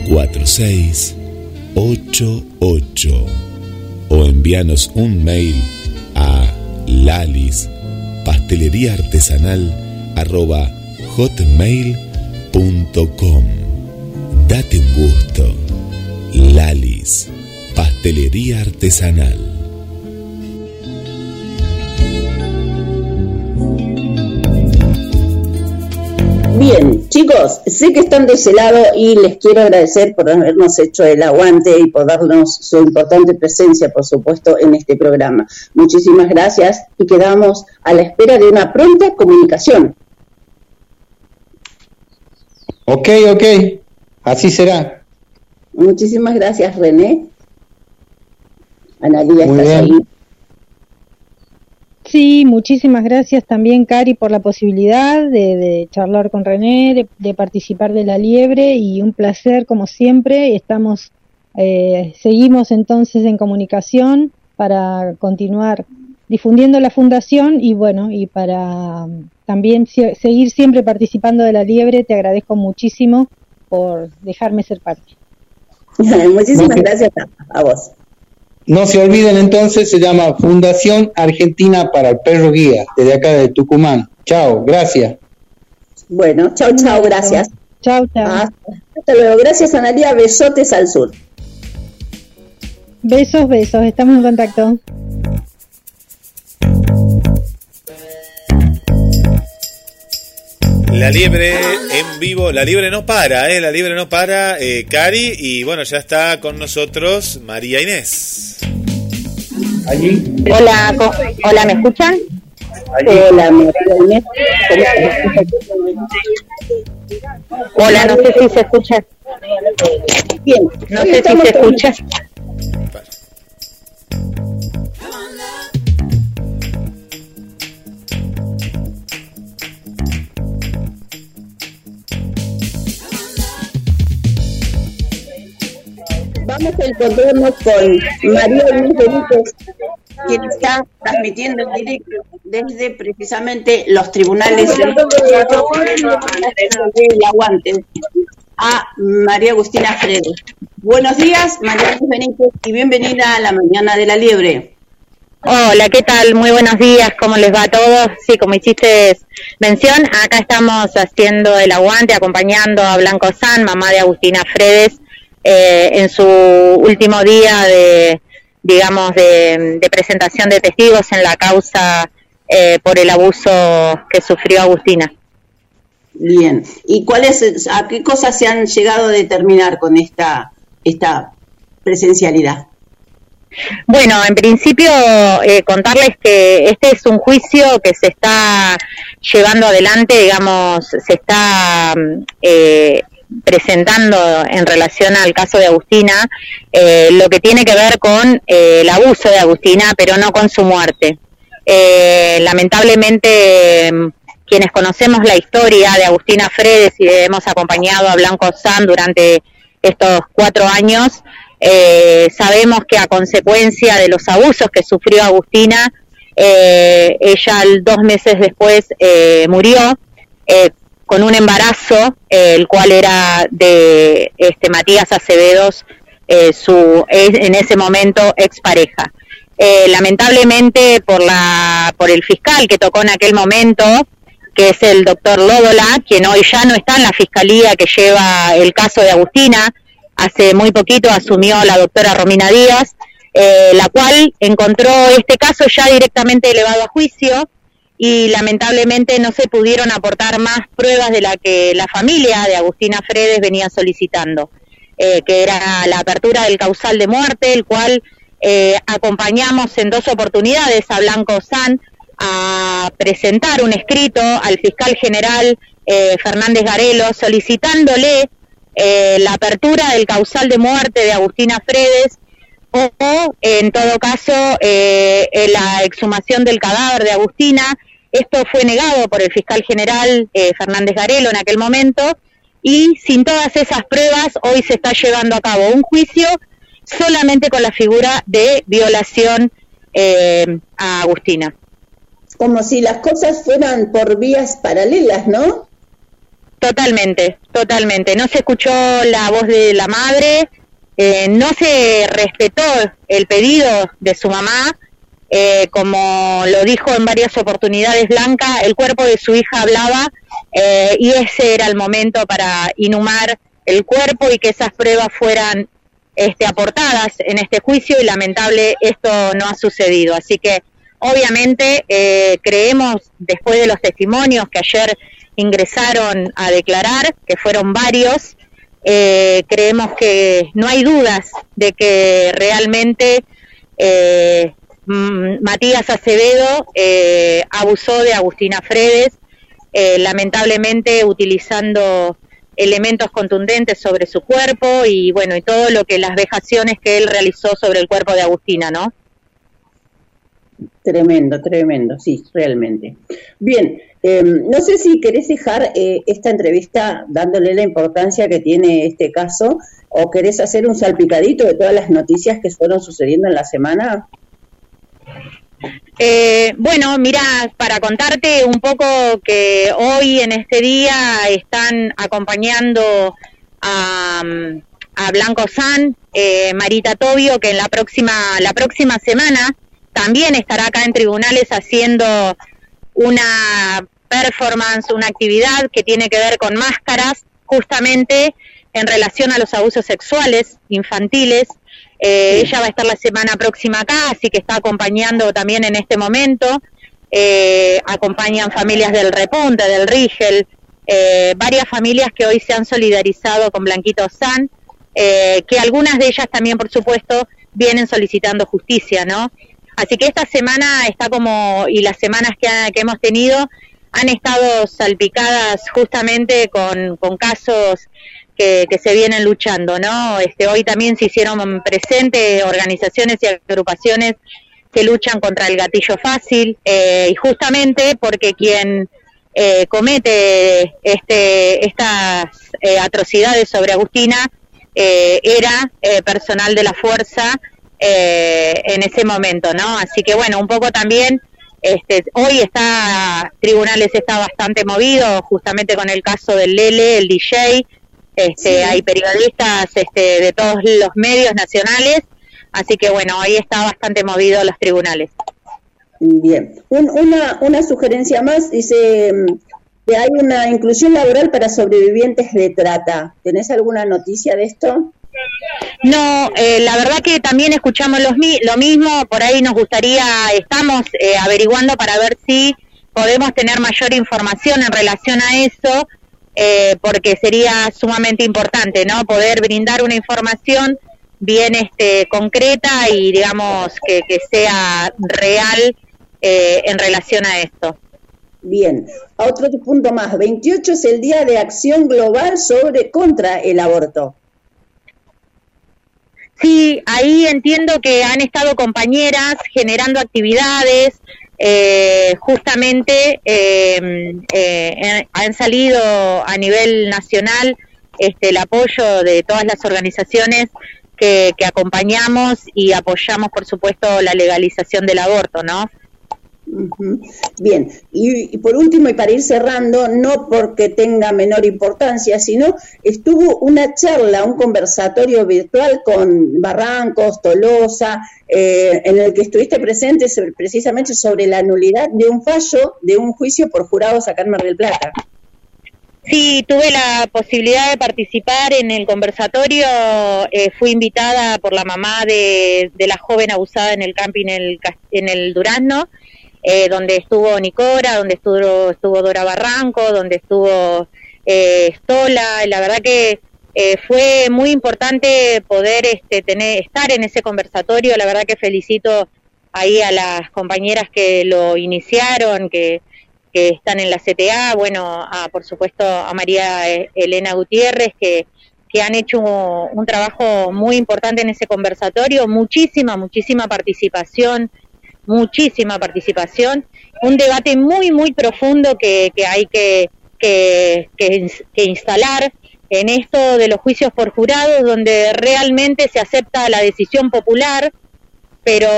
4688 o envíanos un mail a lalis pastelería artesanal arroba hotmail.com Date un gusto. Lalis, pastelería artesanal. Bien, chicos, sé que están de ese lado y les quiero agradecer por habernos hecho el aguante y por darnos su importante presencia, por supuesto, en este programa. Muchísimas gracias y quedamos a la espera de una pronta comunicación. Ok, ok. Así será. Muchísimas gracias, René. Analia, Muy ¿estás bien. ahí? Sí, muchísimas gracias también, Cari, por la posibilidad de, de charlar con René, de, de participar de la liebre y un placer, como siempre. Estamos, eh, seguimos entonces en comunicación para continuar difundiendo la fundación y bueno, y para um, también seguir siempre participando de la liebre. Te agradezco muchísimo por dejarme ser parte. Muchísimas gracias a, a vos. No se olviden entonces, se llama Fundación Argentina para el Perro Guía, desde acá de Tucumán. Chao, gracias. Bueno, chao, chao, gracias. Chao, chao. Hasta luego. Gracias, Analia. Besotes al sur. Besos, besos, estamos en contacto. La liebre en vivo, la liebre no para, ¿eh? La liebre no para, eh, Cari, y bueno, ya está con nosotros María Inés. Allí. Hola, hola, ¿me escuchan? Hola, María Inés. Hola, no sé si se escucha. Bien, No sé si se escucha. Vamos a encontrarnos con María Inés Benítez, quien está transmitiendo en directo desde precisamente los tribunales del aguante a María Agustina Fredo. Buenos días, María Luz Benítez, y bienvenida a la mañana de la liebre. Hola, ¿qué tal? Muy buenos días, ¿cómo les va a todos? Sí, como hiciste mención, acá estamos haciendo el aguante, acompañando a Blanco San, mamá de Agustina Fredes, eh, en su último día de, digamos, de, de presentación de testigos en la causa eh, por el abuso que sufrió Agustina. Bien, ¿y cuáles, a qué cosas se han llegado a determinar con esta, esta presencialidad? Bueno, en principio eh, contarles que este es un juicio que se está llevando adelante, digamos, se está mm, eh, presentando en relación al caso de Agustina, eh, lo que tiene que ver con eh, el abuso de Agustina, pero no con su muerte. Eh, lamentablemente, mm, quienes conocemos la historia de Agustina Fredes y hemos acompañado a Blanco San durante estos cuatro años, eh, sabemos que a consecuencia de los abusos que sufrió Agustina, eh, ella dos meses después eh, murió con un embarazo, eh, el cual era de este Matías Acevedos, eh, su en ese momento expareja. Eh, lamentablemente por la por el fiscal que tocó en aquel momento, que es el doctor Lódola, quien hoy ya no está en la fiscalía que lleva el caso de Agustina, hace muy poquito asumió la doctora Romina Díaz, eh, la cual encontró este caso ya directamente elevado a juicio y lamentablemente no se pudieron aportar más pruebas de la que la familia de Agustina Fredes venía solicitando, eh, que era la apertura del causal de muerte, el cual eh, acompañamos en dos oportunidades a Blanco San a presentar un escrito al fiscal general eh, Fernández Garelo solicitándole eh, la apertura del causal de muerte de Agustina Fredes o, en todo caso, eh, la exhumación del cadáver de Agustina. Esto fue negado por el fiscal general eh, Fernández Garelo en aquel momento y sin todas esas pruebas hoy se está llevando a cabo un juicio solamente con la figura de violación eh, a Agustina. Como si las cosas fueran por vías paralelas, ¿no? Totalmente, totalmente. No se escuchó la voz de la madre, eh, no se respetó el pedido de su mamá, eh, como lo dijo en varias oportunidades Blanca, el cuerpo de su hija hablaba eh, y ese era el momento para inhumar el cuerpo y que esas pruebas fueran este, aportadas en este juicio y lamentable esto no ha sucedido. Así que obviamente eh, creemos, después de los testimonios que ayer ingresaron a declarar, que fueron varios, eh, creemos que no hay dudas de que realmente eh, Matías Acevedo eh, abusó de Agustina Fredes, eh, lamentablemente utilizando elementos contundentes sobre su cuerpo y bueno, y todo lo que las vejaciones que él realizó sobre el cuerpo de Agustina, ¿no? Tremendo, tremendo, sí, realmente. Bien, eh, no sé si querés dejar eh, esta entrevista dándole la importancia que tiene este caso o querés hacer un salpicadito de todas las noticias que fueron sucediendo en la semana. Eh, bueno, mira, para contarte un poco que hoy en este día están acompañando a, a Blanco San, eh, Marita Tobio, que en la próxima, la próxima semana también estará acá en tribunales haciendo una performance, una actividad que tiene que ver con máscaras, justamente en relación a los abusos sexuales infantiles. Eh, ella va a estar la semana próxima acá, así que está acompañando también en este momento. Eh, acompañan familias del Repunte, del Rigel, eh, varias familias que hoy se han solidarizado con Blanquito San, eh, que algunas de ellas también, por supuesto, vienen solicitando justicia, ¿no? Así que esta semana está como, y las semanas que, ha- que hemos tenido, han estado salpicadas justamente con, con casos que, se vienen luchando, ¿no? Este, hoy también se hicieron presentes organizaciones y agrupaciones que luchan contra el gatillo fácil, eh, y justamente porque quien eh, comete este, estas eh, atrocidades sobre Agustina eh, era personal de la fuerza en ese momento, ¿no? Así que bueno, un poco también Este, hoy está, Tribunales está bastante movido, justamente con el caso del Lele, el DJ, este, hay periodistas este, de todos los medios nacionales, así que bueno, hoy está bastante movido los tribunales. Bien, Un- una, una sugerencia más, dice mm, que hay una inclusión laboral para sobrevivientes de trata. ¿Tenés alguna noticia de esto? No, eh, la verdad que también escuchamos los lo mismo, por ahí nos gustaría, estamos eh, averiguando para ver si podemos tener mayor información en relación a eso, eh, porque sería sumamente importante, ¿no? Poder brindar una información bien este, concreta y digamos que, que sea real eh, en relación a esto. Bien, a otro punto más. 28 es el Día de Acción Global sobre contra el aborto. Sí, ahí entiendo que han estado compañeras generando actividades, eh, justamente eh, eh, han salido a nivel nacional este, el apoyo de todas las organizaciones que, que acompañamos y apoyamos, por supuesto, la legalización del aborto, ¿no? Bien, y, por último, y para ir cerrando, no porque tenga menor importancia, sino estuvo una charla, un conversatorio virtual con Barrancos, Tolosa, eh, en el que estuviste presente precisamente sobre la nulidad de un fallo de un juicio por jurados acá en Mar del Plata. Sí, tuve la posibilidad de participar en el conversatorio. eh, fui invitada por la mamá de, la joven abusada en el camping en el, en el Durazno, eh, donde estuvo Nicora, donde estuvo, estuvo Dora Barranco, donde estuvo eh, Stola. La verdad que eh, fue muy importante poder este, tener, estar en ese conversatorio. La verdad que felicito ahí a las compañeras que lo iniciaron, que, que están en la CTA, bueno, a, por supuesto a María eh, Elena Gutiérrez, que, que han hecho un, un trabajo muy importante en ese conversatorio, muchísima, muchísima participación, muchísima participación, un debate muy, muy profundo que, que hay que, que, que ins- que instalar en esto de los juicios por jurados, donde realmente se acepta la decisión popular, pero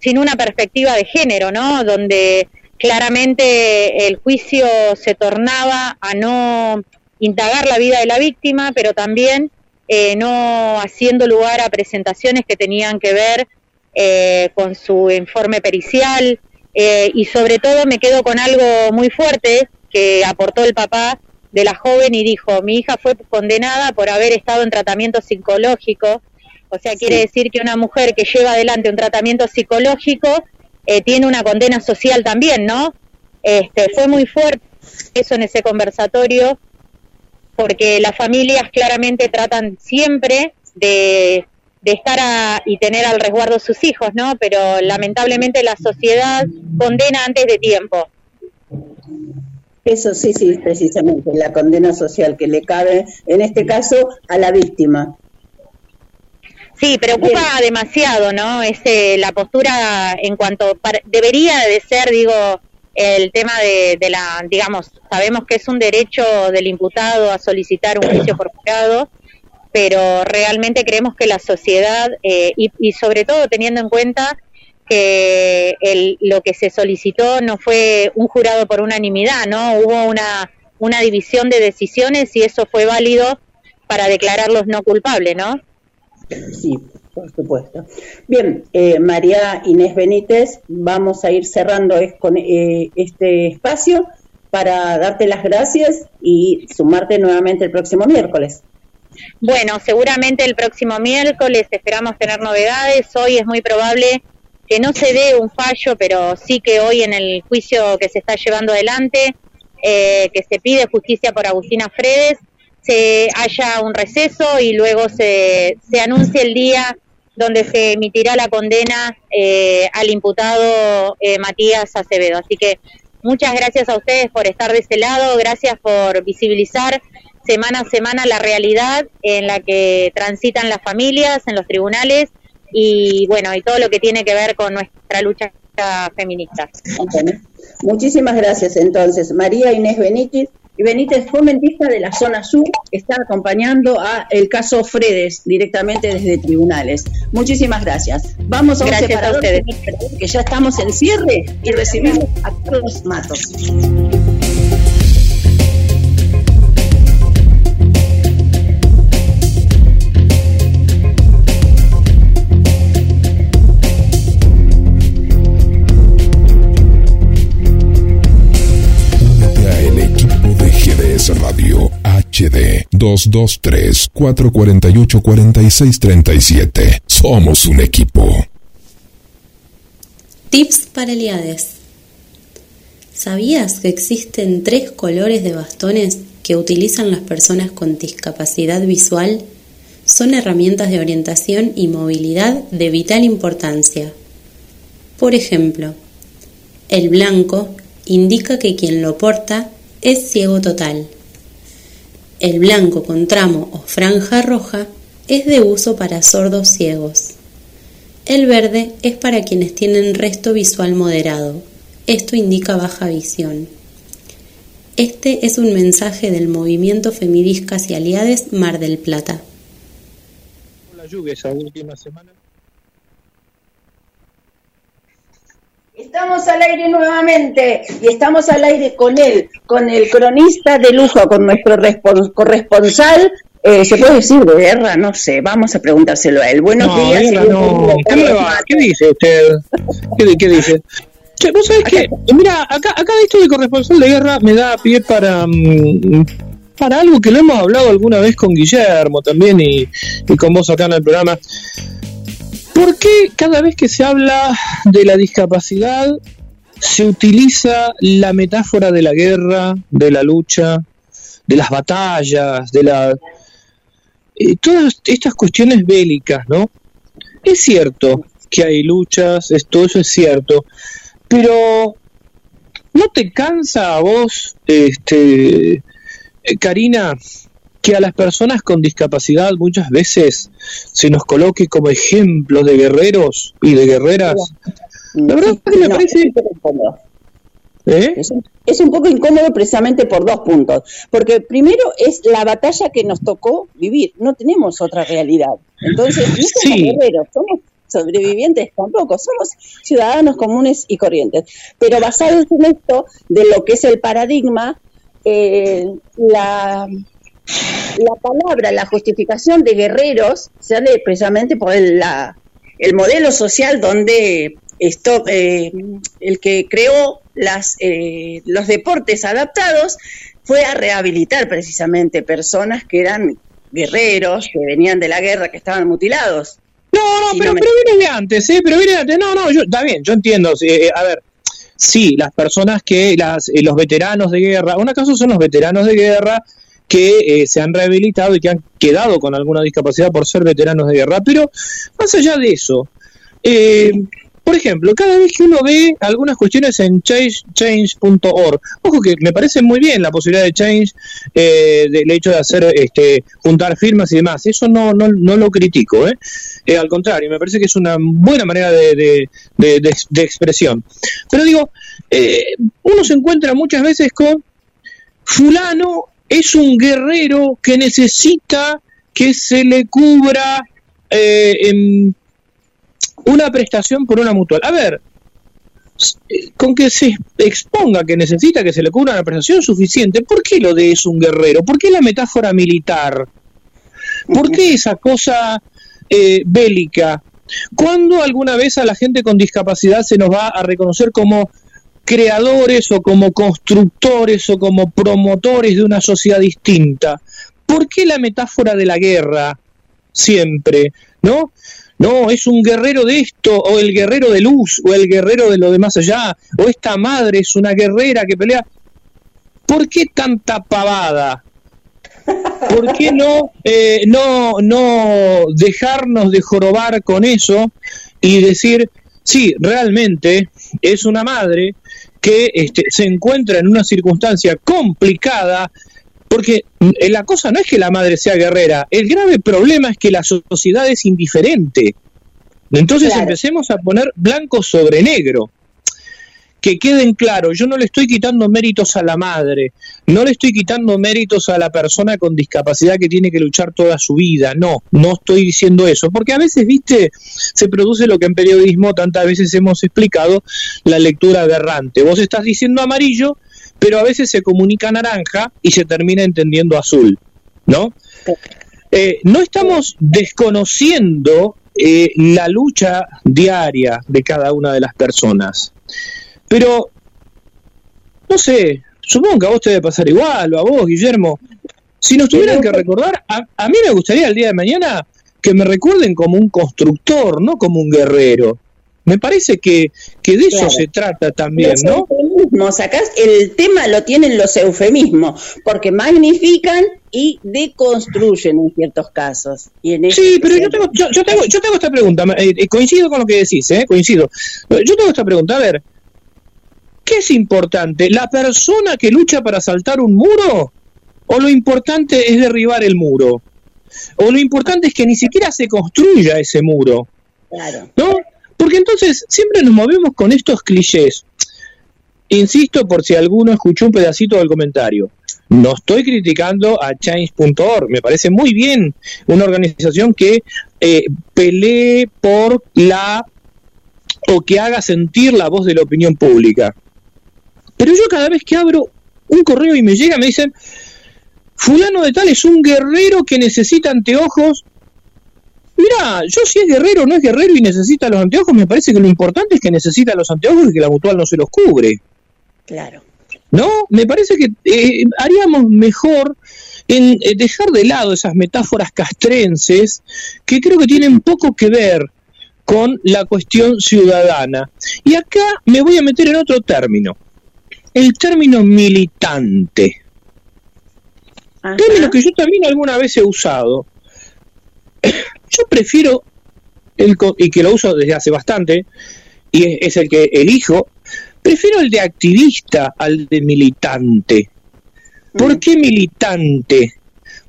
sin una perspectiva de género, ¿no? Donde claramente el juicio se tornaba a no indagar la vida de la víctima, pero también eh, no haciendo lugar a presentaciones que tenían que ver eh, con su informe pericial eh, y sobre todo me quedo con algo muy fuerte que aportó el papá de la joven y dijo, mi hija fue condenada por haber estado en tratamiento psicológico, o sea, quiere decir que una mujer que lleva adelante un tratamiento psicológico eh, tiene una condena social también, ¿no? Este, fue muy fuerte eso en ese conversatorio, porque las familias claramente tratan siempre de, de estar a- y tener al resguardo sus hijos, ¿no? Pero lamentablemente la sociedad condena antes de tiempo. Eso sí, sí, precisamente, la condena social que le cabe, en este caso, a la víctima. Sí, preocupa demasiado, ¿no? Ese, la postura en cuanto par- debería de ser, digo, el tema de, de la, digamos, sabemos que es un derecho del imputado a solicitar un juicio por jurado, pero realmente creemos que la sociedad eh, y, y sobre todo teniendo en cuenta que el, lo que se solicitó no fue un jurado por unanimidad, ¿no? Hubo una, una división de decisiones y eso fue válido para declararlos no culpables, ¿no? Sí, por supuesto. Bien, eh, María Inés Benítez, vamos a ir cerrando es- con eh, este espacio para darte las gracias y sumarte nuevamente el próximo miércoles. Bueno, seguramente el próximo miércoles esperamos tener novedades. Hoy es muy probable que no se dé un fallo, pero sí que hoy en el juicio que se está llevando adelante, eh, que se pide justicia por Agustina Fredes, se haya un receso y luego se, se anuncie el día donde se emitirá la condena eh, al imputado eh, Matías Acevedo. Así que muchas gracias a ustedes por estar de ese lado, gracias por visibilizar semana a semana la realidad en la que transitan las familias en los tribunales y bueno, y todo lo que tiene que ver con nuestra lucha feminista. Muchísimas gracias entonces. María Inés Benítez, y Benítez Fomentista de la zona sur, que está acompañando a el caso Fredes directamente desde tribunales. Muchísimas gracias. Vamos a un Gracias a ustedes. que ya estamos en cierre y recibimos a Carlos Matos. 223-448-4637. Somos un equipo. Tips para Eliades. ¿Sabías que existen tres colores de bastones que utilizan las personas con discapacidad visual? Son herramientas de orientación y movilidad de vital importancia. Por ejemplo, el blanco indica que quien lo porta es ciego total. El blanco con tramo o franja roja es de uso para sordos ciegos. El verde es para quienes tienen resto visual moderado. Esto indica baja visión. Este es un mensaje del movimiento Femidiscas y Aliades Mar del Plata. Estamos al aire nuevamente y estamos al aire con él, con el cronista de lujo, con nuestro respon- corresponsal. eh, ¿Se puede decir de guerra? No sé, vamos a preguntárselo a él. Buenos no, días. No. Carlos ¿Qué, dice usted? ¿Qué, qué dice? Che, vos sabés que, mira, acá, acá esto de corresponsal de guerra me da pie para, mm, para algo que lo hemos hablado alguna vez con Guillermo también y, y con vos acá en el programa. ¿Por qué cada vez que se habla de la discapacidad se utiliza la metáfora de la guerra, de la lucha, de las batallas, de la eh, todas estas cuestiones bélicas, ¿no? Es cierto que hay luchas, es, todo eso es cierto, pero ¿no te cansa a vos, este, eh, Karina, que a las personas con discapacidad muchas veces se nos coloque como ejemplos de guerreros y de guerreras? La verdad es que me No, parece... ¿Eh? Es un- Es un poco incómodo precisamente por dos puntos. Porque primero es la batalla que nos tocó vivir. No tenemos otra realidad. Entonces, no somos Sí. guerreros, somos sobrevivientes tampoco, somos ciudadanos comunes y corrientes. Pero basados en esto, de lo que es el paradigma, eh, la, la palabra, la justificación de guerreros sale precisamente por el, la- el modelo social donde esto, eh, el que creó las, eh, los deportes adaptados fue a rehabilitar precisamente personas que eran guerreros, que venían de la guerra, que estaban mutilados. No, no, Si pero, no me- pero viene de antes, ¿eh? Pero viene de antes. No, no, yo, está bien, yo entiendo. eh, a ver, sí, las personas que, las, eh, los veteranos de guerra, un caso son los veteranos de guerra que eh, se han rehabilitado y que han quedado con alguna discapacidad por ser veteranos de guerra. Pero más allá de eso, eh, por ejemplo, cada vez que uno ve algunas cuestiones en change- change.org, ojo que me parece muy bien la posibilidad de change, eh, del hecho de hacer, este, juntar firmas y demás, eso no, no, no lo critico, ¿eh? Eh, al contrario, me parece que es una buena manera de, de- de- de- expresión. Pero digo, uno se encuentra muchas veces con fulano es un guerrero que necesita que se le cubra eh, una prestación por una mutual. A ver, con que se exponga que necesita que se le cubra una prestación suficiente, ¿por qué lo de es un guerrero? ¿Por qué la metáfora militar? ¿Por qué esa cosa eh, bélica? ¿Cuándo alguna vez a la gente con discapacidad se nos va a reconocer como creadores o como constructores o como promotores de una sociedad distinta? ¿Por qué la metáfora de la guerra siempre? ¿No? No, es un guerrero de esto, o el guerrero de luz, o el guerrero de lo de más allá, o esta madre es una guerrera que pelea. ¿Por qué tanta pavada? ¿Por qué no, eh, no, no dejarnos de jorobar con eso y decir, sí, realmente es una madre que este, se encuentra en una circunstancia complicada, porque eh, la cosa no es que la madre sea guerrera, el grave problema es que la sociedad es indiferente. Entonces Claro. empecemos a poner blanco sobre negro. Que queden claros, yo no le estoy quitando méritos a la madre, no le estoy quitando méritos a la persona con discapacidad que tiene que luchar toda su vida, no, no estoy diciendo eso, porque a veces, viste, se produce lo que en periodismo tantas veces hemos explicado, la lectura aberrante. Vos estás diciendo amarillo, pero a veces se comunica naranja y se termina entendiendo azul, ¿no? Eh, no estamos desconociendo eh, la lucha diaria de cada una de las personas. Pero, no sé, supongo que a vos te debe pasar igual, o a vos, Guillermo. Si nos tuvieran que recordar, a, a mí me gustaría el día de mañana que me recuerden como un constructor, no como un guerrero. Me parece que, que de eso se trata también, Los ¿no? eufemismos, acá el tema lo tienen los eufemismos, porque magnifican y deconstruyen en ciertos casos. Y en Sí, este pero yo tengo, yo, yo tengo, yo tengo esta pregunta, eh, coincido con lo que decís, eh, coincido. Yo tengo esta pregunta, a ver, ¿qué es importante? ¿La persona que lucha para saltar un muro? ¿O lo importante es derribar el muro? ¿O lo importante es que ni siquiera se construya ese muro? Claro. ¿No? Porque entonces siempre nos movemos con estos clichés. Insisto por si alguno escuchó un pedacito del comentario. No estoy criticando a Change.org, me parece muy bien una organización que eh, pelee por la o que haga sentir la voz de la opinión pública. Pero yo cada vez que abro un correo y me llega me dicen, fulano de tal es un guerrero que necesita anteojos Mira, yo si es guerrero o no es guerrero y necesita los anteojos, me parece que lo importante es que necesita los anteojos y que la mutual no se los cubre. Claro. ¿No? Me parece que eh, haríamos mejor en eh, dejar de lado esas metáforas castrenses que creo que tienen poco que ver con la cuestión ciudadana. Y acá me voy a meter en otro término, el término militante. Término que yo también alguna vez he usado. Yo prefiero, el, y que lo uso desde hace bastante, y es, es el que elijo, prefiero el de activista al de militante. ¿Por qué militante?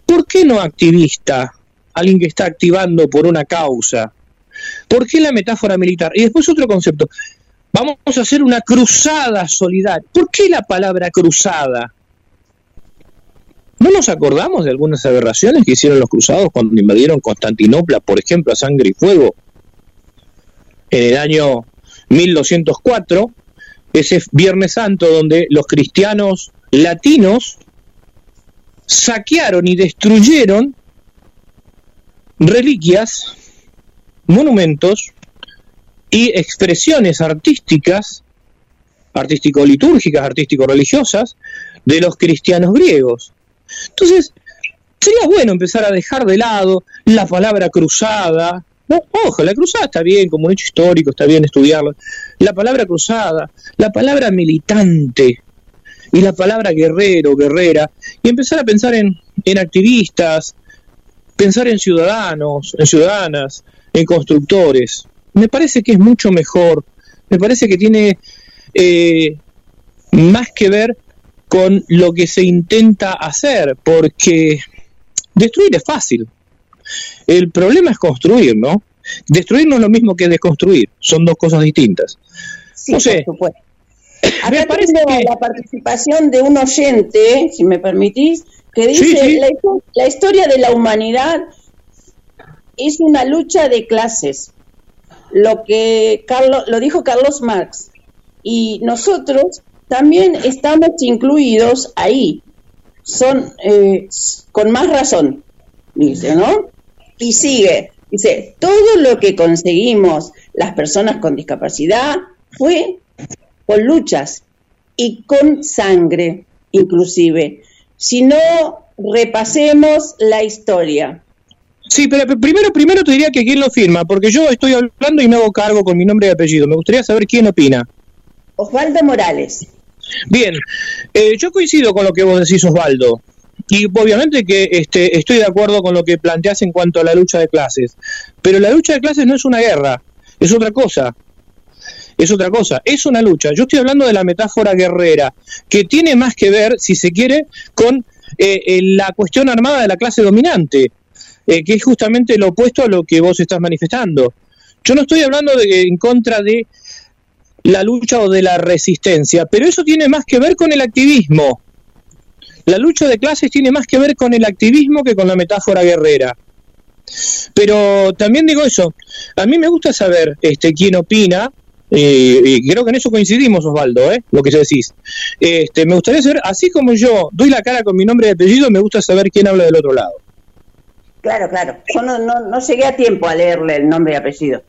¿Por qué no activista? Alguien que está activando por una causa. ¿Por qué la metáfora militar? Y después otro concepto. Vamos a hacer una cruzada solidaria. ¿Por qué la palabra cruzada? ¿No nos acordamos de algunas aberraciones que hicieron los cruzados cuando invadieron Constantinopla, por ejemplo, a sangre y fuego? En el año 1204, ese Viernes Santo, donde los cristianos latinos saquearon y destruyeron reliquias, monumentos y expresiones artísticas, artístico-litúrgicas, artístico-religiosas, de los cristianos griegos. Entonces, sería bueno empezar a dejar de lado la palabra cruzada. No, ojo, la cruzada está bien, como un hecho histórico, está bien estudiarlo. La palabra cruzada, la palabra militante y la palabra guerrero, guerrera, y empezar a pensar en, en activistas, pensar en ciudadanos, en ciudadanas, en constructores. Me parece que es mucho mejor, me parece que tiene eh, más que ver con lo que se intenta hacer, porque destruir es fácil. El problema es construir, ¿no? Destruir no es lo mismo que desconstruir, son dos cosas distintas. Sí, no sé. por supuesto. Acá tengo la participación de un oyente, si me permitís, que dice, Sí, sí. La, histo- la historia de la humanidad es una lucha de clases. Lo que Carlos, lo dijo Carlos Marx. Y nosotros también estamos incluidos ahí. Son eh, con más razón, dice, ¿no? Y sigue, dice, todo lo que conseguimos las personas con discapacidad fue con luchas y con sangre, inclusive. Si no, repasemos la historia. Sí, pero primero, primero te diría que quién lo firma, porque yo estoy hablando y me hago cargo con mi nombre y apellido. Me gustaría saber quién opina. Osvaldo Morales. Bien, eh, yo coincido con lo que vos decís, Osvaldo. Y obviamente que este, estoy de acuerdo con lo que planteas en cuanto a la lucha de clases. Pero la lucha de clases no es una guerra, es otra cosa. Es otra cosa, es una lucha. Yo estoy hablando de la metáfora guerrera, que tiene más que ver, si se quiere, con eh, eh, la cuestión armada de la clase dominante, eh, que es justamente lo opuesto a lo que vos estás manifestando. Yo no estoy hablando de, en contra de la lucha o de la resistencia, pero eso tiene más que ver con el activismo. La lucha de clases tiene más que ver con el activismo que con la metáfora guerrera. Pero también digo eso, a mí me gusta saber este, quién opina, eh, y creo que en eso coincidimos, Osvaldo, ¿eh? lo que decís. Este, me gustaría saber, así como yo doy la cara con mi nombre y apellido, me gusta saber quién habla del otro lado. Claro, claro. Yo no, no, no llegué a tiempo a leerle el nombre y apellido.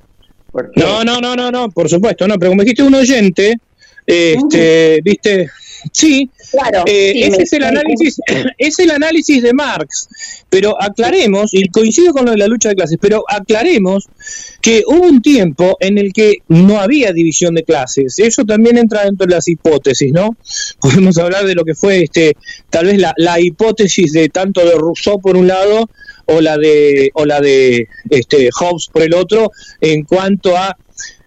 Porque... No, no, no, no, no, por supuesto, no, pero como dijiste un oyente, este, viste, sí, Claro, eh, sí, ese me- es el análisis, es el análisis de Marx, pero aclaremos, y coincido con lo de la lucha de clases, pero aclaremos que hubo un tiempo en el que no había división de clases, eso también entra dentro de las hipótesis, ¿no? Podemos hablar de lo que fue este, tal vez la, la hipótesis de tanto de Rousseau por un lado, o la de, o la de este, Hobbes por el otro, en cuanto a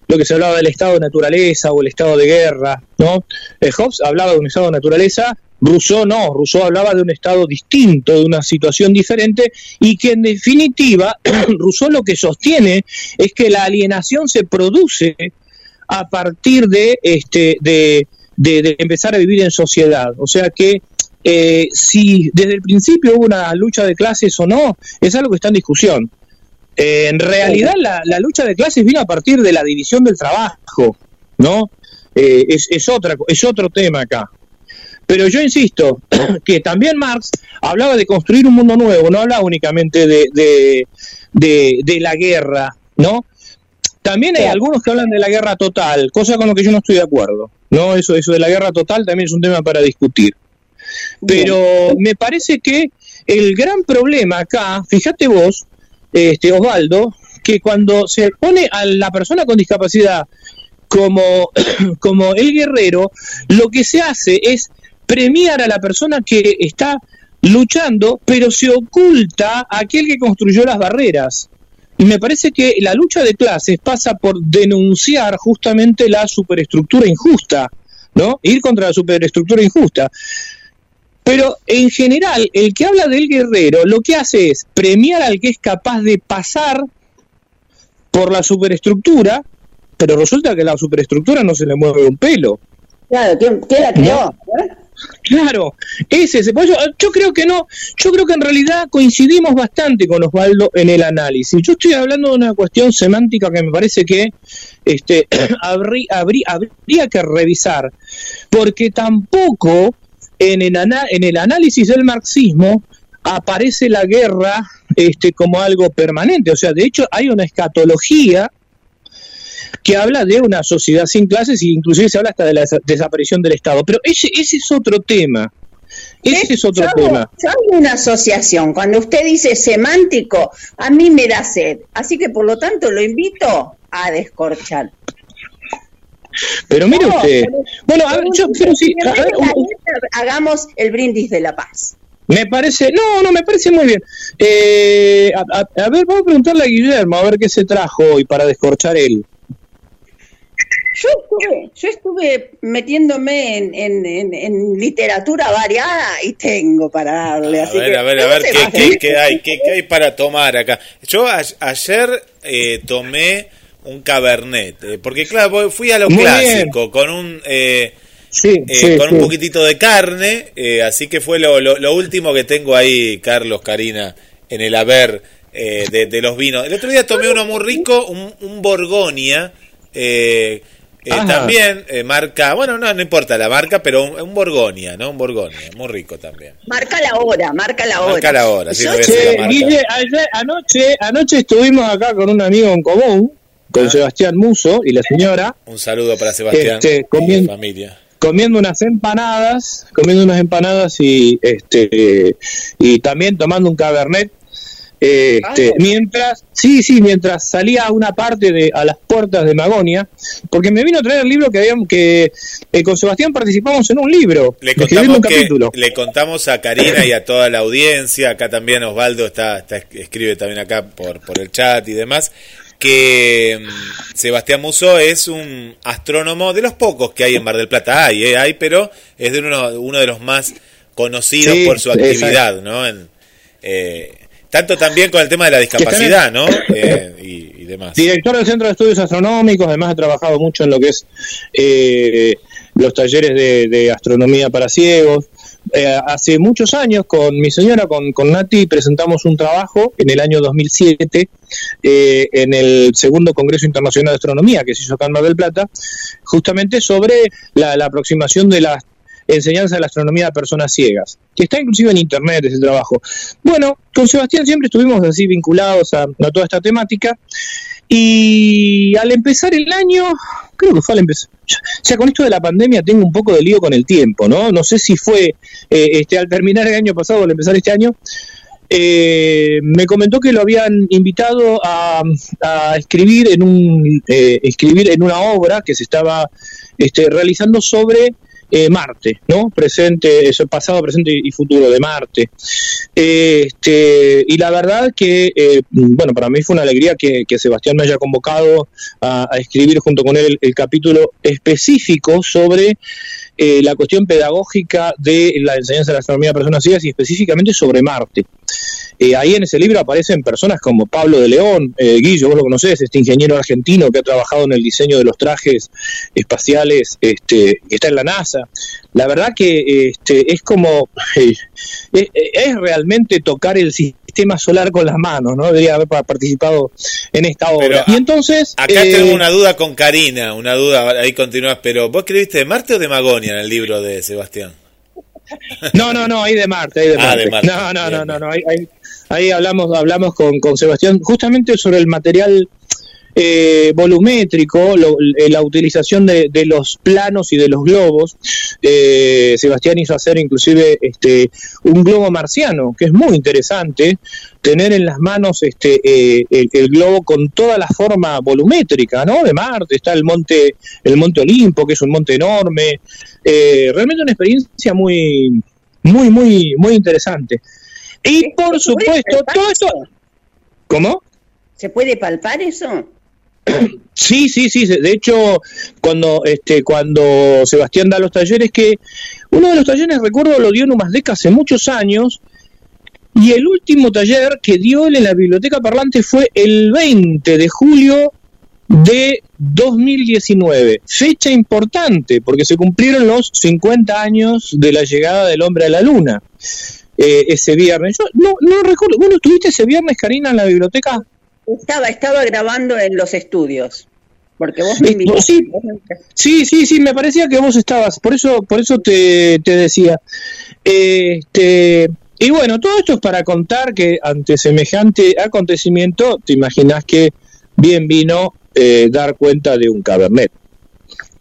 lo que se hablaba del estado de naturaleza o el estado de guerra, ¿no? Eh, Hobbes hablaba de un estado de naturaleza, Rousseau no, Rousseau hablaba de un estado distinto, de una situación diferente, y que en definitiva Rousseau lo que sostiene es que la alienación se produce a partir de, este, de, de- de empezar a vivir en sociedad. O sea que eh, si desde el principio hubo una lucha de clases o no, es algo que está en discusión. Eh, en realidad la, la lucha de clases vino a partir de la división del trabajo, ¿no? Eh, es, es, otra, es otro tema acá. Pero yo insisto que también Marx hablaba de construir un mundo nuevo, no hablaba únicamente de, de, de- de la guerra, ¿no? También hay algunos que hablan de la guerra total, cosa con lo que yo no estoy de acuerdo, ¿no? Eso, eso de la guerra total también es un tema para discutir. Pero me parece que el gran problema acá, fíjate vos, este Osvaldo, que cuando se pone a la persona con discapacidad como, como el guerrero, lo que se hace es premiar a la persona que está luchando, pero se oculta a aquel que construyó las barreras. Me parece que la lucha de clases pasa por denunciar justamente la superestructura injusta, ¿no? Ir contra la superestructura injusta. Pero en general, el que habla del guerrero lo que hace es premiar al que es capaz de pasar por la superestructura, pero resulta que la superestructura no se le mueve un pelo. Claro, ¿quién, quién la creó? Claro, ese, ese. Por eso, yo creo que no, yo creo que en realidad coincidimos bastante con Osvaldo en el análisis. Yo estoy hablando de una cuestión semántica que me parece que este, habrí- habrí- habría que revisar, porque tampoco en el, ana- en el análisis del marxismo aparece la guerra este, como algo permanente. O sea, de hecho hay una escatología que habla de una sociedad sin clases e inclusive se habla hasta de la desa- desaparición del Estado. Pero ese, ese es otro tema. Ese es otro yo tema. yo hago una asociación. Cuando usted dice semántico, a mí me da sed. Así que por lo tanto lo invito a descorchar. Pero mire No, usted. pero- Bueno, a ver, yo, pero sí, a ver, un- un- Hagamos el brindis de la paz. me parece, no, no, me parece muy bien. Eh, a, a- a ver, vamos a preguntarle a Guillermo a ver qué se trajo hoy para descorchar él. Yo estuve, yo estuve metiéndome en, en- en- en literatura variada y tengo para darle. A así ver, que a ver, a ver, ¿qué, qué- qué hay? ¿Qué, qué hay para tomar acá? Yo a- ayer eh, tomé un cabernet, eh, porque claro, fui a lo Muy clásico, con un... eh, Sí, eh, sí, con sí. un poquitito de carne, eh, así que fue lo, lo- lo último que tengo ahí, Carlos, Karina, en el haber eh, de, de los vinos. El otro día tomé uno muy rico, un, un Borgonia, eh, eh, Ajá. también eh, marca, bueno, no, no importa la marca, pero un, un Borgonia, ¿no? Un Borgonia, muy rico también. Marca la hora, marca la hora. Marca la hora, sí, Che, la marca. Guille, ayer- anoche, anoche estuvimos acá con un amigo en común, con. Sebastián Muso y la señora, Un saludo para Sebastián Este, y comien- familia. comiendo unas empanadas, comiendo unas empanadas y este y también tomando un cabernet. Este, Ah. mientras, sí, sí, mientras salía a una parte de a las puertas de Magonia, porque me vino a traer el libro que habíamos que eh, con Sebastián participamos en un libro, Le contamos, un que, capítulo. le contamos a Karina y a toda la audiencia, acá también Osvaldo está, está escribe también acá por, por el chat y demás, que mm, Sebastián Muso es un astrónomo de los pocos que hay en Mar del Plata. Hay, eh, hay, pero es de uno, uno de los más conocidos Sí, por su exacto. actividad, ¿no? En, eh, tanto también con el tema de la discapacidad, ¿no? Eh, y, y demás. Director del Centro de Estudios Astronómicos, además ha trabajado mucho en lo que es eh, los talleres de, de astronomía para ciegos. Eh, hace muchos años con mi señora, con, con Nati, presentamos un trabajo en el año 2007 eh, en el segundo Congreso Internacional de Astronomía que se hizo acá en Mar del Plata, justamente sobre la, aproximación de la enseñanza de la astronomía a personas ciegas, que está inclusive en internet ese trabajo. Bueno, con Sebastián siempre estuvimos así vinculados a, toda esta temática y al empezar el año, creo que fue al empezar, o sea, con esto de la pandemia tengo un poco de lío con el tiempo, ¿no? No sé si fue eh, este al terminar el año pasado o al empezar este año, eh, me comentó que lo habían invitado a, a escribir en un eh, escribir en una obra que se estaba este, realizando sobre eh, Marte, ¿no? Presente, eso, pasado, presente y futuro de Marte. Eh, este, y la verdad que, eh, bueno, para mí fue una alegría que, que Sebastián me haya convocado a, a escribir junto con él el, capítulo específico sobre eh, la cuestión pedagógica de la enseñanza de la astronomía a personas ciegas y específicamente sobre Marte. Eh, ahí en ese libro aparecen personas como Pablo de León, eh, Guillo, vos lo conocés, este ingeniero argentino que ha trabajado en el diseño de los trajes espaciales, este, está en la NASA. La verdad que este, es como, eh, es, es realmente tocar el sistema solar con las manos, ¿no? Debería haber pa- participado en esta obra. y entonces... Acá eh, tengo una duda con Karina, una duda, ahí continúas, pero ¿vos escribiste de Marte o de Magonia en el libro de Sebastián? No, no, no, ahí de Marte, ahí de Ah, Marte. de Marte. No, no, no, no, no, ahí, ahí- ahí hablamos, hablamos con, con Sebastián justamente sobre el material eh, volumétrico, lo- eh, la utilización de, de los planos y de los globos. Eh, Sebastián hizo hacer inclusive este un globo marciano, que es muy interesante tener en las manos este eh, el, el globo con toda la forma volumétrica, ¿no? De Marte está el monte el monte Olimpo, que es un monte enorme. Eh, realmente una experiencia muy muy muy muy interesante. Y por supuesto todo esto ¿Cómo? ¿Se puede palpar eso? Sí, sí, sí. De hecho, cuando este, cuando Sebastián da los talleres, que uno de los talleres, recuerdo, lo dio en Humasdeca hace muchos años, y el último taller que dio él en la biblioteca parlante fue el 20 de julio de 2019. Fecha importante, porque se cumplieron los 50 años de la llegada del hombre a la luna. eh, ese viernes. Yo no, no recuerdo. Bueno, ¿estuviste ese viernes, Karina, en la biblioteca? Estaba, estaba grabando en los estudios. Porque vos me invitaste. Sí, sí, sí, sí, me parecía que vos estabas, por eso, por eso te, te decía. Este, y bueno, todo esto es para contar que ante semejante acontecimiento, te imaginas que bien vino eh, dar cuenta de un cabernet.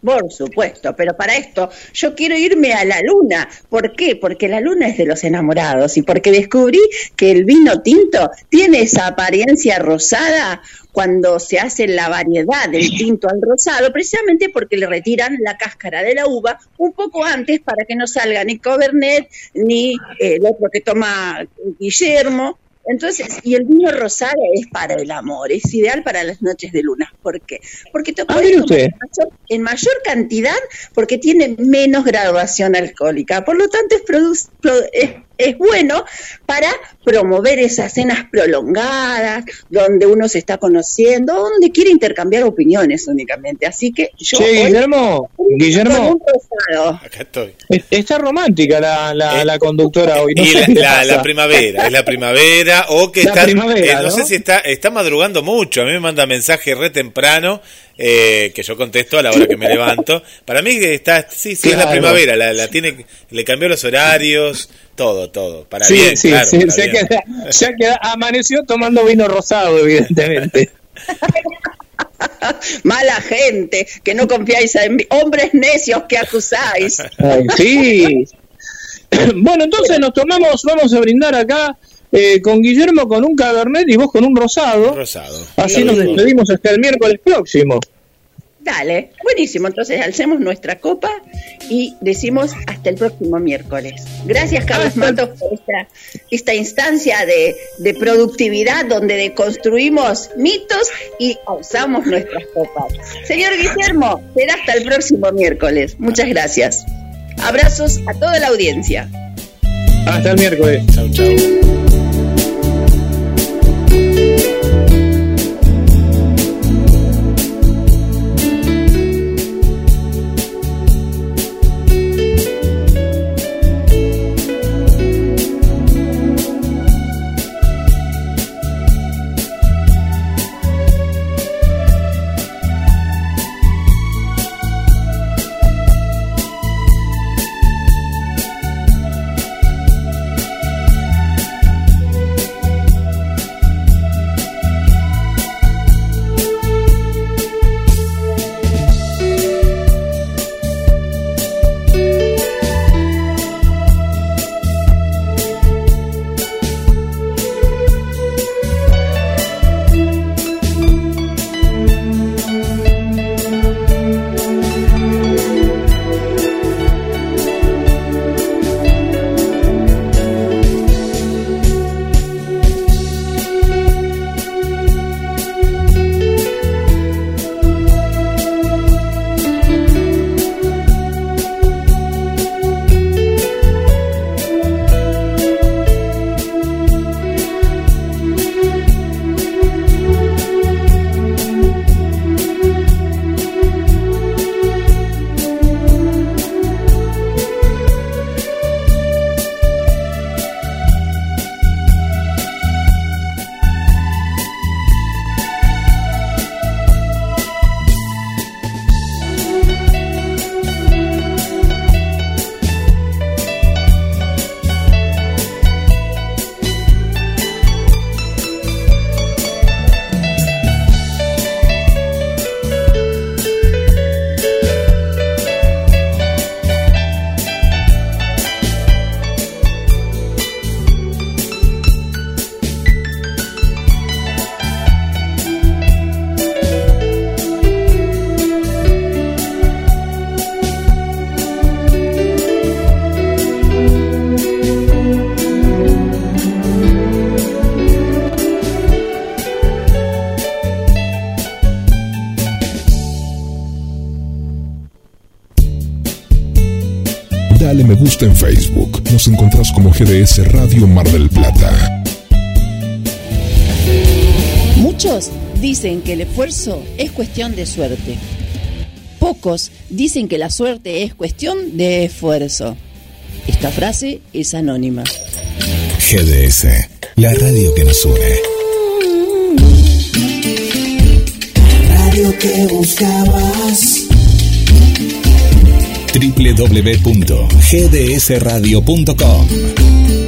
Por supuesto, pero para esto yo quiero irme a la luna. ¿Por qué? Porque la luna es de los enamorados y porque descubrí que el vino tinto tiene esa apariencia rosada cuando se hace la variedad del tinto al rosado, precisamente porque le retiran la cáscara de la uva un poco antes para que no salga ni Cabernet ni el otro que toma Guillermo. Entonces, y el vino rosado es para el amor, es ideal para las noches de luna. ¿Por qué? Porque te Ah, en mayor, en mayor cantidad porque tiene menos graduación alcohólica. Por lo tanto, es, produ- pro- es, es bueno para promover esas cenas prolongadas, donde uno se está conociendo, donde quiere intercambiar opiniones únicamente. Así que yo... Che, hoy- Guillermo, Guillermo. Acá estoy. es- está romántica la, la, la conductora hoy. No y la, la- la primavera, es la primavera, o que La está, primavera, eh, no, ¿no? sé si está, está madrugando mucho, a mí me manda mensaje re temprano, eh, que yo contesto a la hora que me levanto, para mí que está, sí, sí, es la primavera, la, la tiene, le cambió los horarios, todo, todo, para Sí, bien, sí, claro, sí, para se, bien. queda, queda- amaneció tomando vino rosado, evidentemente. Mala gente, que no confiáis en mí. Hombres necios que acusáis. Ay, sí. Bueno, entonces nos tomamos, vamos a brindar acá eh, con Guillermo con un cabernet y vos con un rosado. Rosado. Así nos despedimos hasta el miércoles próximo. Dale, buenísimo. Entonces alcemos nuestra copa y decimos hasta el próximo miércoles. Gracias, Carlos Matos, por esta, esta instancia de, de productividad donde deconstruimos mitos y usamos nuestras copas. Señor Guillermo, será hasta el próximo miércoles. Muchas gracias. Abrazos a toda la audiencia. Hasta el miércoles. Chau, chau. En Facebook. Nos encontrás como GDS Radio Mar del Plata. Muchos dicen que el esfuerzo es cuestión de suerte. Pocos dicen que la suerte es cuestión de esfuerzo. Esta frase es anónima. GDS, la radio que nos une. Radio que buscabas. www.gdsradio.com